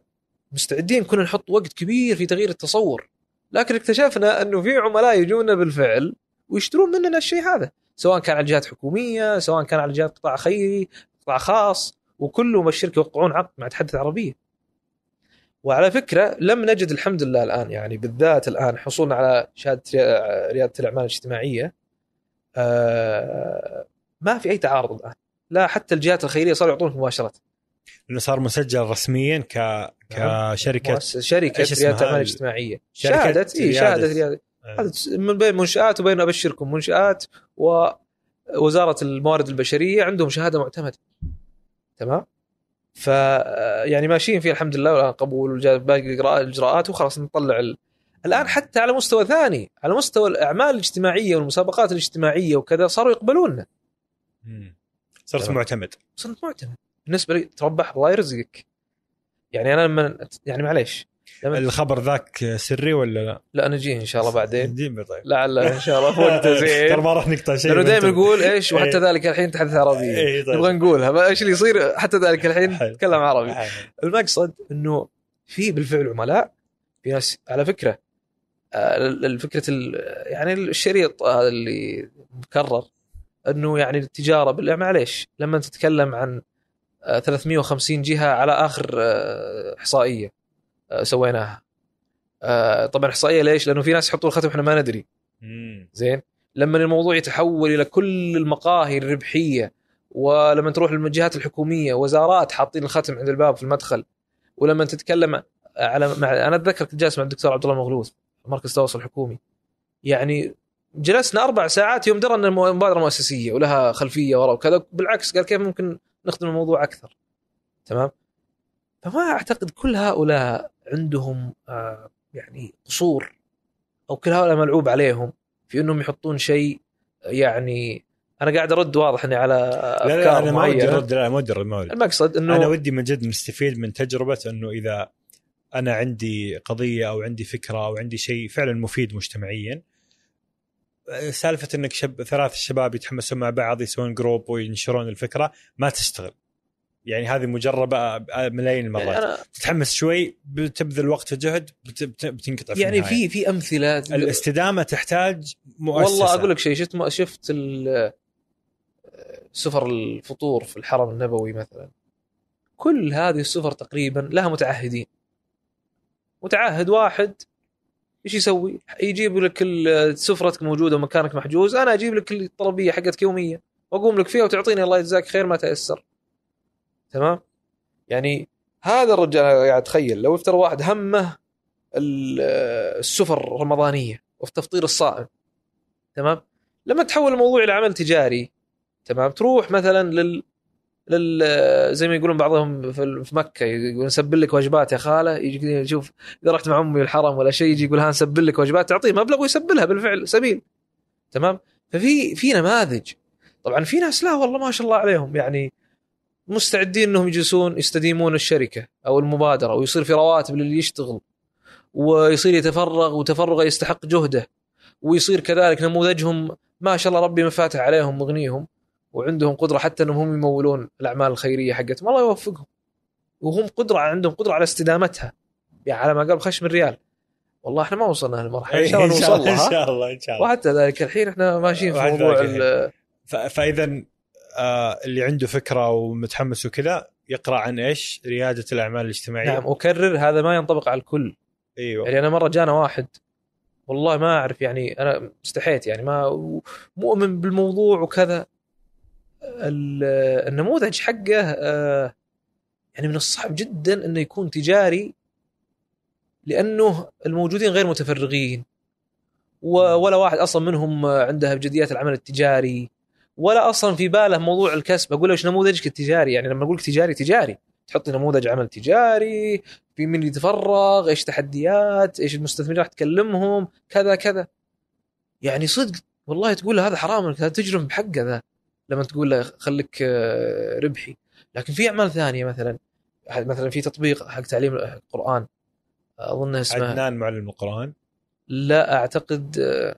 مستعدين كنا نحط وقت كبير في تغيير التصور. لكن اكتشفنا إنه في عملاء يجونا بالفعل ويشترون مننا الشيء هذا. سواء كان على جهات حكومية سواء كان على جهات قطاع خيري قطاع خاص وكلهم الشركة يوقعون عقد مع تحدث عربية. وعلى فكرة لم نجد الحمد لله الآن يعني بالذات الآن حصولنا على شهادة ريادة الأعمال الاجتماعية آه، ما في أي تعارض الآن. لا حتى الجهات الخيرية صاروا يعطونك مباشرة. انه صار مسجل رسميا ك كشركة مؤسسة شركة ريادة الأعمال ال- الاجتماعيه شهادة إي شهادة ريادة. هذا من بين منشآت وبين أبشركم. منشآت ووزاره الموارد البشرية عندهم شهادة معتمدة. تمام؟ ف يعني ماشيين فيها الحمد لله والآن قبول باقي الاجراءات وخلاص نطلع ال... الآن حتى على مستوى ثاني على مستوى الأعمال الاجتماعية والمسابقات الاجتماعية وكذا صاروا يقبلوننا. صرت. معتمد. صرت معتمد. بالنسبة لي تربح الله يرزقك يعني أنا لما يعني معليش. الخبر ذاك سري ولا لا؟ لا نجيه إن شاء الله بعدين. ديم طيب. لعل إن شاء الله في وقته <laughs> ترى زين ما راح نقطع شيء لأنه دائما نقول إيش؟ وحتى إيه. ذلك الحين تحدث عربيه إيه طيب. نبغى نقولها. إيش اللي يصير؟ حتى ذلك الحين. نتكلم عربي. المقصد إنه في بالفعل عملاء في ناس على فكرة آه، الفكرة ال- يعني الشريط هذا اللي مكرر إنه يعني التجارة بال معليش. لما تتكلم عن آه، 350 جهة على آخر آه، إحصائية. آه، سويناها. آه، طبعا إحصائية ليش؟ لأنه في ناس يحطوا الختم إحنا ما ندري. زين؟ لما الموضوع يتحول إلى كل المقاهي الربحية ولما تروح للجهات الحكومية وزارات حاطين الختم عند الباب في المدخل ولما تتكلم على مع أنا أتذكر كنت جالس مع الدكتور عبد الله المغلوث مركز التواصل الحكومي. يعني جلسنا أربع ساعات يوم درى إن المبادره مؤسسية ولها خلفية ورا وكذا بالعكس قال كيف ممكن نخدم الموضوع أكثر؟ تمام؟ فما أعتقد كل هؤلاء عندهم آه يعني قصور أو كل هؤلاء ملعوب عليهم في إنهم يحطون شيء يعني أنا قاعد أرد واضح إني على لا لا أفكار أنا ما ودي أرد لا ما ودي أرد ما ودي. المقصد إنه أنا ودي من جد نستفيد من تجربة إنه إذا أنا عندي قضية أو عندي فكرة أو عندي شيء فعلا مفيد مجتمعيا سالفة إنك شب ثلاث شباب يتحمسون مع بعض يسوون جروب وينشرون الفكرة ما تشتغل يعني هذه مجربة ملايين المرات. يعني أنا تتحمس شوي بتبذل وقت وجهد بت- بت- بتنقطع في يعني. في في أمثلة الاستدامة تحتاج مؤسسة. والله أقول لك شيء شفت شفت ال- سفر الفطور في الحرم النبوي مثلا؟ كل هذه السفر تقريبا لها متعهدين. متعهد واحد إيش يسوي؟ يجيب لك سفرتك موجودة ومكانك محجوز أنا أجيب لك الطلبية حقتك يوميه وأقوم لك فيها وتعطيني الله يجزاك خير ما تيسر تمام؟ يعني هذا الرجال قاعد اتخيل لو افترض واحد همه ال- السفر الرمضانية وفي تفطير الصائم تمام؟ لما تحول الموضوع إلى عمل تجاري تمام؟ تروح مثلا لل لل زي ما يقولون بعضهم في مكة يقول نسبل لك وجبات يا خالة يجي يشوف إذا رحت مع أمي الحرم ولا شيء يجي يقول ها نسبل لك وجبات تعطيه مبلغ ويسبلها بالفعل سبيل تمام؟ ففي في نماذج. طبعا في ناس لا والله ما شاء الله عليهم يعني مستعدين إنهم يجلسون يستديمون الشركة أو المبادرة ويصير في رواتب للي يشتغل ويصير يتفرغ وتفرغه يستحق جهده ويصير كذلك نموذجهم ما شاء الله ربي مفاتح عليهم مغنيهم وعندهم قدرة حتى إنهم هم يمولون الأعمال الخيرية حقتهم. الله يوفقهم. وهم قدرة عندهم قدرة على استدامتها. يعني على ما قال خش من ريال والله إحنا ما وصلنا لهالمرحله إن شاء الله إن شاء الله إن شاء الله. وحتى ذلك الحين إحنا ماشيين في موضوع فاذا اللي عنده فكرة ومتحمس وكذا يقرأ عن إيش؟ ريادة الأعمال الاجتماعية. نعم اكرر هذا ما ينطبق على الكل. أيوه. يعني أنا مرة جانا واحد والله ما أعرف يعني أنا استحيت يعني ما مؤمن بالموضوع وكذا. ال- النموذج حقه آه، يعني من الصعب جدا إنه يكون تجاري لأنه الموجودين غير متفرغين. ولا واحد أصلا منهم عنده ابجديات العمل التجاري. ولا أصلا في باله موضوع الكسب. أقول له إيش نموذجك التجاري يعني لما أقول تجاري تجاري. تحط نموذج عمل تجاري في مين يتفرغ إيش تحديات إيش المستثمرين راح تكلمهم كذا كذا. يعني صدق والله تقول له هذا حرام هذا تجرم بحقه ذا لما تقول له خليك آه، ربحي. لكن في أعمال ثانية مثلا. مثلا في تطبيق حق تعليم القرآن. أظن اسمه عدنان معلم القرآن. لا أعتقد آه،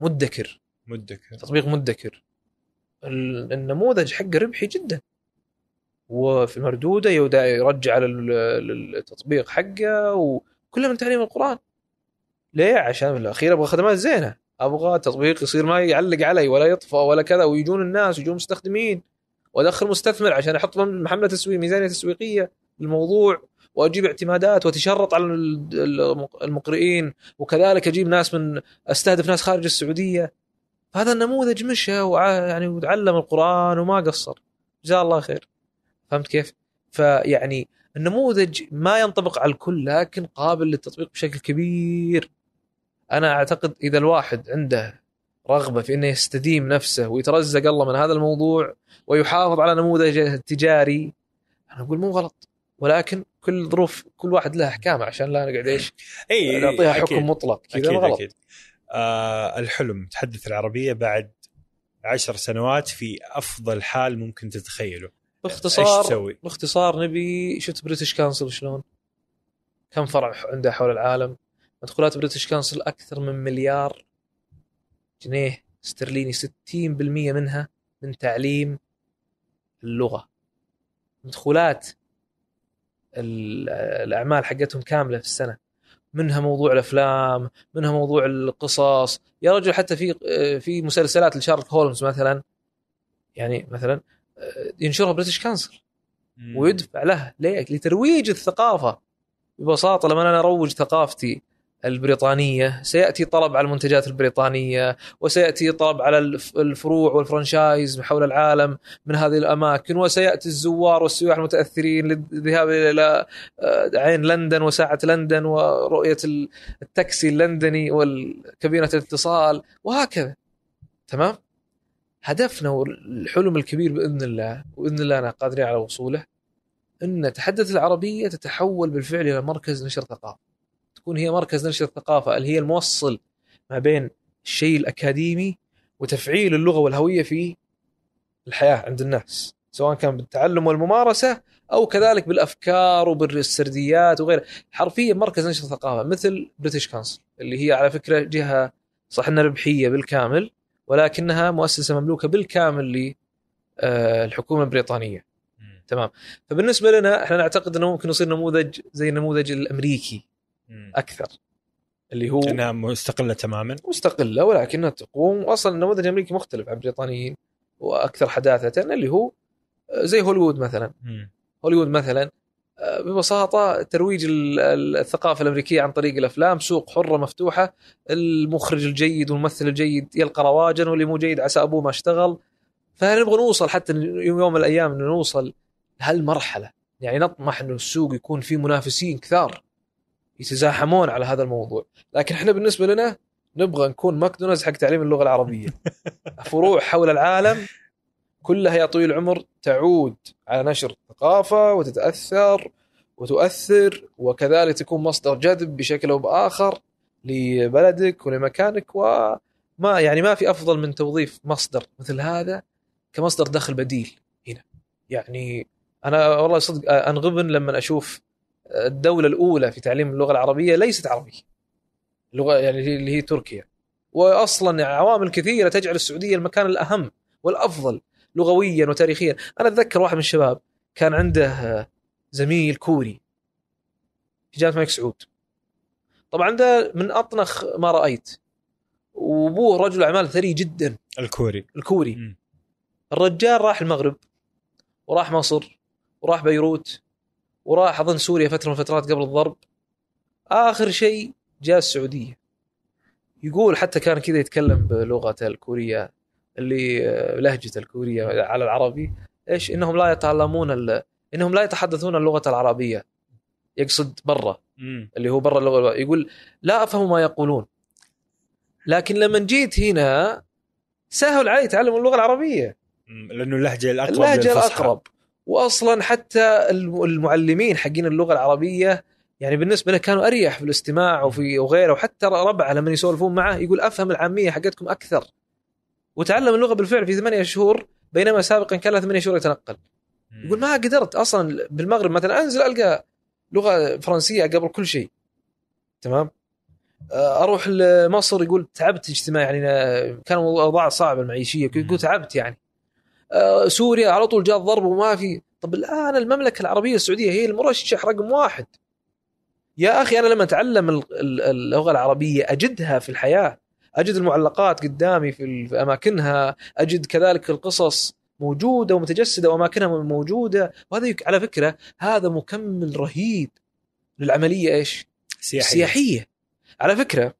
مدكر. مدكر. تطبيق مدكر. ال- النموذج حقه ربحي جدا. وفي المردوده يودع يرجع لل- للتطبيق حقه وكله من تعليم القرآن. ليه؟ عشان الأخير أبغى خدمات زينة. أبغى تطبيق يصير ما يعلق علي ولا يطفى ولا كذا ويجون الناس ويجون مستخدمين. وأدخل مستثمر عشان أحط حمله تسويق ميزانية تسويقية للموضوع وأجيب اعتمادات وأتشرط على ال- المقرئين. وكذلك أجيب ناس من أستهدف ناس خارج السعودية. هذا النموذج مشى وع... يعني وتعلم القرآن وما قصر. جزاه الله خير. فهمت كيف؟ فيعني النموذج ما ينطبق على الكل لكن قابل للتطبيق بشكل كبير. أنا أعتقد إذا الواحد عنده رغبة في إنه يستديم نفسه ويترزق الله من هذا الموضوع ويحافظ على نموذجه التجاري أنا أقول مو غلط. ولكن كل ظروف كل واحد له أحكامه عشان لا نقعد إيش؟ اي نعطيها أكيد. حكم مطلق كذا غلط. أكيد. آه الحلم تحدث العربية بعد عشر سنوات في أفضل حال ممكن تتخيله إيش باختصار تسوي؟ باختصار نبي شفت British Council شلون؟ كم فرع عنده حول العالم؟ مدخولات British Council أكثر من مليار جنيه استرليني 60% منها من تعليم اللغة مدخولات ال- الأعمال حقتهم كاملة في السنة منها موضوع الأفلام منها موضوع القصص. يا رجل حتى في في مسلسلات لشارلوك هولمز مثلا يعني مثلا آه، ينشرها British Council ويدفع له ليه؟ لترويج الثقافة. ببساطة لما أنا أروج ثقافتي البريطانية. سيأتي طلب على المنتجات البريطانية وسيأتي طلب على الف- الفروع وال franchise حول العالم من هذه الأماكن وسيأتي الزوار والسياح المتأثرين للذهاب إلى آه، عين لندن وساعة لندن ورؤية ال- التاكسي اللندني والكابينة الاتصال وهكذا. تمام؟ هدفنا والحلم الكبير بإذن الله وإذن الله أنا قادرين على وصوله أن تحدث العربية تتحول بالفعل إلى مركز نشر ثقافة. تكون هي مركز نشر الثقافة اللي هي الموصل ما بين الشيء الأكاديمي وتفعيل اللغة والهوية في الحياة عند الناس سواء كان بالتعلم والممارسة أو كذلك بالأفكار وبالسرديات وغيرها. حرفيا مركز نشر ثقافه مثل British Council اللي هي على فكرة جهة صح إنها ربحية بالكامل ولكنها مؤسسة مملوكة بالكامل للحكومه البريطانية. تمام. فبالنسبة لنا إحنا نعتقد إنه ممكن يصير نموذج زي النموذج الأمريكي. أكثر. اللي هو إنها مستقلة تماما. مستقلة ولكنها تقوم. أصلا النموذج الامريكي مختلف عن البريطانيين وأكثر حداثة اللي هو زي هوليوود مثلا. هوليوود مثلا آه، ببساطة ترويج ال- ال- الثقافة الأمريكية عن طريق الأفلام سوق حرة مفتوحة المخرج الجيد والممثل الجيد يلقى رواجا واللي مو جيد عسى أبوه ما اشتغل. فنبغى نوصل حتى يوم يوم من الأيام إنه نوصل لهالمرحلة؟ يعني نطمح إنه السوق يكون فيه منافسين كثار. يتزاحمون على هذا الموضوع. لكن إحنا بالنسبة لنا نبغى نكون ماكدونالدز حق تعليم اللغة العربية. <laughs> فروع حول العالم كلها يا طويل العمر تعود على نشر الثقافة وتتأثر وتؤثر وكذلك تكون مصدر جذب بشكل أو بآخر لبلدك ولمكانك وما يعني ما في أفضل من توظيف مصدر مثل هذا كمصدر دخل بديل هنا. يعني أنا والله صدق أنغبن لما أشوف الدولة الأولى في تعليم اللغة العربية ليست عربية. اللغة يعني اللي هي تركيا. واصلا عوامل كثيرة تجعل السعودية المكان الأهم والأفضل لغويا وتاريخيا. أنا أتذكر واحد من الشباب كان عنده زميل كوري في جامعة الملك سعود. طبعا ده من أطنخ ما رأيت. وأبوه رجل أعمال ثري جدا. الكوري. الكوري. مم. الرجال راح المغرب وراح مصر وراح بيروت. وراح أظن سوريا فترة من الفترات قبل الضرب. آخر شيء جاء السعودية. يقول حتى كان كذا يتكلم بلغته الكورية اللي لهجته الكورية على العربي. إيش؟ إنهم لا يتعلمون ال... إنهم لا يتحدثون اللغة العربية. يقصد برا. اللي هو برا اللغة. يقول لا أفهم ما يقولون. لكن لما جيت هنا سهل علي تعلم اللغة العربية. لأنه اللهجة الأقرب اللهجة. الأقرب. واصلا حتى الم- المعلمين حقين اللغة العربية يعني بالنسبة له كانوا أريح في الاستماع وفي وغيره. وحتى ربعه لما يسولفون معه يقول أفهم العامية حقتكم أكثر. وتعلم اللغة بالفعل في ثمانية شهور بينما سابقا كان له ثمانية شهور يتنقل. يقول ما قدرت أصلا بالمغرب مثلا أنزل ألقى لغة فرنسية قبل كل شيء. تمام؟ آه، أروح لمصر يقول تعبت اجتماع يعني كان اوضاع صعبه المعيشية. يقول تعبت يعني. سوريا على طول جاء الضرب وما في. طب الآن المملكة العربية السعودية هي المرشح رقم واحد. يا أخي أنا لما أتعلم ال- ال- اللغة العربية أجدها في الحياة. أجد المعلقات قدامي في أماكنها. أجد كذلك القصص موجودة ومتجسدة وأماكنها موجودة. وهذا على فكرة هذا مكمل رهيب للعملية إيش؟ سياحية. السياحيه على فكرة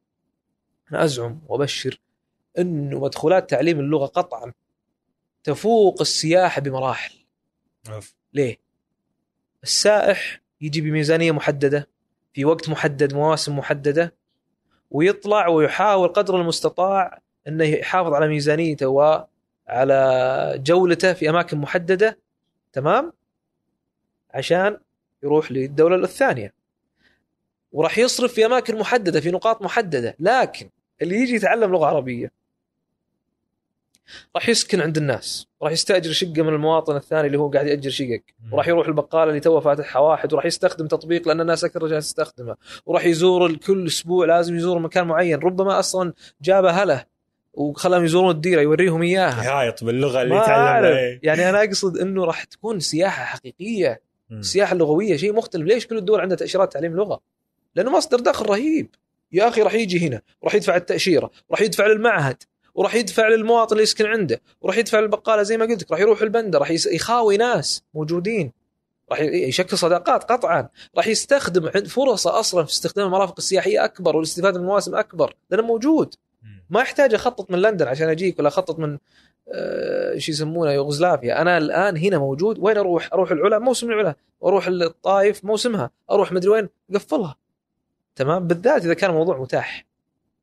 أنا أزعم وأبشر انه مدخولات تعليم اللغة قطعا. تفوق السياحه بمراحل أوف. ليه؟ السائح يجي بميزانية محددة في وقت محدد مواسم محددة ويطلع ويحاول قدر المستطاع إنه يحافظ على ميزانيته وعلى جولته في أماكن محددة تمام؟ عشان يروح للدولة الثانية وراح يصرف في أماكن محددة في نقاط محددة لكن اللي يجي يتعلم لغة عربية راح يسكن عند الناس راح يستأجر شقة من المواطن الثاني اللي هو قاعد يأجر شقق وراح يروح البقالة اللي توه فاتحها واحد وراح يستخدم تطبيق لأن الناس أكثر جالسه تستخدمه وراح يزور كل أسبوع لازم يزور مكان معين ربما أصلا جاب اهله وخلاهم يزورون الديرة يوريهم إياها يهايط باللغة اللي. إيه. يعني أنا أقصد إنه راح تكون سياحة حقيقية مم. السياحه اللغويه شيء مختلف ليش كل الدول عندها تأشيرات تعليم لغة لأنه مصدر دخل رهيب يا أخي راح يجي هنا وراح يدفع التأشيرة وراح يدفع للمعهد وراح يدفع للمواطن اللي يسكن عنده وراح يدفع للبقالة زي ما قلت لك راح يروح البندر راح يخاوي ناس موجودين راح يشكل صداقات قطعا راح يستخدم فرصة أصلا في استخدام المرافق السياحية أكبر والاستفادة من المواسم أكبر لأنه موجود. ما يحتاج أخطط من لندن عشان أجيك ولا أخطط من آه، إيش يسمونه يوغوسلافيا. أنا الآن هنا موجود وين أروح؟ أروح العلا موسم العلا. وأروح الطايف موسمها أروح مدري وين قفلها تمام؟ بالذات إذا كان الموضوع متاح.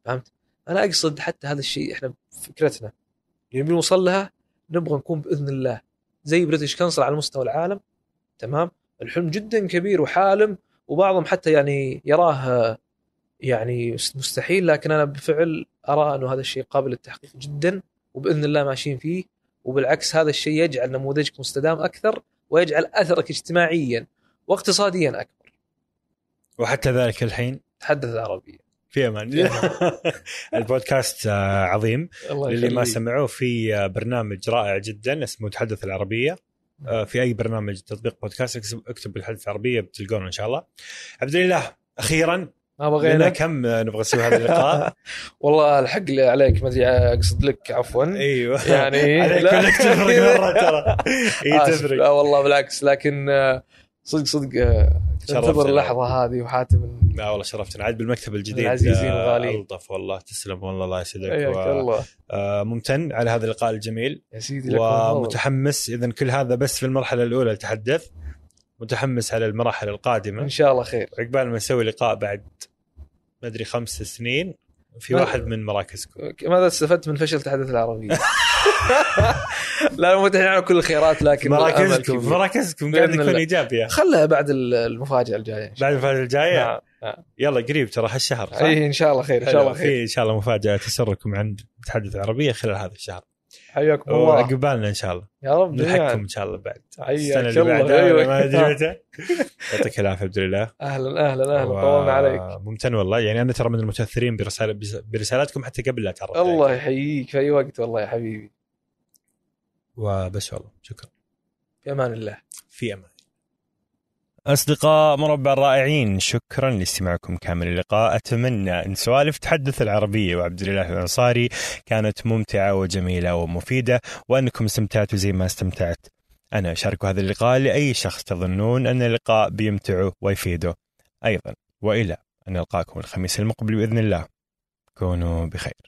فهمت؟ أنا أقصد حتى هذا الشيء إحنا فكرتنا. اللي نبي نوصل لها نبغى نكون بإذن الله. زي British Council على مستوى العالم. تمام؟ الحلم جدا كبير وحالم وبعضهم حتى يعني يراه يعني مستحيل لكن أنا بالفعل أرى أنه هذا الشيء قابل للتحقيق جدا وبإذن الله ماشيين فيه. وبالعكس هذا الشيء يجعل نموذجك مستدام أكثر ويجعل أثرك اجتماعيا واقتصاديا أكبر. وحتى ذلك الحين؟ تحدث العربيه في أمان. <laughs> <laughs> البودكاست آه، عظيم. للي ما. سمعوه في آه، برنامج رائع جدا اسمه تحدث العربية. آه، في أي برنامج تطبيق بودكاست اكتب- بالحدث العربية بتلقونه إن شاء الله. عبد الله أخيرا لنا كم نبغى نسوي هذا اللقاء؟ <laughs> والله الحق لي عليك ما أدري أقصد لك عفوا. أيوه. يعني عليك تفرق مرة ترى. إي. تفرق لا والله بالعكس لكن صدق صدق آه، شرفتنا. انتظر اللحظة هذه وحاتم لا والله شرفتنا عاد بالمكتب الجديد العزيزين آه، الغاليين. ألطف والله تسلم والله الله يسعدك حياك و- الله آه، ممتن على هذا اللقاء الجميل يا سيدي. ومتحمس إذا كل هذا بس في المرحلة الأولى التحدث متحمس على المراحل القادمة إن شاء الله خير عقبال ما نسوي لقاء بعد ما أدري خمس سنين في واحد من مراكزكم ماذا استفدت من فشل تحدث العربية؟ <laughs> لا متحين على كل الخيرات لكن مراكزكم. مراكزكم قاعد بإذن يكون الله. إيجابي خلها بعد ال- المفاجأة الجاية بعد الفترة الجاية الله. نعم يلا قريب ترى هالشهر؟ اي إن شاء الله خير إن شاء الله. خير في إن شاء الله مفاجأة تسركم عن تحدث عربية خلال هذا الشهر حياكم الله. وعقبالنا إن شاء الله. يا رب نلحقكم إن شاء الله بعد. السنة اللي. بعدها أيوة. ما <laughs> ادري متى يعطيك العافية عبد الله. أهلا أهلا أهلا. طولنا عليك. ممتن والله. يعني أنا ترى من المتأثرين برسالة برسالاتكم حتى قبل لا تعرف. الله يحييك. في أي وقت والله يا حبيبي. وبس والله. شكرا. في أمان الله. في أمان. أصدقاء مربع الرائعين شكرا لاستماعكم كامل اللقاء. أتمنى أن سوالف تحدث العربية وعبد الله الأنصاري كانت ممتعة وجميلة ومفيدة وأنكم استمتعتوا زي ما استمتعت. أنا أشارك هذا اللقاء لأي شخص تظنون أن اللقاء بيمتعه ويفيده. أيضا وإلى أن نلقاكم الخميس المقبل بإذن الله. كونوا بخير.